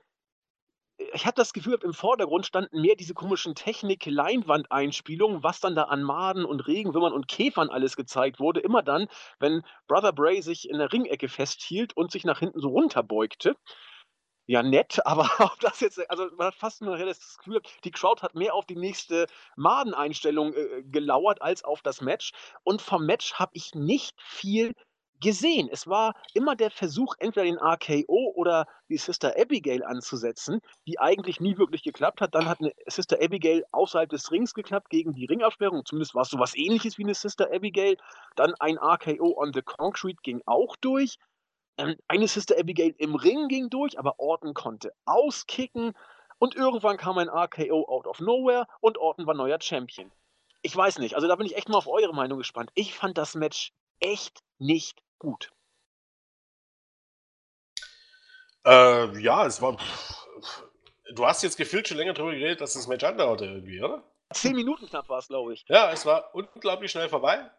ich hatte das Gefühl, im Vordergrund standen mehr diese komischen Technik-Leinwandeinspielungen, was dann da an Maden und Regenwürmern und Käfern alles gezeigt wurde. Immer dann, wenn Brother Bray sich in der Ringecke festhielt und sich nach hinten so runterbeugte. Ja, nett, [laughs] aber ob das jetzt, also man hat fast nur das Gefühl, die Crowd hat mehr auf die nächste Madeneinstellung äh, gelauert als auf das Match. Und vom Match habe ich nicht viel gesehen. Es war immer der Versuch, entweder den RKO oder die Sister Abigail anzusetzen, die eigentlich nie wirklich geklappt hat. Dann hat eine Sister Abigail außerhalb des Rings geklappt gegen die Ringabsperrung. Zumindest war es so was ähnliches wie eine Sister Abigail. Dann ein RKO on the Concrete ging auch durch. Ähm, eine Sister Abigail im Ring ging durch, aber Orton konnte auskicken. Und irgendwann kam ein RKO out of nowhere und Orton war neuer Champion. Ich weiß nicht, also da bin ich echt mal auf eure Meinung gespannt. Ich fand das Match echt nicht gut. Äh, ja, es war. Du hast jetzt gefühlt schon länger darüber geredet, dass das Match andauerte irgendwie, oder? Zehn Minuten knapp war es, glaube ich. Ja, es war unglaublich schnell vorbei.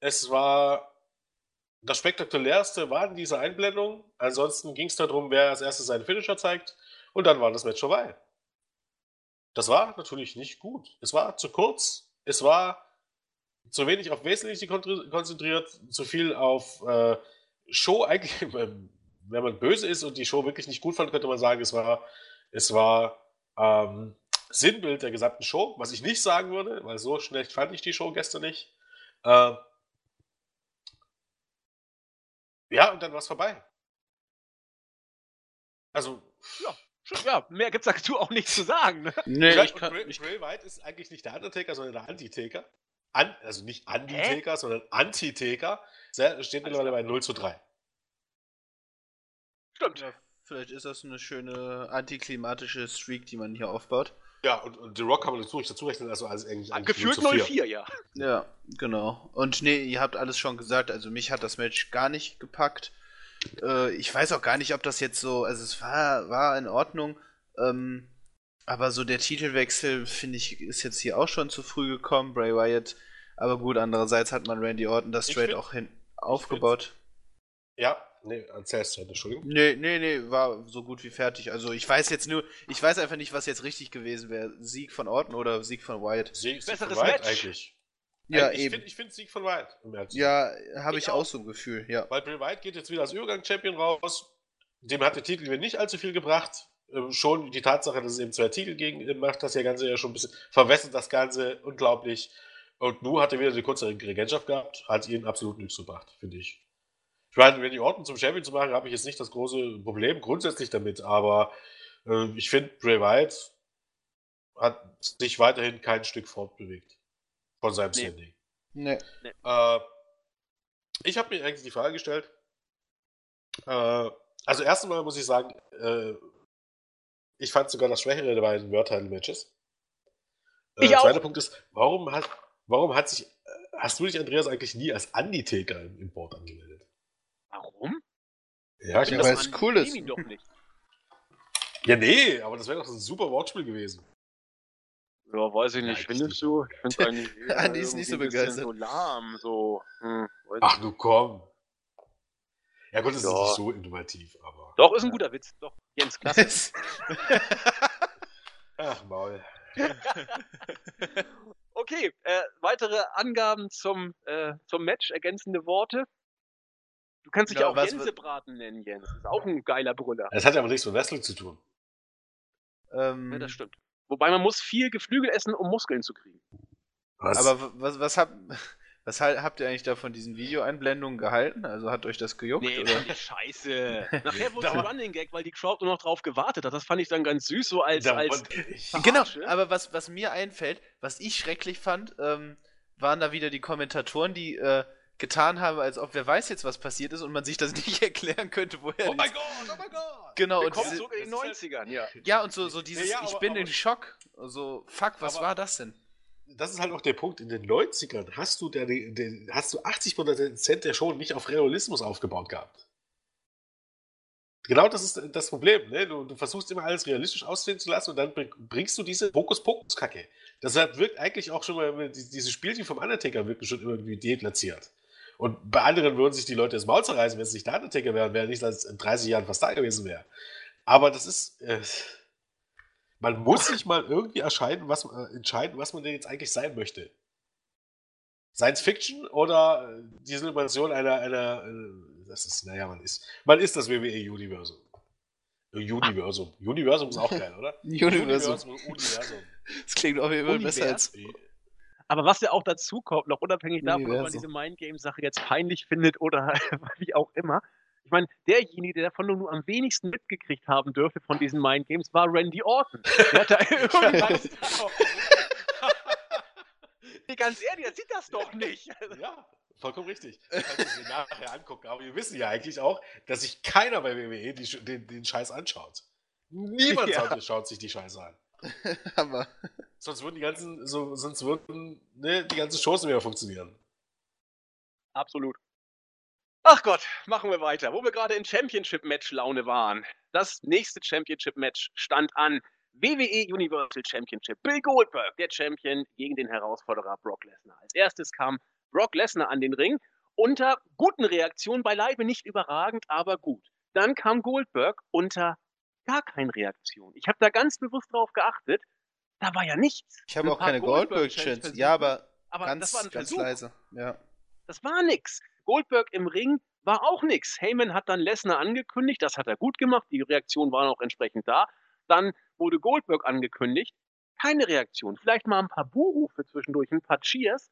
Es war. Das spektakulärste waren diese Einblendungen. Ansonsten ging es darum, wer als erstes seinen Finisher zeigt. Und dann war das Match vorbei. Das war natürlich nicht gut. Es war zu kurz. Es war zu wenig auf Wesentliche konzentriert, zu viel auf äh, Show. Eigentlich, [laughs] wenn man böse ist und die Show wirklich nicht gut fand, könnte man sagen, es war, es war ähm, Sinnbild der gesamten Show, was ich nicht sagen würde, weil so schlecht fand ich die Show gestern nicht. Äh, ja, und dann war es vorbei. Also, ja. Ja, mehr gibt es dazu auch nichts zu sagen. Ne? Nee, ich kann, Bray, Bray White ist eigentlich nicht der Undertaker, sondern der Antitaker. An, also nicht Anti-Taker, sondern Anti-Taker. Steht mittlerweile bei 0 zu 3. Stimmt. Ja, vielleicht ist das eine schöne antiklimatische Streak, die man hier aufbaut. Ja, und, und The Rock kann man dazu, dazu rechnen, also alles eigentlich. Gefühlt 0-4, ja. Ja, genau. Und nee, ihr habt alles schon gesagt, also mich hat das Match gar nicht gepackt. Äh, ich weiß auch gar nicht, ob das jetzt so, also es war, war in Ordnung. Ähm, aber so der Titelwechsel, finde ich, ist jetzt hier auch schon zu früh gekommen. Bray Wyatt. Aber gut, andererseits hat man Randy Orton das Straight auch hin aufgebaut. Ja, nee, erzählst du, Entschuldigung. Nee, nee, nee, war so gut wie fertig. Also ich weiß jetzt nur, ich weiß einfach nicht, was jetzt richtig gewesen wäre. Sieg von Orton oder Sieg von Wyatt. Sieg, Sieg Besseres von Wyatt Match. eigentlich. Ja, ich eben. ich finde Sieg von Wyatt. Ja, habe ich, ich, auch so ein Gefühl, ja. Weil Bray Wyatt geht jetzt wieder als Übergang-Champion raus. Dem hat der Titel nicht allzu viel gebracht. Ähm, schon die Tatsache, dass es eben zwei Titel gegen ihn macht, das ja Ganze ja schon ein bisschen verwässert das Ganze unglaublich. Und Nu hat er wieder die kurze Regentschaft gehabt, hat ihn absolut nichts gebracht, finde ich. Ich meine, wenn die Orten zum Champion zu machen, habe ich jetzt nicht das große Problem grundsätzlich damit, aber äh, ich finde, Bray Wyatt hat sich weiterhin kein Stück fortbewegt von seinem nee. Standing. Nee. Äh, ich habe mir eigentlich die Frage gestellt, äh, also erst einmal muss ich sagen, äh, ich fand sogar das Schwächere der beiden World Title Matches. Äh, ich zweiter Punkt ist, warum hat, warum hat sich, äh, hast du dich, Andreas, eigentlich nie als Andi-Taker im, im Board angemeldet? Warum? Ja, ich ja, weil es cool ist. Doch nicht. [laughs] Ja, nee, aber das wäre doch ein super Wortspiel gewesen. Ja, weiß ich nicht. Findest du? Ich finde [laughs] eigentlich. Andi ist nicht so begeistert. So lahm, so. Hm, Ach, du komm. Ja, gut, das ja. ist nicht so innovativ, aber. Doch, ist ein guter Witz. Doch, Jens, [laughs] klasse. Ach, Maul. [laughs] okay, äh, weitere Angaben zum, äh, zum Match, ergänzende Worte. Du kannst dich ja, auch Gänsebraten nennen, Jens. Das ist auch ein geiler Brüller. Das hat aber nichts mit Wrestling zu tun. Ähm, ja, das stimmt. Wobei man muss viel Geflügel essen, um Muskeln zu kriegen. Was? Aber was, was hab, [laughs] was habt ihr eigentlich da von diesen Videoeinblendungen gehalten? Also hat euch das gejuckt? Nee, oder? Ich [laughs] scheiße. [laughs] Nachher wurde es ein Running Gag, weil die Crowd nur noch drauf gewartet hat. Das fand ich dann ganz süß, so als. Da als genau, aber was, was mir einfällt, was ich schrecklich fand, ähm, waren da wieder die Kommentatoren, die äh, getan haben, als ob wer weiß jetzt, was passiert ist und man sich das [laughs] nicht erklären könnte, woher. Oh mein Gott, oh mein Gott! Genau, und und diese, sogar in den 90ern, ja. ja, und so, so dieses, Ja, ja, ich aber- bin aber- in Schock. So, fuck, was Aber- war das denn? Das ist halt auch der Punkt. In den 90ern hast du, deine, den, hast du 80% der Show nicht auf Realismus aufgebaut gehabt. Genau das ist das Problem. Ne? Du, du versuchst immer alles realistisch aussehen zu lassen und dann bring- bringst du diese Hokuspokus-Kacke. Deshalb wirkt eigentlich auch schon mal, die- diese Spielchen vom Undertaker wirken schon irgendwie deplatziert. Und bei anderen würden sich die Leute das Maul zerreißen, wenn es nicht der Undertaker wäre, wäre nicht in 30 Jahren fast da gewesen wäre. Aber das ist. Äh, man muss sich mal irgendwie erscheinen, was, äh, entscheiden, was man denn jetzt eigentlich sein möchte. Science Fiction oder äh, die Simulation einer, einer äh, das ist, naja, man ist, man ist das WWE-Universum. Universum. Universum ist auch geil, oder? [laughs] Universum. Universum. Das klingt auf jeden Fall besser als. Aber was ja auch dazu kommt, noch unabhängig davon, ob man Universum. diese Mindgame-Sache jetzt peinlich findet oder [laughs] wie auch immer. Ich meine, derjenige, der davon nur am wenigsten mitgekriegt haben dürfte von diesen Mindgames, war Randy Orton. Der hat da [laughs] irgendwas. [laughs] Nee, ganz ehrlich, der sieht das doch nicht. Ja, vollkommen richtig. Du kannst es dir nachher angucken. Aber wir wissen ja eigentlich auch, dass sich keiner bei WWE die, den, den Scheiß anschaut. Niemand Ja. schaut- schaut sich die Scheiße an. [laughs] Aber. Sonst würden die ganzen, so, sonst würden ne, die ganzen Shows nicht mehr funktionieren. Absolut. Ach Gott, machen wir weiter. Wo wir gerade in Championship-Match-Laune waren. Das nächste Championship-Match stand an. WWE Universal Championship. Bill Goldberg, der Champion, gegen den Herausforderer Brock Lesnar. Als erstes kam Brock Lesnar an den Ring. Unter guten Reaktionen, beileibe nicht überragend, aber gut. Dann kam Goldberg unter gar keine Reaktion. Ich habe da ganz bewusst drauf geachtet. Da war ja nichts. Ich habe auch keine. Goldberg-Chants Ja, aber aber ganz, das war ein ganz leise. Ja. Das war nix. Goldberg im Ring war auch nix. Heyman hat dann Lesnar angekündigt, das hat er gut gemacht, die Reaktion war auch entsprechend da. Dann wurde Goldberg angekündigt, keine Reaktion. Vielleicht mal ein paar Buhrufe zwischendurch, ein paar Cheers,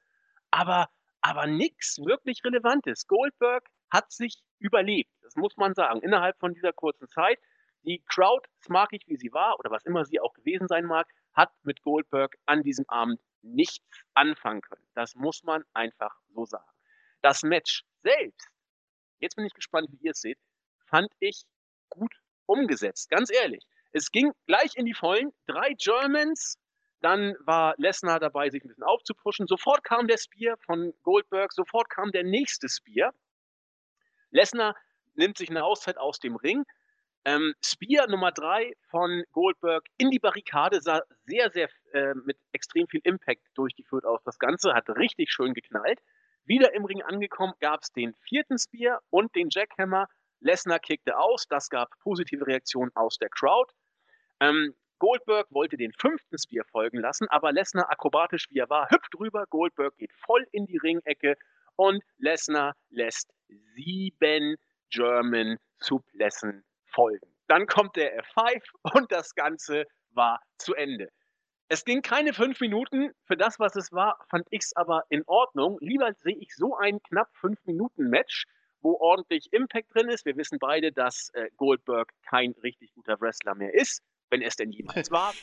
aber, aber nix wirklich Relevantes. Goldberg hat sich überlebt, das muss man sagen, innerhalb von dieser kurzen Zeit. Die Crowd, smarkig wie sie war, oder was immer sie auch gewesen sein mag, hat mit Goldberg an diesem Abend nichts anfangen können. Das muss man einfach so sagen. Das Match selbst, jetzt bin ich gespannt, wie ihr es seht, fand ich gut umgesetzt. Ganz ehrlich. Es ging gleich in die Vollen. Drei Germans. Dann war Lesnar dabei, sich ein bisschen aufzupuschen. Sofort kam der Spear von Goldberg. Sofort kam der nächste Spear. Lesnar nimmt sich eine Auszeit aus dem Ring. Ähm, Spear Nummer drei von Goldberg in die Barrikade sah sehr, sehr äh, mit extrem viel Impact durchgeführt aus. Das Ganze hat richtig schön geknallt. Wieder im Ring angekommen gab es den vierten Spear und den Jackhammer. Lesnar kickte aus. Das gab positive Reaktionen aus der Crowd. Ähm, Goldberg wollte den fünften Spear folgen lassen, aber Lesnar, akrobatisch wie er war, hüpft rüber. Goldberg geht voll in die Ringecke und Lesnar lässt sieben German Suplessen folgen. Dann kommt der F5 und das Ganze war zu Ende. Es ging keine fünf Minuten. Für das, was es war, fand ich es aber in Ordnung. Lieber sehe ich so ein knapp fünf Minuten Match, wo ordentlich Impact drin ist. Wir wissen beide, dass äh, Goldberg kein richtig guter Wrestler mehr ist, wenn es denn jemals [laughs] war.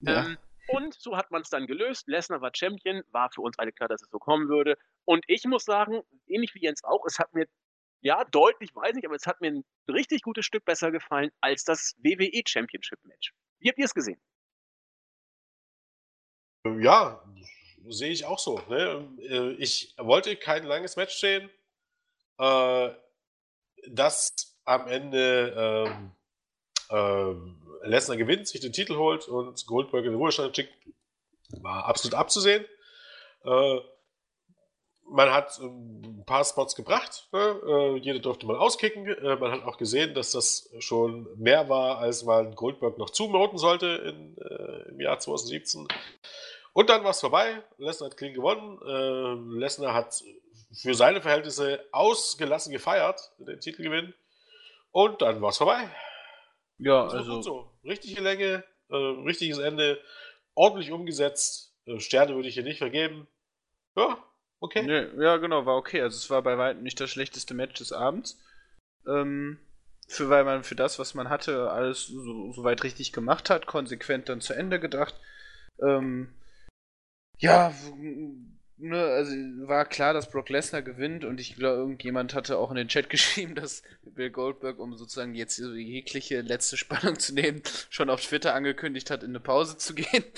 Ja. Ähm, und so hat man es dann gelöst. Lesnar war Champion, war für uns alle klar, dass es so kommen würde. Und ich muss sagen, ähnlich wie Jens auch, es hat mir, ja, deutlich, weiß nicht, aber es hat mir ein richtig gutes Stück besser gefallen als das WWE Championship Match. Wie habt ihr es gesehen? Ja, sehe ich auch so. Ne? Äh, Ich wollte kein langes Match sehen. Äh, das am Ende ähm, ähm, Lesnar gewinnt, sich den Titel holt und Goldberg in den Ruhestand schickt, war absolut abzusehen. Äh, man hat ähm, ein paar Spots gebracht. Ne? Äh, jeder durfte mal auskicken. Äh, man hat auch gesehen, dass das schon mehr war, als man Goldberg noch zumuten sollte in, äh, im Jahr 2017. Und dann war es vorbei. Lesnar hat clean gewonnen. Äh, Lesnar hat für seine Verhältnisse ausgelassen gefeiert, den Titelgewinn. Und dann war es vorbei. Ja, war also. gut so. Richtige Länge, äh, richtiges Ende, ordentlich umgesetzt. Äh, Sterne würde ich hier nicht vergeben. Ja, okay. Nee, ja, genau, war okay. Also es war bei weitem nicht das schlechteste Match des Abends. Ähm, für weil man für das, was man hatte, alles so, so weit richtig gemacht hat, konsequent dann zu Ende gedacht. Ähm, ja, ne, also war klar, dass Brock Lesnar gewinnt und ich glaube, irgendjemand hatte auch in den Chat [laughs] geschrieben, dass Bill Goldberg, um sozusagen jetzt jegliche letzte Spannung zu nehmen, schon auf Twitter angekündigt hat, in eine Pause zu gehen. [laughs]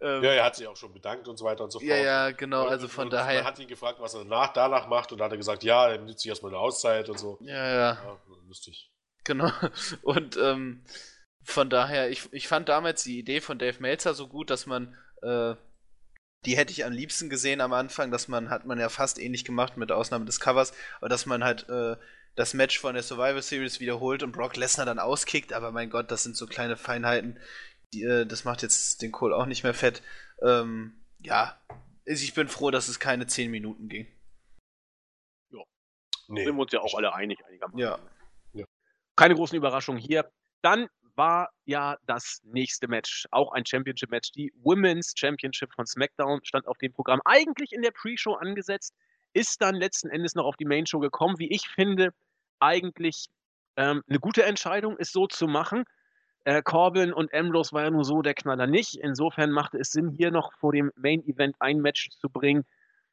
Ähm, ja, er hat sich auch schon bedankt und so weiter und so fort. Ja, ja, genau, also von und daher. Man hat ihn gefragt, was er danach, danach macht und dann hat er gesagt, ja, er nimmt sich erstmal eine Auszeit und so. Ja, ja. ja lustig. Genau. [laughs] Und ähm, von daher, ich, ich fand damals die Idee von Dave Meltzer so gut, dass man äh, die hätte ich am liebsten gesehen am Anfang, dass man, hat man ja fast ähnlich gemacht mit Ausnahme des Covers, aber dass man halt äh, das Match von der Survivor Series wiederholt und Brock Lesnar dann auskickt, aber mein Gott, das sind so kleine Feinheiten, die, äh, das macht jetzt den Kohl auch nicht mehr fett. Ähm, ja, ich bin froh, dass es keine 10 Minuten ging. Ja. Nee. Sind wir uns ja auch alle einig einigermaßen. Ja. ja. Keine großen Überraschungen hier. Dann war ja das nächste Match, auch ein Championship-Match. Die Women's Championship von SmackDown stand auf dem Programm eigentlich in der Pre-Show angesetzt, ist dann letzten Endes noch auf die Main-Show gekommen. Wie ich finde, eigentlich ähm, eine gute Entscheidung, es so zu machen. Äh, Corbin und Ambrose war ja nur so der Knaller nicht. Insofern machte es Sinn, hier noch vor dem Main-Event ein Match zu bringen,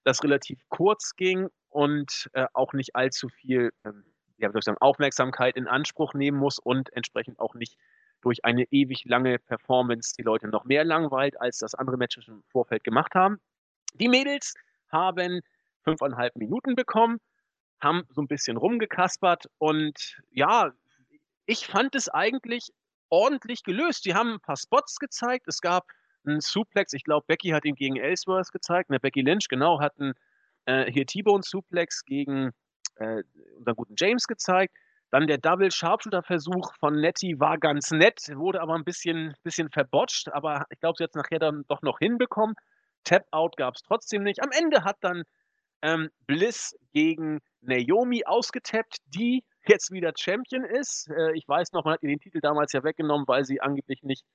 das relativ kurz ging und äh, auch nicht allzu viel ähm, ja, Aufmerksamkeit in Anspruch nehmen muss und entsprechend auch nicht durch eine ewig lange Performance die Leute noch mehr langweilt, als das andere Matches im Vorfeld gemacht haben. Die Mädels haben fünfeinhalb Minuten bekommen, haben so ein bisschen rumgekaspert und ja, ich fand es eigentlich ordentlich gelöst. Die haben ein paar Spots gezeigt. Es gab einen Suplex, ich glaube, Becky hat ihn gegen Ellsworth gezeigt. Ne, Becky Lynch, genau, hat einen äh, hier T-Bone Suplex gegen äh, unseren guten James gezeigt. Dann der Double Sharpshooter-Versuch von Nettie war ganz nett, wurde aber ein bisschen, bisschen verbotscht, aber ich glaube, sie hat es nachher dann doch noch hinbekommen. Tap-Out gab es trotzdem nicht. Am Ende hat dann ähm, Bliss gegen Naomi ausgetappt, die jetzt wieder Champion ist. Äh, ich weiß noch, man hat ihr den Titel damals ja weggenommen, weil sie angeblich nicht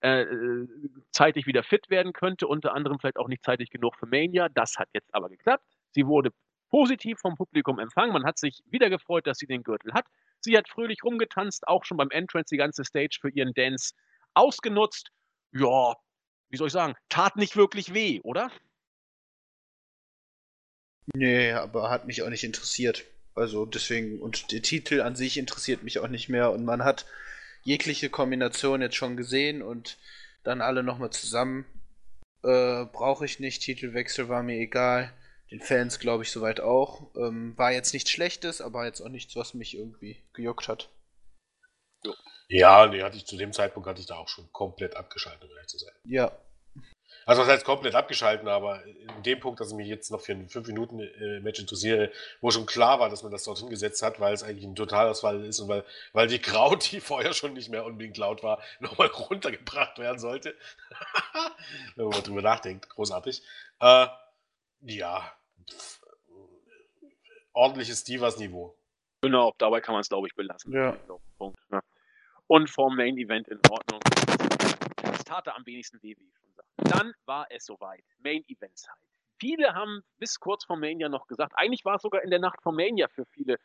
äh, äh, zeitig wieder fit werden könnte, unter anderem vielleicht auch nicht zeitig genug für Mania. Das hat jetzt aber geklappt. Sie wurde positiv vom Publikum empfangen. Man hat sich wieder gefreut, dass sie den Gürtel hat. Sie hat fröhlich rumgetanzt, auch schon beim Entrance die ganze Stage für ihren Dance ausgenutzt. Ja, wie soll ich sagen, tat nicht wirklich weh, oder? Nee, aber hat mich auch nicht interessiert. Also deswegen, und der Titel an sich interessiert mich auch nicht mehr. Und man hat jegliche Kombination jetzt schon gesehen und dann alle nochmal zusammen. Äh, Brauche ich nicht, Titelwechsel war mir egal den Fans, glaube ich, soweit auch. Ähm, war jetzt nichts Schlechtes, aber jetzt auch nichts, was mich irgendwie gejuckt hat. Ja, nee, hatte ich zu dem Zeitpunkt hatte ich da auch schon komplett abgeschaltet, um ehrlich zu sein. Ja. Also was heißt komplett abgeschaltet, aber in dem Punkt, dass ich mich jetzt noch für ein 5 Minuten äh, Match interessiere, wo schon klar war, dass man das dort hingesetzt hat, weil es eigentlich ein Totalausfall ist und weil, weil die Kraut, die vorher schon nicht mehr unbedingt laut war, [laughs] nochmal runtergebracht werden sollte. [laughs] Wenn man drüber nachdenkt, großartig. Äh, ja, ordentliches Divas-Niveau. Genau, dabei kann man es, glaube ich, belassen. Ja. Punkt, ne? Und vom Main Event in Ordnung. Das tat er am wenigsten weh, wie ich schon sagte. Dann war es soweit. Main Event Zeit. Viele haben bis kurz vor Mania noch gesagt, eigentlich war es sogar in der Nacht vor Mania für viele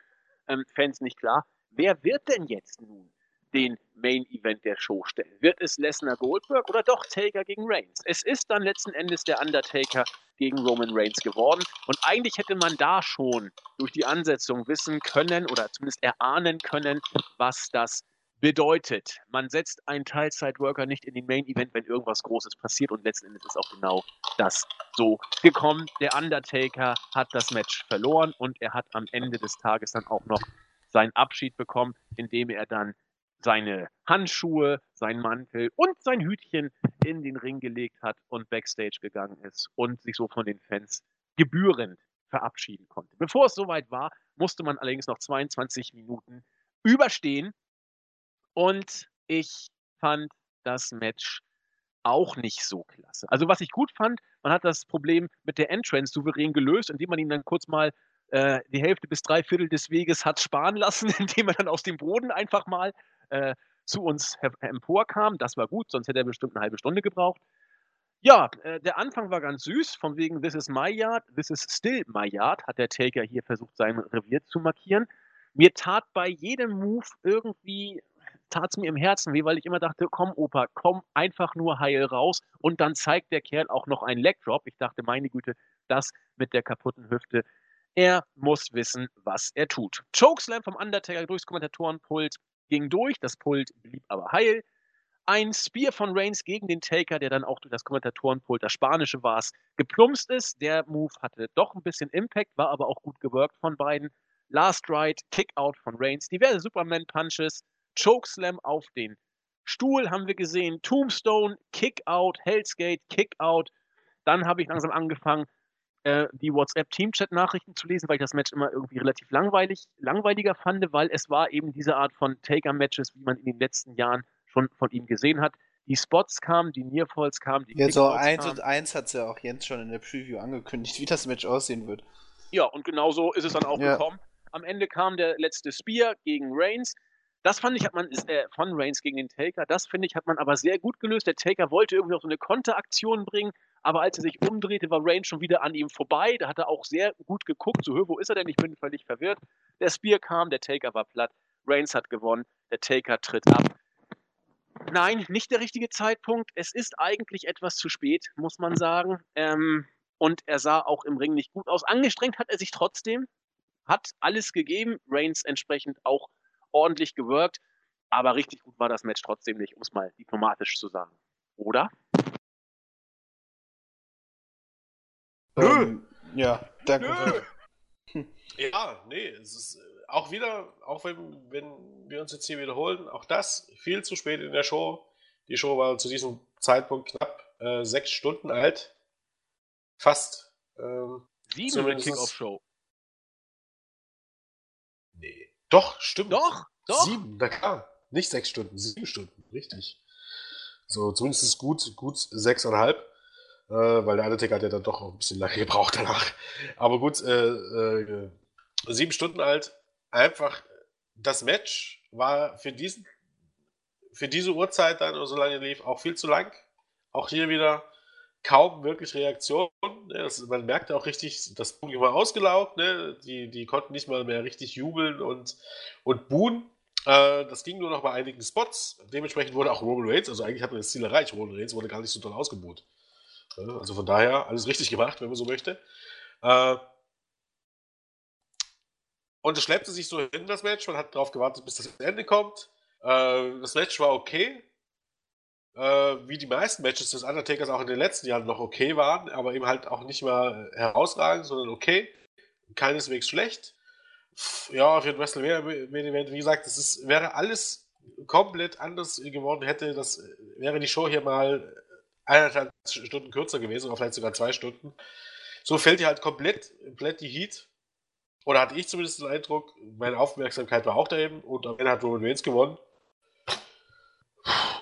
ähm, Fans nicht klar, wer wird denn jetzt nun den Main Event der Show stellen? Wird es Lesnar Goldberg oder doch Taker gegen Reigns? Es ist dann letzten Endes der Undertaker gegen Roman Reigns geworden. Und eigentlich hätte man da schon durch die Ansetzung wissen können oder zumindest erahnen können, was das bedeutet. Man setzt einen Teilzeitworker nicht in den Main Event, wenn irgendwas Großes passiert und letzten Endes ist auch genau das so gekommen. Der Undertaker hat das Match verloren und er hat am Ende des Tages dann auch noch seinen Abschied bekommen, indem er dann seine Handschuhe, sein Mantel und sein Hütchen in den Ring gelegt hat und backstage gegangen ist und sich so von den Fans gebührend verabschieden konnte. Bevor es soweit war, musste man allerdings noch 22 Minuten überstehen und ich fand das Match auch nicht so klasse. Also was ich gut fand, man hat das Problem mit der Entrance souverän gelöst, indem man ihn dann kurz mal äh, die Hälfte bis drei Viertel des Weges hat sparen lassen, [laughs] indem er dann aus dem Boden einfach mal äh, zu uns emporkam. Das war gut, sonst hätte er bestimmt eine halbe Stunde gebraucht. Ja, äh, der Anfang war ganz süß, von wegen This is my yard, this is still my yard, hat der Taker hier versucht, sein Revier zu markieren. Mir tat bei jedem Move irgendwie, tat es mir im Herzen weh, weil ich immer dachte, komm Opa, komm einfach nur heil raus und dann zeigt der Kerl auch noch einen Leg Drop. Ich dachte, meine Güte, das mit der kaputten Hüfte. Er muss wissen, was er tut. Chokeslam vom Undertaker durchs Kommentatorenpult ging durch, das Pult blieb aber heil. Ein Spear von Reigns gegen den Taker, der dann auch durch das Kommentatorenpult, das Spanische war es, geplumpst ist. Der Move hatte doch ein bisschen Impact, war aber auch gut gewirkt von beiden. Last Ride, Kickout von Reigns, diverse Superman-Punches, Chokeslam auf den Stuhl haben wir gesehen, Tombstone, Kickout, Hell's Gate, Kickout. Dann habe ich langsam angefangen, äh, die WhatsApp-Teamchat-Nachrichten zu lesen, weil ich das Match immer irgendwie relativ langweilig, langweiliger fand, weil es war eben diese Art von Taker-Matches, wie man in den letzten Jahren schon von ihm gesehen hat. Die Spots kamen, die Nearfalls kamen, die Ja, so 1 und 1 hat es ja auch Jens schon in der Preview angekündigt, wie das Match aussehen wird. Ja, und genau so ist es dann auch ja. gekommen. Am Ende kam der letzte Spear gegen Reigns. Das fand ich, hat man, äh, von Reigns gegen den Taker, das finde ich, hat man aber sehr gut gelöst. Der Taker wollte irgendwie noch so eine Konteraktion bringen, aber als er sich umdrehte, war Reigns schon wieder an ihm vorbei. Da hat er auch sehr gut geguckt, so, wo ist er denn? Ich bin völlig verwirrt. Der Spear kam, der Taker war platt. Reigns hat gewonnen, der Taker tritt ab. Nein, nicht der richtige Zeitpunkt. Es ist eigentlich etwas zu spät, muss man sagen. Ähm, und er sah auch im Ring nicht gut aus. Angestrengt hat er sich trotzdem, hat alles gegeben. Reigns entsprechend auch ordentlich gewirkt. Aber richtig gut war das Match trotzdem nicht, um es mal diplomatisch zu sagen. Oder? Nö. Ähm, ja, danke. Nö. ja, nee, es ist äh, auch wieder, auch wenn, wenn wir uns jetzt hier wiederholen, auch das viel zu spät in der Show. Die Show war zu diesem Zeitpunkt knapp äh, sechs Stunden alt. Fast. Ähm, Sieben in der Kickoff-Show. Nee. Doch, stimmt. Doch, doch. Sieben, na klar. Nicht sechs Stunden, sieben Stunden, richtig. So, zumindest gut, gut sechseinhalb. Äh, weil der Undertaker hat ja dann doch auch ein bisschen lange gebraucht danach. Aber gut, äh, äh, sieben Stunden alt. Einfach, das Match war für diesen, für diese Uhrzeit dann, so lange lief, auch viel zu lang. Auch hier wieder kaum wirklich Reaktion. Ne? Das, man merkte auch richtig, das Publikum war ausgelaugt. Ne? Die, die konnten nicht mal mehr richtig jubeln und, und buhen. Äh, das ging nur noch bei einigen Spots. Dementsprechend wurde auch Roman Reigns, also eigentlich hat man das Ziel erreicht. Roman Reigns wurde gar nicht so toll ausgebuht. Also von daher alles richtig gemacht, wenn man so möchte. Äh, und es schleppte sich so hin, das Match. Man hat darauf gewartet, bis das Ende kommt. Äh, das Match war okay. Äh, wie die meisten Matches des Undertakers auch in den letzten Jahren noch okay waren, aber eben halt auch nicht mal herausragend, sondern okay. Keineswegs schlecht. Ja, für ein WrestleMania-Event, wie gesagt, das wäre alles komplett anders geworden, hätte das, wäre die Show hier mal eineinhalb Stunden kürzer gewesen, oder vielleicht sogar zwei Stunden. So fällt ihr halt komplett, komplett die Heat. Oder hatte ich zumindest den Eindruck, meine Aufmerksamkeit war auch da eben und am Ende hat Roman Reigns gewonnen.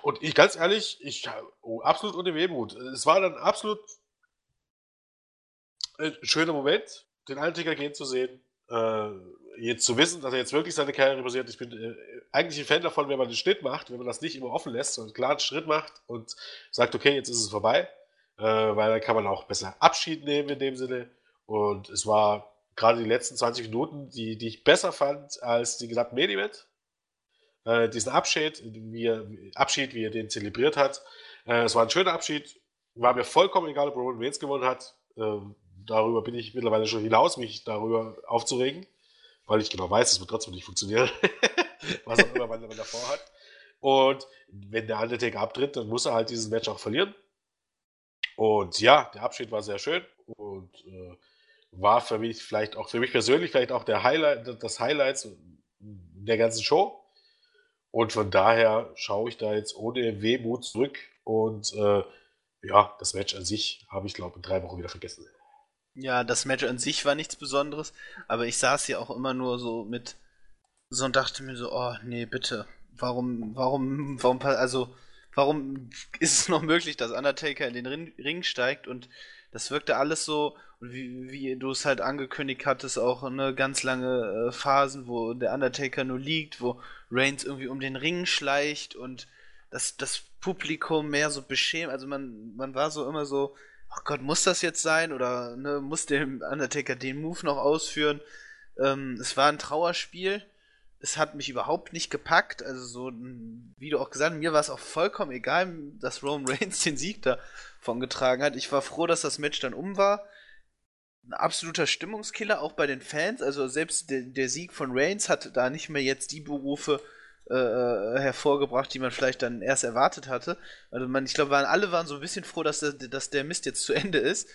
Und ich ganz ehrlich, ich oh, absolut ohne Wehmut. Es war dann absolut ein schöner Moment, den Undertaker gehen zu sehen. Äh, jetzt zu wissen, dass er jetzt wirklich seine Karriere basiert. Ich bin äh, eigentlich ein Fan davon, wenn man den Schnitt macht, wenn man das nicht immer offen lässt, sondern einen klaren Schritt macht und sagt, okay, jetzt ist es vorbei, äh, weil dann kann man auch besser Abschied nehmen in dem Sinne. Und es war gerade die letzten 20 Minuten, die, die ich besser fand als die gesamten Medivent. Äh, diesen Abschied wie, er, Abschied, wie er den zelebriert hat. Äh, es war ein schöner Abschied. War mir vollkommen egal, ob Roman Reigns gewonnen hat. Ähm, darüber bin ich mittlerweile schon hinaus, mich darüber aufzuregen weil ich genau weiß, es wird trotzdem nicht funktionieren. [laughs] Was auch immer man, man davor hat. Und wenn der Undertaker abtritt, dann muss er halt dieses Match auch verlieren. Und ja, der Abschied war sehr schön und äh, war für mich vielleicht auch, für mich persönlich vielleicht auch der Highlight, das Highlight der ganzen Show. Und von daher schaue ich da jetzt ohne Wehmut zurück und äh, ja, das Match an sich habe ich, glaube ich, in drei Wochen wieder vergessen. Ja, das Match an sich war nichts Besonderes, aber ich saß hier auch immer nur so mit so und dachte mir so, oh nee, bitte. Warum, warum, warum, also, warum [laughs] ist es noch möglich, dass Undertaker in den Ring steigt und das wirkte alles so, wie, wie du es halt angekündigt hattest, auch eine ganz lange äh, Phasen, wo der Undertaker nur liegt, wo Reigns irgendwie um den Ring schleicht und das, das Publikum mehr so beschämt. Also man, man war so immer so, ach Gott, muss das jetzt sein? Oder ne, muss der Undertaker den Move noch ausführen? Ähm, es war ein Trauerspiel. Es hat mich überhaupt nicht gepackt. Also so, wie du auch gesagt hast, mir war es auch vollkommen egal, dass Roman Reigns [laughs] den Sieg davon getragen hat. Ich war froh, dass das Match dann um war. ein absoluter Stimmungskiller, auch bei den Fans. Also selbst der, der Sieg von Reigns hat da nicht mehr jetzt die Berufe äh, äh, hervorgebracht, die man vielleicht dann erst erwartet hatte. Also man, ich glaube, waren, alle waren so ein bisschen froh, dass der, dass der Mist jetzt zu Ende ist.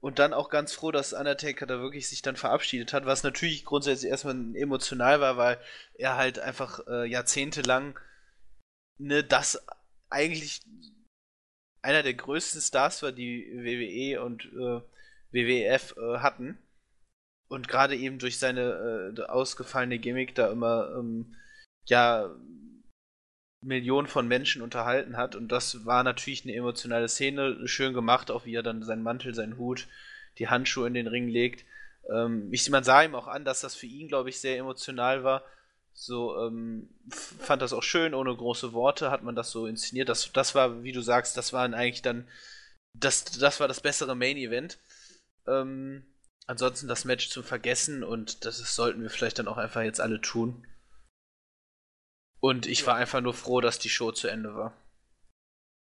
Und dann auch ganz froh, dass Undertaker da wirklich sich dann verabschiedet hat, was natürlich grundsätzlich erstmal emotional war, weil er halt einfach äh, jahrzehntelang ne, das eigentlich einer der größten Stars war, die WWE und äh, WWF äh, hatten. Und gerade eben durch seine äh, ausgefallene Gimmick da immer ähm, ja Millionen von Menschen unterhalten hat. Und das war natürlich eine emotionale Szene, schön gemacht, auch wie er dann seinen Mantel, seinen Hut, die Handschuhe in den Ring legt. Ähm, ich, man sah ihm auch an, dass das für ihn, glaube ich, sehr emotional war. So, ähm, fand das auch schön, ohne große Worte hat man das so inszeniert. Das, das war, wie du sagst, das war eigentlich dann, das, das war das bessere Main Event. Ähm, ansonsten das Match zum Vergessen und das sollten wir vielleicht dann auch einfach jetzt alle tun. Und ich war einfach nur froh, dass die Show zu Ende war.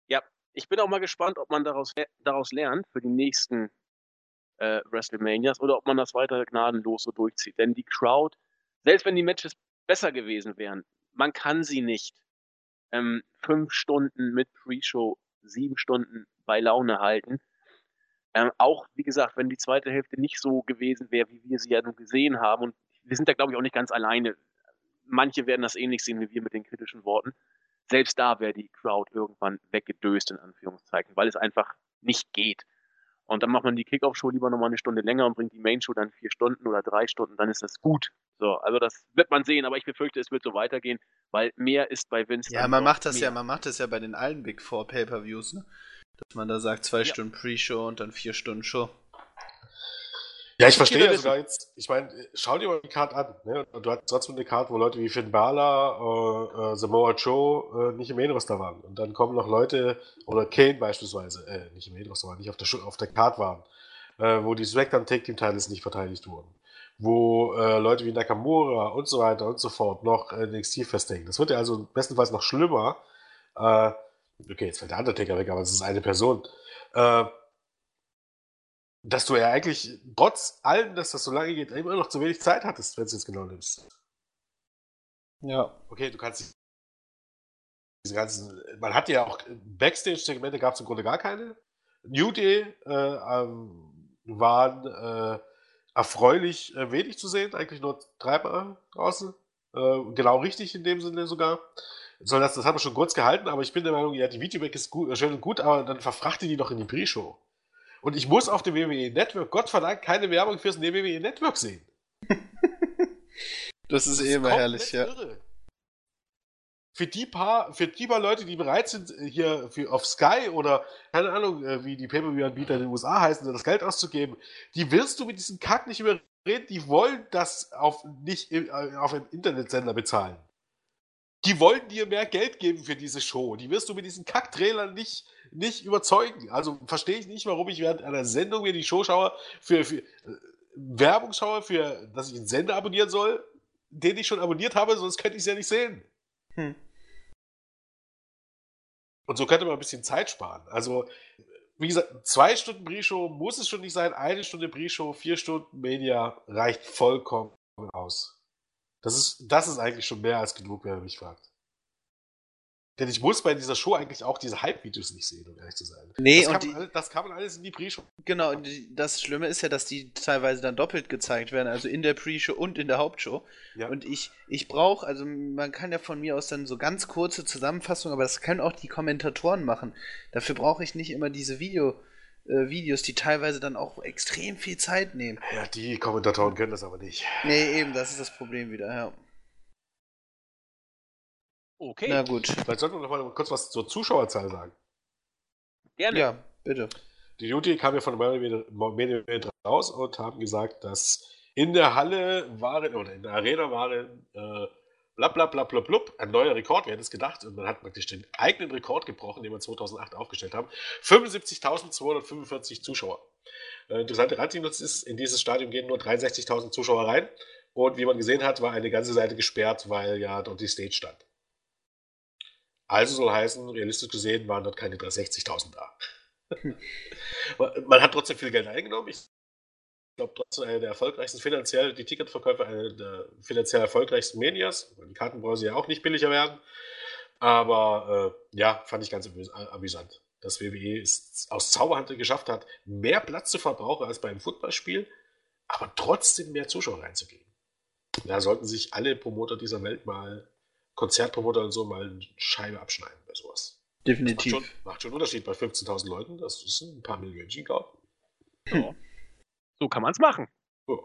Ja, ich bin auch mal gespannt, ob man daraus, daraus lernt für die nächsten äh, WrestleManias oder ob man das weiter gnadenlos so durchzieht. Denn die Crowd, selbst wenn die Matches besser gewesen wären, man kann sie nicht ähm, fünf Stunden mit Pre-Show, sieben Stunden bei Laune halten. Ähm, auch, wie gesagt, wenn die zweite Hälfte nicht so gewesen wäre, wie wir sie ja nun gesehen haben. Und wir sind da, glaube ich, auch nicht ganz alleine manche werden das ähnlich sehen wie wir mit den kritischen Worten. Selbst da wäre die Crowd irgendwann weggedöst, in Anführungszeichen, weil es einfach nicht geht. Und dann macht man die Kickoff-Show lieber nochmal eine Stunde länger und bringt die Main-Show dann vier Stunden oder drei Stunden, dann ist das gut. So, also das wird man sehen, aber ich befürchte, es wird so weitergehen, weil mehr ist bei Vince. Ja, man macht das mehr. ja, man macht das ja bei den allen Big Four Pay-Per-Views, ne? Dass man da sagt, zwei ja. Stunden Pre-Show und dann vier Stunden Show. Ja, ich verstehe ja sogar jetzt, ich meine, schau dir mal die Karte an. Ne? Du hast trotzdem eine Karte, wo Leute wie Finn Balor, äh, Samoa Joe äh, nicht im Main-Roster waren. Und dann kommen noch Leute, oder Kane beispielsweise, äh, nicht im Main-Roster waren, nicht auf der, auf der Karte waren, äh, wo die SmackDown Take Team Titles nicht verteidigt wurden. Wo äh, Leute wie Nakamura und so weiter und so fort noch äh, NXT festhängen. Das wird ja also bestenfalls noch schlimmer. Äh, okay, jetzt fällt der Undertaker weg, aber es ist eine Person. Äh, dass du ja eigentlich trotz allem, dass das so lange geht, immer noch zu wenig Zeit hattest, wenn du es genau nimmst. Ja. Okay, du kannst diese ganzen, man hat ja auch Backstage-Segmente gab es im Grunde gar keine. New Day äh, ähm, waren äh, erfreulich äh, wenig zu sehen, eigentlich nur dreimal draußen. Äh, genau richtig in dem Sinne sogar. So, das, das haben wir schon kurz gehalten, aber ich bin der Meinung, ja, die Videoback ist gut, schön und gut, aber dann verfrachte die doch in die Pre-Show. Und ich muss auf dem WWE Network, Gott verdammt, keine Werbung fürs WWE Network sehen. [laughs] das ist eh immer herrlich, ja. Irre. Für die paar, für die paar Leute, die bereit sind, hier für, auf Sky oder keine Ahnung, äh, wie die Pay-Per-View-Anbieter in den USA heißen, das Geld auszugeben, die willst du mit diesem Kack nicht überreden. Die wollen das auf, nicht äh, auf einem Internetsender bezahlen. Die wollen dir mehr Geld geben für diese Show. Die wirst du mit diesen Kack-Trailern nicht nicht überzeugen. Also verstehe ich nicht, warum ich während einer Sendung mir die Show schaue, für, für äh, Werbung schaue, für, dass ich einen Sender abonnieren soll, den ich schon abonniert habe, sonst könnte ich es ja nicht sehen. Hm. Und so könnte man ein bisschen Zeit sparen. Also, wie gesagt, zwei Stunden Pre-Show muss es schon nicht sein, eine Stunde Pre-Show, vier Stunden Media reicht vollkommen aus. Das ist, das ist eigentlich schon mehr als genug, wer mich fragt. Denn ich muss bei dieser Show eigentlich auch diese Hype-Videos nicht sehen, um ehrlich zu sein. Nee, das, und kann die, man, das kann man alles in die Pre-Show. Genau, und das Schlimme ist ja, dass die teilweise dann doppelt gezeigt werden, also in der Pre-Show und in der Hauptshow. Ja. Und ich, ich brauche, also man kann ja von mir aus dann so ganz kurze Zusammenfassungen, aber das können auch die Kommentatoren machen. Dafür brauche ich nicht immer diese Video. Äh, Videos, die teilweise dann auch extrem viel Zeit nehmen. Ja, die Kommentatoren können das aber nicht. Nee, eben, das ist das Problem wieder, ja. Okay. Na gut. Vielleicht sollten wir noch mal kurz was zur Zuschauerzahl sagen. Gerne. Ja, bitte. Die Duty kam ja von Medien raus und haben gesagt, dass in der Halle waren, oder in der Arena waren, äh, bla bla bla bla blub, ein neuer Rekord, wer hätte es gedacht, und man hat praktisch den eigenen Rekord gebrochen, den wir 2008 aufgestellt haben. 75.245 Zuschauer. Äh, interessante Randnotiz ist, in dieses Stadion gehen nur 63.000 Zuschauer rein und wie man gesehen hat, war eine ganze Seite gesperrt, weil ja dort die Stage stand. Also soll heißen, realistisch gesehen waren dort keine 360.000 da. [laughs] Man hat trotzdem viel Geld eingenommen. Ich glaube trotzdem eine der erfolgreichsten, finanziell, die Ticketverkäufe eine der finanziell erfolgreichsten Medias. Die Karten brauchen sie ja auch nicht billiger werden. Aber äh, ja, fand ich ganz amüsant, dass WWE es aus Zauberhand geschafft hat, mehr Platz zu verbrauchen als beim Footballspiel, aber trotzdem mehr Zuschauer reinzugehen. Da sollten sich alle Promoter dieser Welt mal, Konzertpromoter und so, mal eine Scheibe abschneiden bei sowas. Definitiv. Macht schon, macht schon einen Unterschied bei 15.000 Leuten. Das ist ein paar Millionen, glaube ja. So kann man es machen. Oh.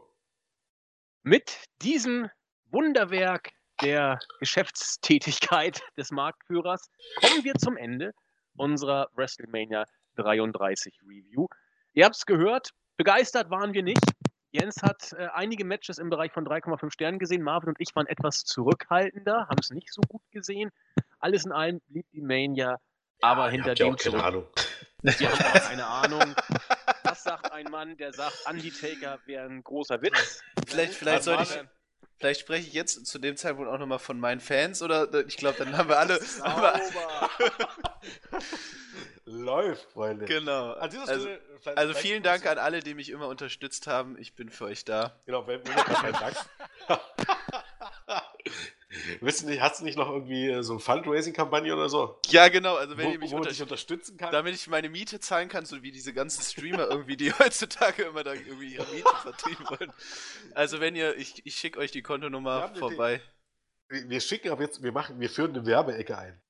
Mit diesem Wunderwerk der Geschäftstätigkeit [laughs] des Marktführers kommen wir zum Ende unserer WrestleMania 33 Review. Ihr habt es gehört, begeistert waren wir nicht. Jens hat äh, einige Matches im Bereich von 3,5 Sternen gesehen. Marvin und ich waren etwas zurückhaltender, haben es nicht so gut gesehen. Alles in allem blieb die Mania aber ja, hinter dem. Keine Ahnung. Wir haben auch keine Ahnung. [laughs] Das sagt ein Mann, der sagt, Undertaker wäre ein großer Witz. Vielleicht, vielleicht sollte ich. Vielleicht spreche ich jetzt zu dem Zeitpunkt auch nochmal von meinen Fans oder ich glaube, dann haben wir alle. [laughs] Läuft, Freunde. Genau. Also, also vielen Dank an alle, die mich immer unterstützt haben. Ich bin für euch da. Genau, wenn wir Dank. [laughs] [laughs] Du nicht, hast du nicht noch irgendwie äh, so eine Fundraising-Kampagne oder so? Ja, genau. Also wenn wo, ihr mich unter unterstützen kann. Damit ich meine Miete zahlen kann, so wie diese ganzen Streamer irgendwie, die [laughs] heutzutage immer da irgendwie ihre Miete [laughs] vertrieben wollen. Also wenn ihr, ich, ich schicke euch die Kontonummer vorbei. Wir, wir, schicken aber jetzt, wir machen, wir führen eine Werbeecke ein.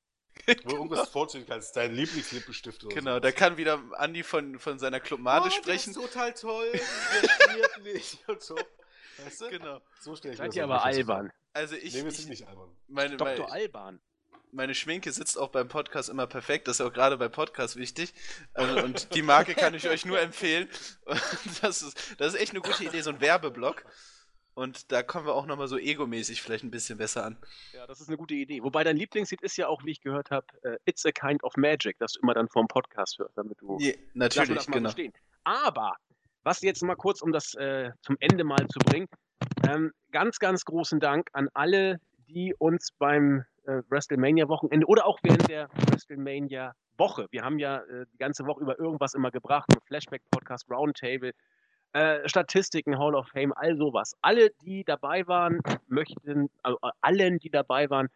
Wo du irgendwas vorzustellen kannst, dein Lieblingslippenstift oder Genau, so. da kann wieder Andi von, von seiner Clubmade oh, sprechen. Das ist total toll, der nicht und so. Weißt du? Genau. So stelle ich Seid ihr aber albern. Also ich. Nee, wir sind nicht albern. Meine, Dr. Meine, Alban. Meine Schminke sitzt auch beim Podcast immer perfekt. Das ist ja auch gerade bei Podcasts wichtig. Also, und die Marke kann ich euch nur empfehlen. Das ist, das ist echt eine gute Idee, so ein Werbeblock. Und da kommen wir auch nochmal so egomäßig vielleicht ein bisschen besser an. Ja, das ist eine gute Idee. Wobei dein Lieblingslied ist ja auch, wie ich gehört habe, uh, It's a Kind of Magic, das du immer dann vorm Podcast hörst, damit du. Ja, natürlich, genau. Verstehen. Aber, was jetzt mal kurz, um das äh, zum Ende mal zu bringen, ähm, ganz, ganz großen Dank an alle, die uns beim äh, WrestleMania-Wochenende oder auch während der WrestleMania-Woche, wir haben ja äh, die ganze Woche über irgendwas immer gebracht, Flashback-Podcast, Roundtable, äh, Statistiken, Hall of Fame, all sowas. Alle, die dabei waren, möchten, also allen, die dabei waren,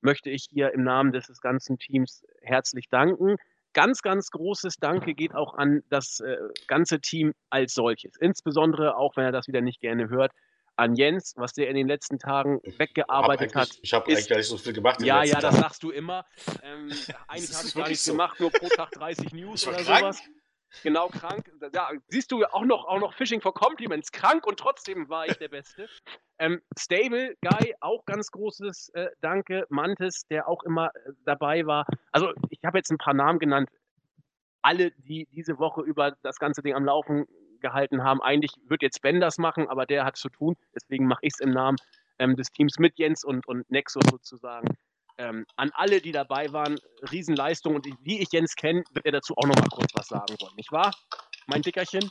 möchte ich hier im Namen des ganzen Teams herzlich danken. Ganz, ganz großes Danke geht auch an das äh, ganze Team als solches. Insbesondere, auch wenn er das wieder nicht gerne hört, an Jens, was der in den letzten Tagen weggearbeitet hab hat. Ich habe eigentlich gar nicht so viel gemacht. Ja, ja, das sagst du immer. Ähm, [laughs] eigentlich habe ich gar nichts so. gemacht, nur pro Tag 30 [laughs] News oder krank. sowas. Genau, krank. Da siehst du auch noch, auch noch Fishing for Compliments. Krank und trotzdem war ich der Beste. Ähm, Stable Guy, auch ganz großes äh, Danke. Mantis, der auch immer äh, dabei war. Also, ich habe jetzt ein paar Namen genannt. Alle, die diese Woche über das ganze Ding am Laufen gehalten haben. Eigentlich wird jetzt Ben das machen, aber der hat zu tun. Deswegen mache ich es im Namen ähm, des Teams mit Jens und, und Nexus sozusagen. Ähm, an alle, die dabei waren, Riesenleistung. Und wie ich Jens kenne, wird er dazu auch noch mal kurz was sagen wollen. Nicht wahr, mein Dickerchen?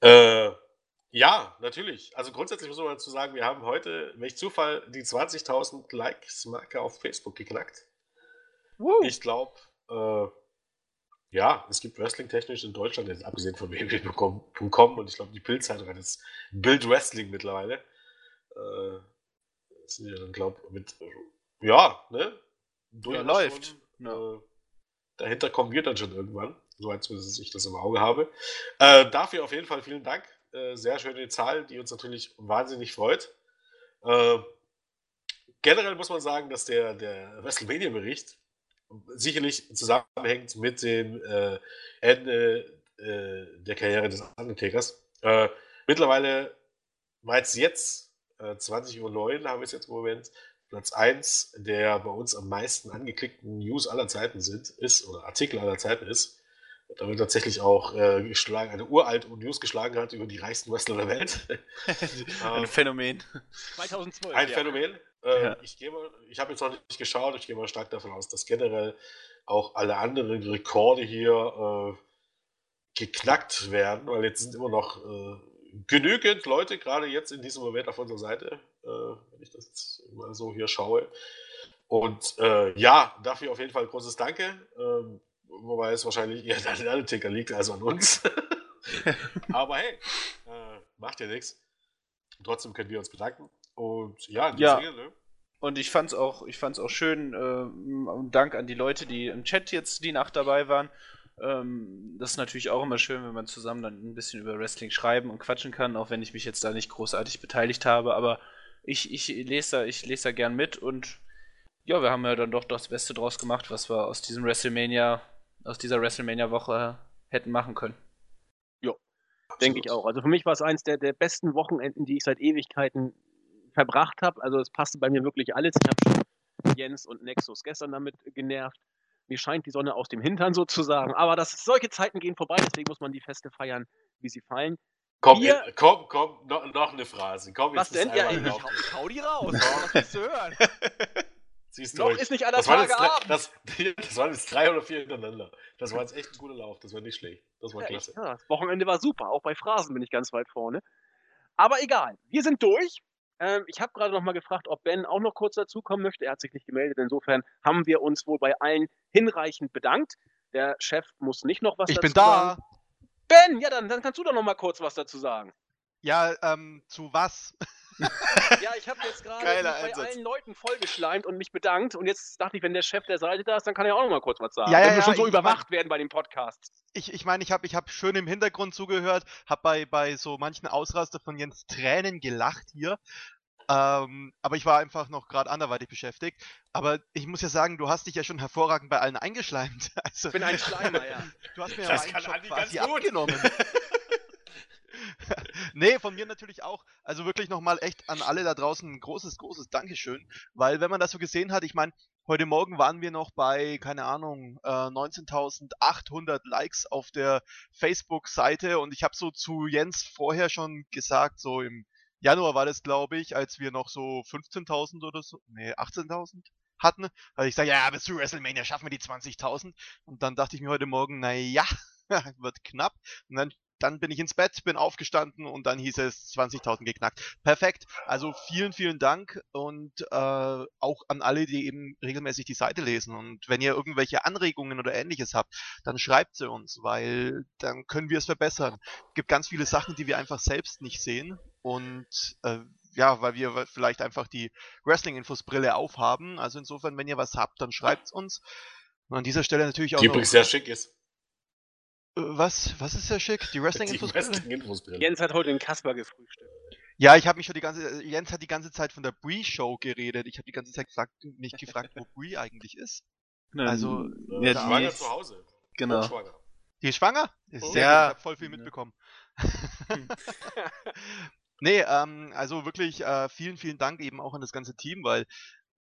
Äh, ja, natürlich. Also grundsätzlich muss man dazu sagen, wir haben heute, welch Zufall, die 20.000 Likes-Marke auf Facebook geknackt. Woo. Ich glaube, äh, ja, es gibt Wrestling-technisch in Deutschland, jetzt abgesehen von www.com und ich glaube, die Bildzeitung hat jetzt Bild Wrestling mittlerweile. Äh, sind ja dann, glaube mit, ja, ne? Ja, läuft. Schon, ja. Äh, dahinter kommen wir dann schon irgendwann, soweit zumindest ich das im Auge habe. Äh, dafür auf jeden Fall vielen Dank. Äh, sehr schöne Zahl, die uns natürlich wahnsinnig freut. Äh, generell muss man sagen, dass der, der WrestleMania-Bericht sicherlich zusammenhängt mit dem äh, Ende äh, der Karriere des Undertakers. Äh, mittlerweile war es jetzt äh, 20.09 Uhr, haben wir es jetzt im Moment, Platz 1 der bei uns am meisten angeklickten News aller Zeiten sind, ist, oder Artikel aller Zeiten ist. Da wird tatsächlich auch äh, geschlagen, eine uralte News geschlagen hat über die reichsten Wrestler der Welt. [laughs] [laughs] Ein Phänomen. 2012. Ein ja. Phänomen. Äh, ja. Ich, ich habe jetzt noch nicht geschaut, ich gehe mal stark davon aus, dass generell auch alle anderen Rekorde hier äh, geknackt werden, weil jetzt sind immer noch äh, genügend Leute, gerade jetzt in diesem Moment auf unserer Seite, äh, wenn ich das mal so hier schaue. Und äh, ja, dafür auf jeden Fall großes Danke. Ähm, wobei es wahrscheinlich eher an den Undertaker liegt als an uns. [laughs] Aber hey, äh, macht ja nichts. Trotzdem können wir uns bedanken. Und ja, in Ja. Sinne, ne? Und ich fand's auch, ich fand's auch schön, ähm, und Dank an die Leute, die im Chat jetzt die Nacht dabei waren. Ähm, das ist natürlich auch immer schön, wenn man zusammen dann ein bisschen über Wrestling schreiben und quatschen kann, auch wenn ich mich jetzt da nicht großartig beteiligt habe, aber ich, ich lese da, ich lese da gern mit und ja, wir haben ja dann doch das Beste draus gemacht, was wir aus diesem WrestleMania, aus dieser WrestleMania-Woche hätten machen können. Denke ich auch. Also für mich war es eins der, der besten Wochenenden, die ich seit Ewigkeiten verbracht habe. Also es passte bei mir wirklich alles. Ich habe schon Jens und Nexus gestern damit genervt. Mir scheint die Sonne aus dem Hintern sozusagen. Aber das, solche Zeiten gehen vorbei, deswegen muss man die Feste feiern, wie sie fallen. Komm, Wir- äh, komm, komm, noch, noch eine Phrase. Komm, Was denn? Ja, ich, hau, ich hau die raus. Was willst du hören? [laughs] Siehst Noch euch. ist nicht waren Tage jetzt drei, Abend. das, [laughs] das waren jetzt drei oder vier hintereinander. Das war jetzt echt ein guter Lauf. Das war nicht schlecht. Das war Ja, klasse. ich, ja, das Wochenende war super. Auch bei Phrasen bin ich ganz weit vorne. Aber egal, wir sind durch. Ähm, ich habe gerade noch mal gefragt, ob Ben auch noch kurz dazukommen möchte. Er hat sich nicht gemeldet. Insofern haben wir uns wohl bei allen hinreichend bedankt. Der Chef muss nicht noch was Ich dazu bin da. sagen. Ben, ja, dann, dann kannst du doch noch mal kurz was dazu sagen. Ja, ähm, zu was? [laughs] Ja, ich habe jetzt gerade bei Einsatz. allen Leuten vollgeschleimt und mich bedankt. Und jetzt dachte ich, wenn der Chef der Seite da ist, dann kann er auch noch mal kurz was sagen. Ja, ja, wenn wir ja, schon so überwacht werden bei dem Podcast. Ich ich, meine, ich habe ich hab schön im Hintergrund zugehört, habe bei, bei so manchen Ausraster von Jens Tränen gelacht hier. Ähm, aber ich war einfach noch gerade anderweitig beschäftigt. Aber ich muss ja sagen, du hast dich ja schon hervorragend bei allen eingeschleimt. [laughs] Also, Ich bin ein Schleimer, ja. Du hast mir Das ja meinen Job quasi abgenommen. [laughs] nee, von mir natürlich auch. Also wirklich nochmal echt an alle da draußen ein großes, großes Dankeschön. Weil wenn man das so gesehen hat, ich meine, heute Morgen waren wir noch bei, keine Ahnung, äh, 19.800 Likes auf der Facebook-Seite und ich habe so zu Jens vorher schon gesagt, so im Januar war das, glaube ich, als wir noch so 15.000 oder so, nee, 18.000 hatten. Also ich sage, ja, bis zu WrestleMania schaffen wir die 20.000. Und dann dachte ich mir heute Morgen, na ja, [laughs] wird knapp. Und dann, dann bin ich ins Bett, bin aufgestanden und dann hieß es 20.000 geknackt. Perfekt. Also vielen, vielen Dank und äh, auch an alle, die eben regelmäßig die Seite lesen. Und wenn ihr irgendwelche Anregungen oder ähnliches habt, dann schreibt sie uns, weil dann können wir es verbessern. Es gibt ganz viele Sachen, die wir einfach selbst nicht sehen. Und äh, ja, weil wir vielleicht einfach die Wrestling-Infos-Brille aufhaben. Also insofern, wenn ihr was habt, dann schreibt's uns. Und an dieser Stelle natürlich auch Die übrigens sehr schick ist. Äh, was, was ist sehr schick? Die Wrestling-Infos-Brille? Wrestling-Infos-Brille. Jens hat heute den Kasper gefrühstückt. Ja, ich habe mich schon die ganze Jens hat die ganze Zeit von der Brie Show geredet. Ich habe die ganze Zeit gefragt, mich gefragt, wo Brie eigentlich ist. Also, Äh, ja, schwanger die, zu Hause. genau. Hochschwanger. Die ist schwanger? Ist Oh. sehr Ja. gut, ich habe voll viel Ja. mitbekommen. [laughs] nee, ähm, also wirklich äh, vielen, vielen Dank eben auch an das ganze Team, weil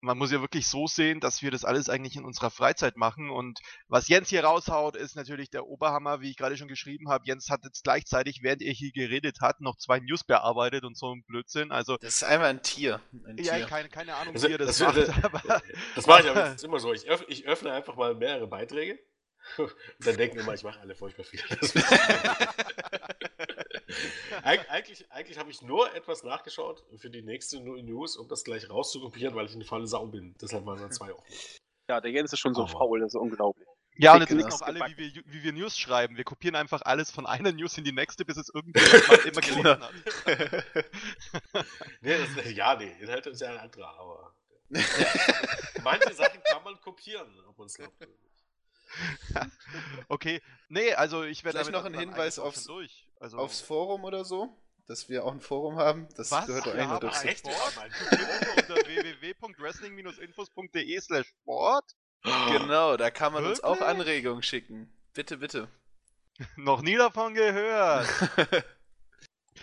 man muss ja wirklich so sehen, dass wir das alles eigentlich in unserer Freizeit machen. Und was Jens hier raushaut, ist natürlich der Oberhammer, wie ich gerade schon geschrieben habe. Jens hat jetzt gleichzeitig, während er hier geredet hat, noch zwei News bearbeitet und so ein Blödsinn. Also Das ist einfach ein Tier. Ein ja, Tier. keine, keine Ahnung, Das- wie ihr das, das- macht, das- [laughs] aber Das mache ich aber jetzt immer so. Ich öffne, ich öffne einfach mal mehrere Beiträge. [laughs] Und dann denken immer, ich mache alle furchtbar viel. [laughs] Eig eigentlich eigentlich habe ich nur etwas nachgeschaut für die nächste News, um das gleich rauszukopieren, weil ich eine faule Sau bin. Deshalb waren es zwei offen. Ja, der Jens ist schon so Aber- faul, das ist unglaublich. Ja, und jetzt wissen auch alle, gebacken. wie wir, wie wir News schreiben. Wir kopieren einfach alles von einer News in die nächste, bis es irgendjemand immer gelesen hat. [laughs] Nee, das, ja, nee, Inhalt ist ja ein anderer, aber. [laughs] Manche Sachen kann man kopieren, ob man es glaubt. [laughs] Okay, nee, also ich werde Vielleicht damit noch ein Hinweis auch aufs- durch. Also, Aufs Forum oder so? Dass wir auch ein Forum haben? Das Was? gehört doch Wir eigentlich dazu. ein Echt? Unter www.wrestling-infos.de slash sport. Genau, da kann man uns auch Wirklich? Anregungen schicken. Bitte, bitte. [laughs] Noch nie davon gehört. [laughs]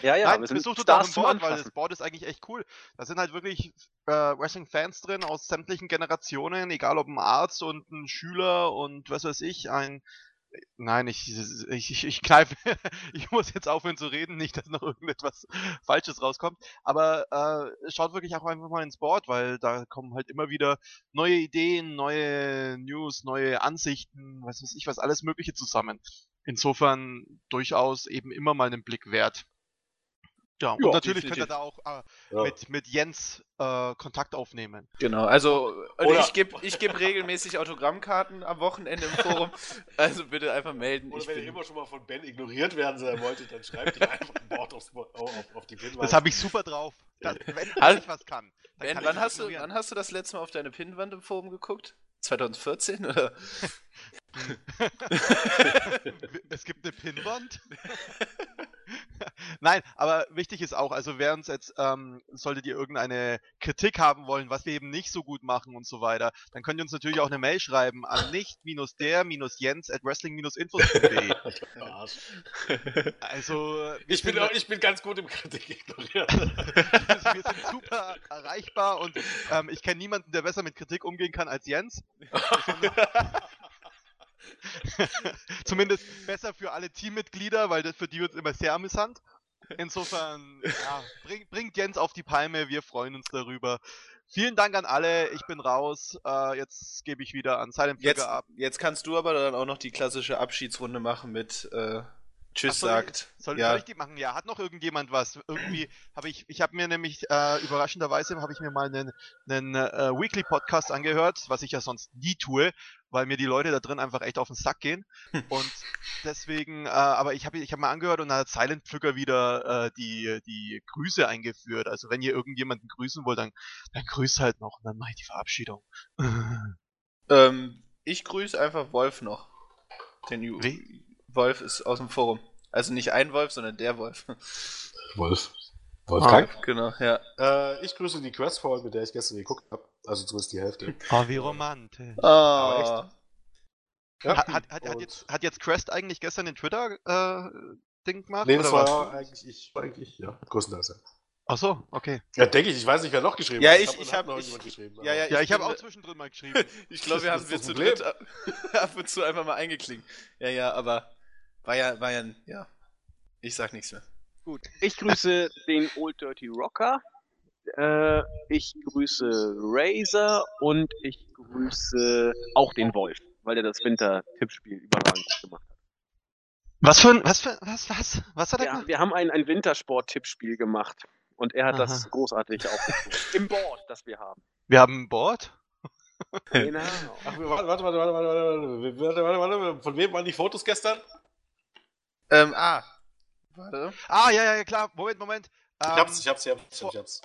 Ja, ja, Nein, wir sind besucht uns zum Board, weil das Board ist eigentlich echt cool. Da sind halt wirklich äh, Wrestling-Fans drin aus sämtlichen Generationen, egal ob ein Arzt und ein Schüler und was weiß ich, ein Nein, ich, ich, ich, ich kneife, [laughs] ich muss jetzt aufhören zu reden, nicht, dass noch irgendetwas Falsches rauskommt. Aber äh, schaut wirklich auch einfach mal ins Board, weil da kommen halt immer wieder neue Ideen, neue News, neue Ansichten, was weiß ich, was alles Mögliche zusammen. Insofern durchaus eben immer mal einen Blick wert. Ja, und Ja, natürlich könnt ihr definitiv. da auch äh, Ja. mit, mit Jens äh, Kontakt aufnehmen. Genau, also also Oder- ich gebe ich geb regelmäßig Autogrammkarten am Wochenende im Forum. Also bitte einfach melden. Oder Ich wenn ihr bin, immer schon mal von Ben ignoriert werden sein wolltet, dann schreibt ihr einfach ein Wort aufs, auf, auf, die Pinwand. Das habe ich super drauf. Das, wenn [laughs] ich was kann. dann ben, kann wann, ich hast du, wann hast du das letzte Mal auf deine Pinwand im Forum geguckt? 2014 oder? [laughs] es gibt eine Pinnwand. [laughs] Nein, aber wichtig ist auch, also wer uns jetzt, ähm, solltet ihr irgendeine Kritik haben wollen, was wir eben nicht so gut machen und so weiter, dann könnt ihr uns natürlich auch eine Mail schreiben an nicht-der-jens at wrestling-infos.de. [laughs] Also, Ich bin, auch, ich bin ganz gut im Kritik ignorieren. [laughs] wir sind super erreichbar und ähm, ich kenne niemanden, der besser mit Kritik umgehen kann als Jens. [laughs] [laughs] Zumindest besser für alle Teammitglieder, weil das für die wird immer sehr amüsant. Insofern, ja, bring, bringt Jens auf die Palme, wir freuen uns darüber. Vielen Dank an alle, ich bin raus. Äh, jetzt gebe ich wieder an Silent Jetzt, Flügger ab. jetzt kannst du aber dann auch noch die klassische Abschiedsrunde machen mit äh, Tschüss Ach, soll sagt. Ich, soll, ja. soll ich die machen? Ja, hat noch irgendjemand was? Irgendwie habe ich, ich habe mir nämlich äh, überraschenderweise habe ich mir mal einen, einen äh, Weekly Podcast angehört, was ich ja sonst nie tue, weil mir die Leute da drin einfach echt auf den Sack gehen. Und [laughs] deswegen, äh, aber ich habe ich hab mal angehört und da hat Silent Pflücker wieder äh, die die Grüße eingeführt. Also wenn ihr irgendjemanden grüßen wollt, dann dann grüßt halt noch und dann mache ich die Verabschiedung. [laughs] Ähm, ich grüße einfach Wolf noch. Den Ju Wie? Wolf ist aus dem Forum. Also nicht ein Wolf, sondern der Wolf. Wolf. Wolfgang? Genau, ja. Äh, ich grüße die Questfall, mit der ich gestern geguckt habe. Also zumindest die Hälfte. [laughs] Oh, wie romantisch. Oh, Ja, Hat, hat, hat, jetzt, hat jetzt Crest eigentlich gestern den Twitter-Ding äh, gemacht? Nee, das oder war was? eigentlich ich. War eigentlich, ja, größtenteils. ja. Ach so, okay. Ja, denke ich. Ich weiß nicht, wer noch geschrieben Ja, hat. ich- ich hat hab- noch ich- geschrieben. ja, ja, Ja, Ich ich habe auch [laughs] zwischendrin mal geschrieben. ich glaube, wir haben wir zu dritt ab, [laughs] ab und zu einfach mal eingeklinkt. Ja, ja, aber war ja, war ja, ja. Ich sag nichts mehr. Gut. Ich grüße den Old Dirty Rocker. Äh, ich grüße Razer und ich grüße auch den Wolf, weil der das Winter-Tippspiel überragend gemacht hat. Was für ein, was für, was, was, was hat er Ja, gemacht? wir haben ein, ein Wintersport-Tippspiel gemacht und er hat das Aha. großartig aufgezogen. Im Board, das wir haben. Wir haben ein Board. Genau. Ach, warte, warte, warte, warte, warte, warte, warte, warte, warte, warte. Von wem waren die Fotos gestern? Ähm, ah. Warte. Ah, ja, ja, ja, klar. Moment, Moment. Ich Ähm, hab's, ich hab's, ich hab's, ich hab's.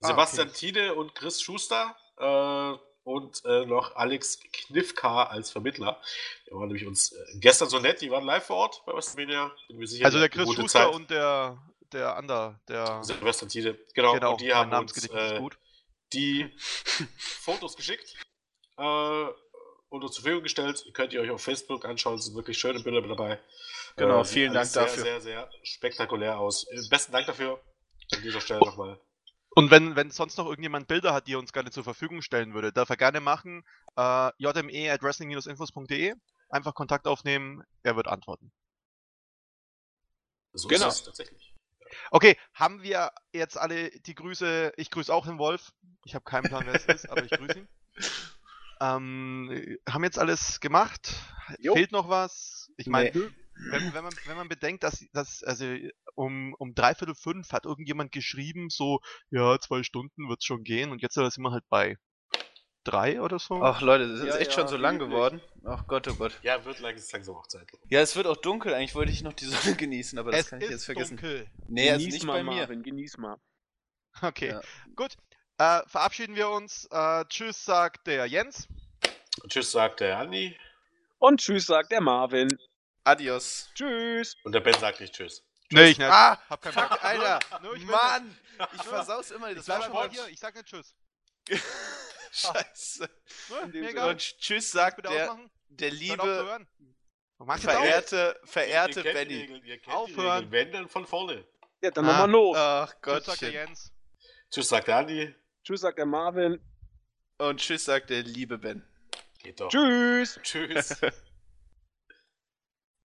Ah, Sebastian okay. Tiede und Chris Schuster äh, und äh, noch Alex Kniffka als Vermittler. Die waren nämlich uns äh, gestern so nett, die waren live vor Ort bei WrestleMania. Also der Chris Schuster Zeit. und der, der Ander, der, Sebastian Tiede, genau. genau, und die haben uns äh, gut. die [laughs] Fotos geschickt äh, und uns zur Verfügung gestellt. Könnt ihr euch auf Facebook anschauen, es sind wirklich schöne Bilder dabei. Genau, sieht vielen Dank sehr, dafür. Sehr, sehr spektakulär aus. Äh, besten Dank dafür. An dieser Stelle nochmal. Und wenn, wenn sonst noch irgendjemand Bilder hat, die er uns gerne zur Verfügung stellen würde, darf er gerne machen. Äh, jme at wrestling-infos.de. Einfach Kontakt aufnehmen, er wird antworten. So Genau. ist es tatsächlich. Okay, haben wir jetzt alle die Grüße? Ich grüße auch den Wolf. Ich habe keinen Plan, wer es ist, aber ich grüße ihn. [laughs] Ähm, haben jetzt alles gemacht? Jo. Fehlt noch was? Ich meine, Nee. Wenn, wenn, man, wenn man bedenkt, dass, dass also um, um dreiviertel fünf hat irgendjemand geschrieben, so, ja, zwei Stunden wird's schon gehen und jetzt sind wir halt bei drei oder so. Ach Leute, das ist Ja, echt ja, schon so lang geworden. Ach Gott, oh Gott. Ja, wird langsam auch Zeit. Ja, es wird auch dunkel. Eigentlich wollte ich noch die Sonne [laughs] genießen, aber das es kann ich ist jetzt vergessen. dunkel. Nee, also genieß nicht mal, bei mir. Marvin, genieß mal. Okay, Ja. gut. Äh, verabschieden wir uns. Äh, tschüss, sagt der Jens. Und tschüss, sagt der Andi. Und tschüss, sagt der Marvin. Adios. Tschüss. Und der Ben sagt nicht tschüss. Nee, ich nicht. Ah, Hab keinen Bock. Alter. Nö, ich Mann, ich versaus immer. Ich Das bleib war schon mal hier, ich sag nicht Tschüss. [laughs] Scheiße. Egal. Und tschüss sagt der, ausmachen. der liebe, verehrte, verehrte ihr kennt Benny. Die Regeln, ihr Aufhören. Wenn, dann von vorne. Ja, dann Ah. nochmal los. Ach Tschüss, sagt der. Jens. Tschüss, sagt der Andi. Tschüss, sagt der Marvin. Und tschüss sagt der liebe Ben. Geht doch. Tschüss. Tschüss. [laughs]